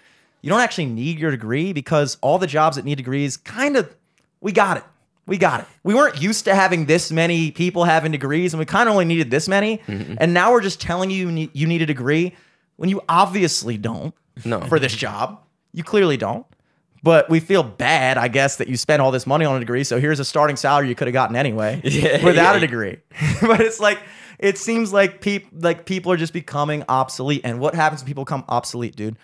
you don't actually need your degree because all the jobs that need degrees kind of, we got it. We got it. We weren't used to having this many people having degrees, and we kind of only needed this many. Mm-hmm. And now we're just telling you you need, you need a degree when you obviously don't No. for this job. You clearly don't. But we feel bad, I guess, that you spent all this money on a degree. So here's a starting salary you could have gotten anyway Yeah, without a degree. but it's like it seems like peop- like people are just becoming obsolete. And what happens when people become obsolete, dude?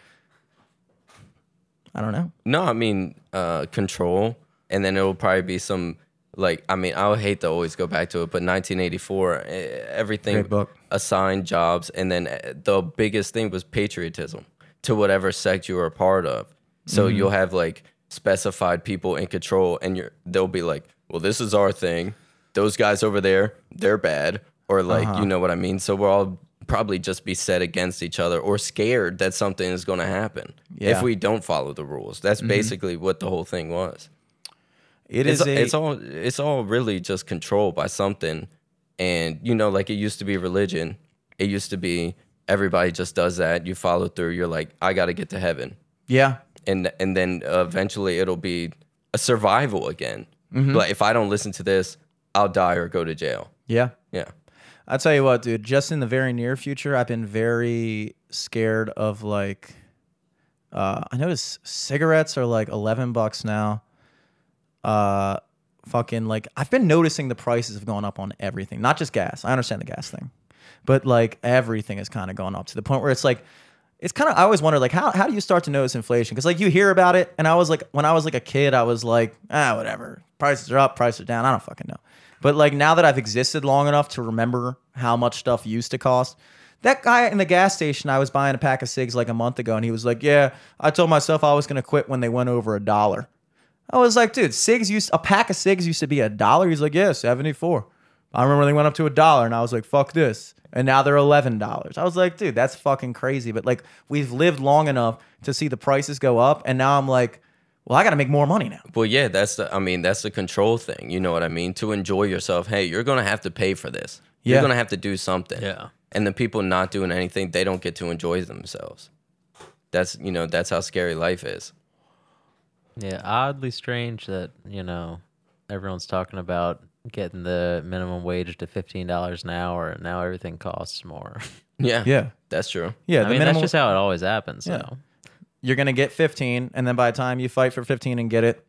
I don't know. No, I mean uh, control, and then it'll probably be some like I mean I would hate to always go back to it, but 1984, eh, everything assigned jobs, and then eh, the biggest thing was patriotism to whatever sect you were a part of. So Mm-hmm. you'll have like specified people in control, and you're they'll be like, well, this is our thing. Those guys over there, they're bad, or like Uh-huh. you know what I mean. So we'll all probably just be set against each other or scared that something is going to happen Yeah. Mm-hmm. if we don't follow the rules. That's basically what the whole thing was. It It's, is a, it's all it's all really just controlled by something, and you know, like it used to be religion. It used to be everybody just does that. You follow through. You're like, I got to get to heaven, yeah. And and then eventually it'll be a survival again. Mm-hmm. But if I don't listen to this, I'll die or go to jail. Yeah. Yeah. I'll tell you what, dude, just in the very near future, I've been very scared of like uh I notice cigarettes are like 11 bucks now. Uh fucking like I've been noticing the prices have gone up on everything, not just gas. I understand the gas thing. But like everything has kind of gone up to the point where it's like it's kind of I always wonder like how how do you start to notice inflation? Because like you hear about it, and I was like when I was like a kid, I was like ah whatever, prices are up, prices are down. I don't fucking know. But like now that I've existed long enough to remember how much stuff used to cost, that guy in the gas station, I was buying a pack of cigs like a month ago, and he was like, "Yeah, I told myself I was gonna quit when they went over a dollar." I was like, "Dude, cigs used a pack of cigs used to be a dollar." He's like, "Yeah, seventy four. I remember they went up to a dollar, and I was like, "Fuck this!" And now they're eleven dollars. I was like, "Dude, that's fucking crazy." But like, we've lived long enough to see the prices go up, and now I'm like, "Well, I got to make more money now." Well, yeah, that's the. I mean, that's the control thing. You know what I mean? To enjoy yourself. Hey, you're gonna have to pay for this. Yeah. You're gonna have to do something. Yeah. And the people not doing anything, they don't get to enjoy themselves. That's you know that's how scary life is. Yeah, oddly strange that, you know, everyone's talking about getting the minimum wage to $15 an hour and now everything costs more. Yeah. Yeah, That's true. yeah. I the mean, minimum- that's just how it always happens. Yeah. So. you're gonna get 15 and then by the time you fight for 15 and get it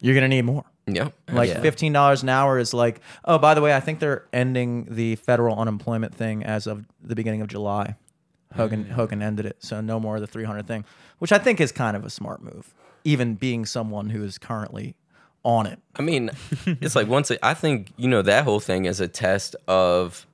you're gonna need more Yep. like Yeah. $15 an hour is like oh by the way i think they're ending the federal unemployment thing as of the beginning of july Hogan hmm. Hogan ended it. So no more of the 300 thing, which I think is kind of a smart move, even being someone who is currently on it. I mean, it's like once it, I think you know that whole thing is a test of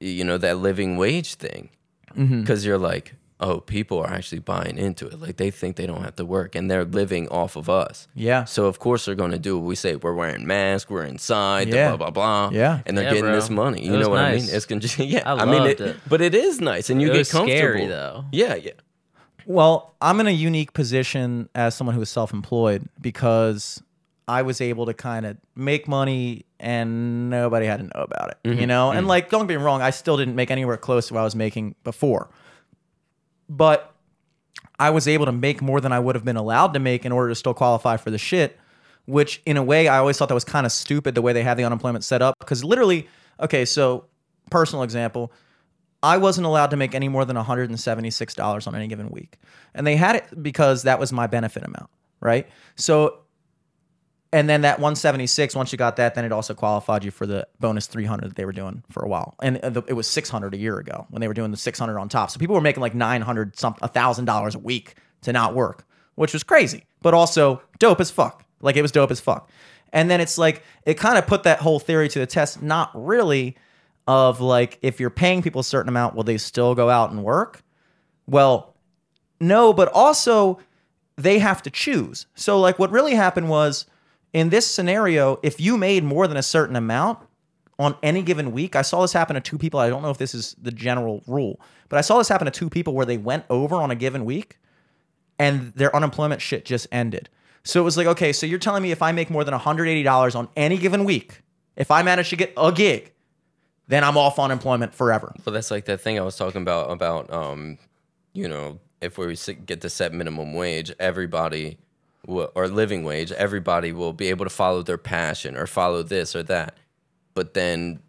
you know that living wage thing Mm-hmm. because you're like, oh, people are actually buying into it. Like they think they don't have to work and they're living off of us. Yeah. So of course they're going to do what we say. We're wearing masks. We're inside. the Yeah. blah blah blah. Yeah. And they're Yeah, getting bro. this money. It You know was what I mean? It's con- yeah. I mean, loved it. but it is nice, and you It get was comfortable. scary, though. Yeah, yeah. Well, I'm in a unique position as someone who is self-employed because I was able to kind of make money and nobody had to know about it. Mm-hmm. You know? And like don't get me wrong, I still didn't make anywhere close to what I was making before. But I was able to make more than I would have been allowed to make in order to still qualify for the shit, which in a way I always thought that was kind of stupid the way they had the unemployment set up because literally, okay, so personal example, I wasn't allowed to make any more than $176 on any given week. And they had it because that was my benefit amount, right? So and then that 176 once you got that then it also qualified you for the bonus 300 that they were doing for a while. And it was 600 a year ago when they were doing the 600 on top. So people were making like 900 some a thousand dollars a week to not work which was crazy but also dope as fuck. Like it was dope as fuck. And then it's like it kind of put that whole theory to the test not really of like if you're paying people a certain amount will they still go out and work? Well no, but also they have to choose. So, like, what really happened was in this scenario, if you made more than a certain amount on any given week, I saw this happen to two people. I don't know if this is the general rule, but I saw this happen to two people where they went over on a given week and their unemployment shit just ended. So it was like, okay, so you're telling me if I make more than $180 on any given week, if I manage to get a gig, then I'm off unemployment forever. But that's like that thing I was talking about about um, you know, if we get to set minimum wage, everybody or living wage, everybody will be able to follow their passion or follow this or that. But then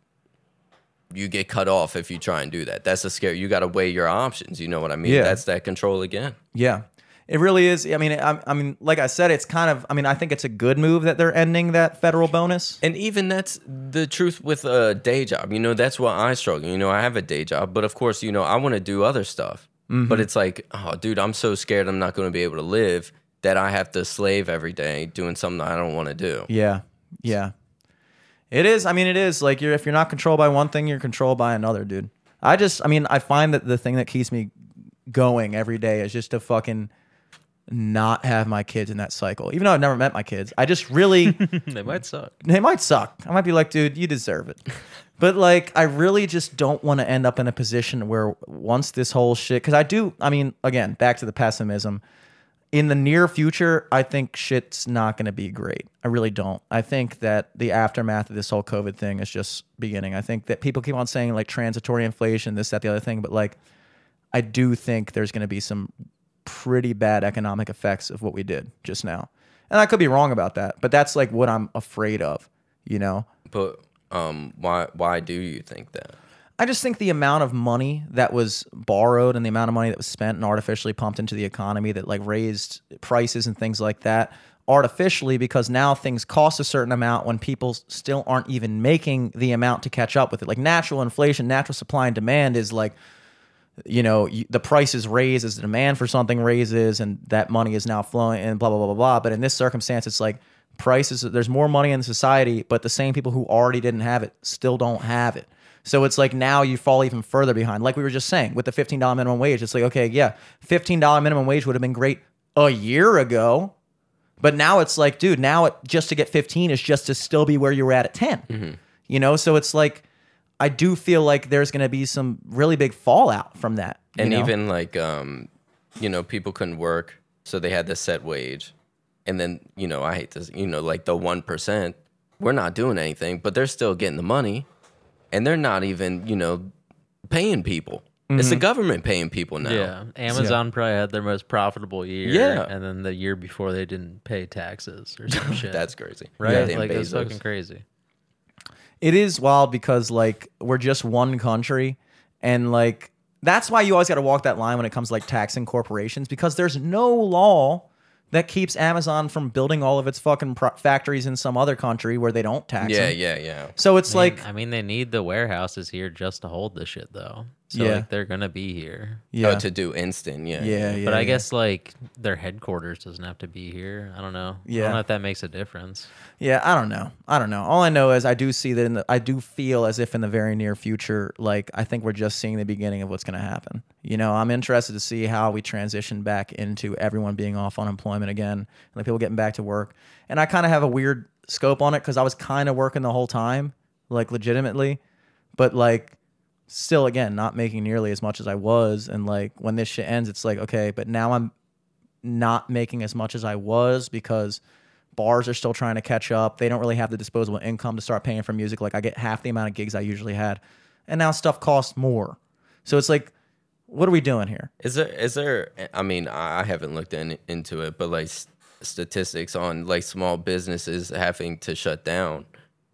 you get cut off if you try and do that. That's a scary. You got to weigh your options. You know what I mean? Yeah. That's that control again. Yeah. It really is. I mean, I, I mean, like I said, it's kind of. I mean, I think it's a good move that they're ending that federal bonus. And even that's the truth with a day job. You know, that's why I struggle. You know, I have a day job, but of course, you know, I want to do other stuff. Mm-hmm. But it's like, oh, dude, I'm so scared I'm not going to be able to live that I have to slave every day doing something I don't want to do. Yeah. Yeah. It is. I mean, it is like you're if you're not controlled by one thing, you're controlled by another, dude. I just. I mean, I find that the thing that keeps me going every day is just to fucking not have my kids in that cycle. Even though I've never met my kids, I just really. they might suck. They might suck. I might be like, dude, you deserve it. But like, I really just don't want to end up in a position where once this whole shit, because I do, I mean, again, back to the pessimism. In the near future, I think shit's not going to be great. I really don't. I think that the aftermath of this whole COVID thing is just beginning. I think that people keep on saying like transitory inflation, this, that, the other thing, but like, I do think there's going to be some pretty bad economic effects of what we did just now. And I could be wrong about that, but that's like what I'm afraid of, you know? But um, why why do you think that? I just think the amount of money that was borrowed and the amount of money that was spent and artificially pumped into the economy that like raised prices and things like that artificially because now things cost a certain amount when people still aren't even making the amount to catch up with it. Like natural inflation, natural supply and demand is like you know the prices raise as the demand for something raises and that money is now flowing and blah blah blah blah blah but in this circumstance it's like prices there's more money in society but the same people who already didn't have it still don't have it so it's like now you fall even further behind like we were just saying with the $15 minimum wage it's like okay yeah $15 minimum wage would have been great a year ago but now it's like dude now it just to get 15 is just to still be where you were at at 10 you know so it's like i do feel like there's going to be some really big fallout from that And know? even like um, you know, people couldn't work, so they had this set wage. And then, you know, I hate this, you know, like the one percent, we're not doing anything, but they're still getting the money. And they're not even, you know, paying people. It's Mm-hmm. the government paying people now. Yeah, Amazon probably had their most profitable year. Yeah. and then the year before they didn't pay taxes or some shit. That's crazy. right. Goddamn like it's Bezos. fucking crazy. it is wild because like we're just one country and like that's why you always got to walk that line when it comes to like taxing corporations because there's no law that keeps Amazon from building all of its fucking pro- factories in some other country where they don't tax Yeah, them. yeah, yeah. So it's I mean- like I mean, they need the warehouses here just to hold this shit, though. So Yeah. like they're gonna be here. Yeah. Oh, to do instant, yeah. yeah, yeah. but I yeah. guess like their headquarters doesn't have to be here. I don't know. Yeah. I Yeah. don't know if that makes a difference. Yeah, I don't know. I don't know. All I know is I do see that in the, I do feel as if in the very near future, like I think we're just seeing the beginning of what's going to happen. You know, I'm interested to see how we transition back into everyone being off unemployment again, and like people getting back to work. And I kind of have a weird scope on it because I was kind of working the whole time, like legitimately, but like still again not making nearly as much as I was. And like when this shit ends, it's like okay, but now I'm not making as much as I was because bars are still trying to catch up. They don't really have the disposable income to start paying for music. Like I get half the amount of gigs I usually had, and now stuff costs more. So it's like, what are we doing here? Is there is there? I mean, I haven't looked in, into it, but like statistics on like small businesses having to shut down,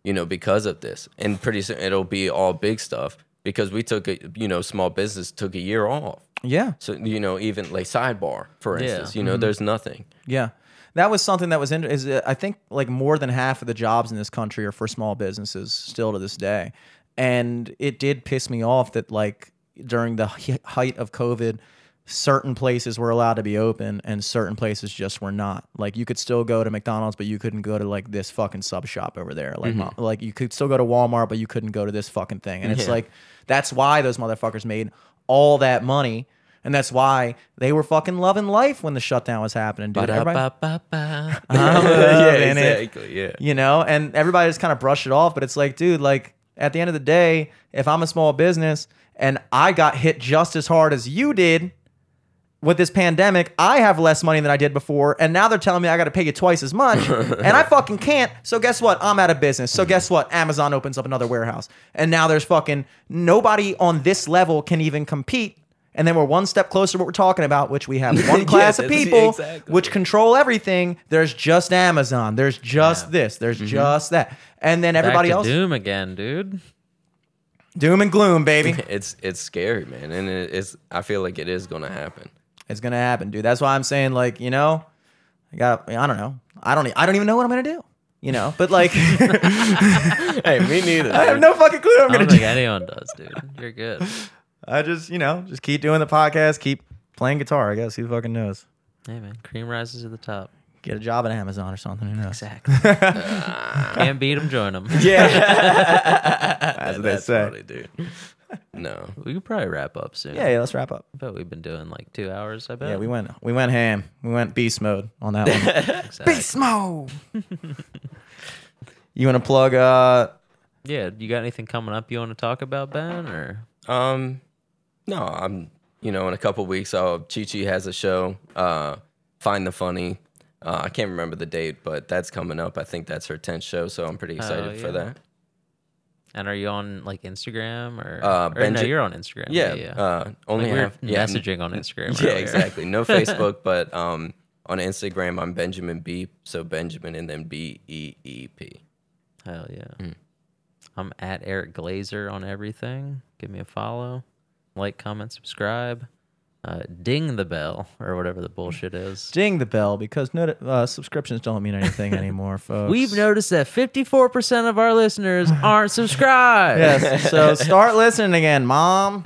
you know, because of this, and pretty soon it'll be all big stuff because we took a you know small business took a year off. Yeah, So you know, even like sidebar, for Yeah. instance, you know, there's nothing. yeah. That was something that was in. Is uh, I think like more than half of the jobs in this country are for small businesses still to this day, and it did piss me off that like during the he- height of COVID, certain places were allowed to be open and certain places just were not. Like you could still go to McDonald's, but you couldn't go to like this fucking sub shop over there. Like mo- like you could still go to Walmart, but you couldn't go to this fucking thing. And it's Yeah. like that's why those motherfuckers made all that money. And that's why they were fucking loving life when the shutdown was happening, dude. Everybody- yeah, exactly. Yeah. you know and everybody just kind of brushed it off but it's like dude like at the end of the day if i'm a small business and i got hit just as hard as you did with this pandemic i have less money than i did before and now they're telling me i got to pay you twice as much and i fucking can't so guess what i'm out of business so guess what amazon opens up another warehouse and now there's fucking nobody on this level can even compete and then we're one step closer to what we're talking about, which we have one Yeah, class of people exactly. which control everything. There's just Amazon. There's just this. There's mm-hmm. just that. And then everybody to else, doom. Again, dude. Doom and gloom, baby. It's it's scary, man, and it, it's. I feel like it is gonna happen. It's gonna happen, dude. That's why I'm saying, like, you know, I got. I don't know. I don't. e- I don't even know what I'm gonna do. You know, but like, I hey, me neither. I have dude. no fucking clue what I'm I gonna don't do. think anyone does, dude. You're good. I just, you know, just keep doing the podcast, keep playing guitar. I guess who fucking knows. Hey man, cream rises to the top. Get a job at Amazon or something. Who knows? Exactly. Can't beat them, join them. Yeah, that's what they That's say. funny, dude. No. We could probably wrap up soon. Yeah, yeah, let's wrap up. I bet we've been doing like two hours. I bet. Yeah, we went we went ham. We went beast mode on that one. Exactly. beast mode. you want to plug? uh Yeah, you got anything coming up you want to talk about, Ben? Or Um, no, I'm. You know, in a couple weeks, I'll Chi Chi has a show. Uh, Find the funny. Uh, I can't remember the date, but that's coming up. I think that's her tenth show, so I'm pretty excited for yeah. that. And are you on like Instagram or? Uh, or no, Benji- you're on Instagram. Yeah, yeah. Uh, only Like we have yeah, messaging on Instagram. Yeah, earlier. exactly. No Facebook, but um, on Instagram, I'm Benjamin Beep. So Benjamin and then B E E P. Hell yeah. Hmm. I'm at Eric Glazer on everything. Give me a follow, like, comment, subscribe, uh, ding the bell or whatever the bullshit is. ding the bell because noti- uh, subscriptions don't mean anything anymore, folks. We've noticed that 54% of our listeners aren't subscribed. Yes, so start listening again, mom.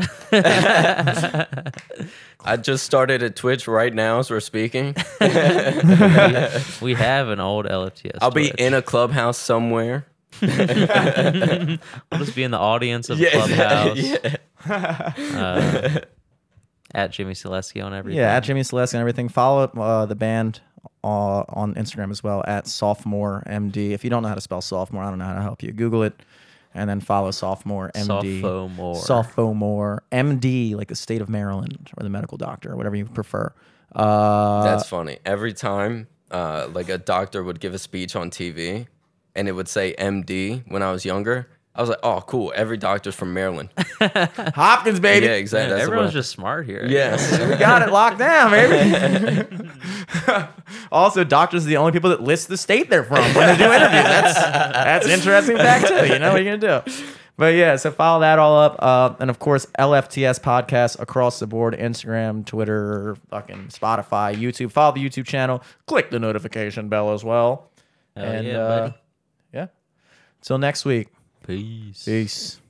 I just started a Twitch right now as we're speaking. we have an old LFTS. I'll be Twitch. in a clubhouse somewhere. I'll just be in the audience of a Clubhouse. Uh, at Jimmy Selesky on everything. Yeah, at Jimmy Celeste and everything. Follow uh, the band uh, on Instagram as well at sophomore MD. If you don't know how to spell sophomore, I don't know how to help you. Google it and then follow sophomore MD. Sophomore. Sophomore MD, like the state of Maryland or the medical doctor whatever you prefer. Uh, That's funny. Every time, uh, like a doctor would give a speech on TV, and it would say MD when I was younger. I was like, oh, cool. Every doctor's from Maryland. Hopkins, baby. yeah, exactly. Man, everyone's just smart here. I Yes. We got it locked down, baby. also, doctors are the only people that list the state they're from when they do interviews. That's that's an interesting fact too. You know what you're gonna do? But yeah, so follow that all up, uh, and of course LFTS podcast across the board: Instagram, Twitter, fucking Spotify, YouTube. Follow the YouTube channel. Click the notification bell as well. Hell and yeah, uh, yeah. Till next week. Peace. Peace.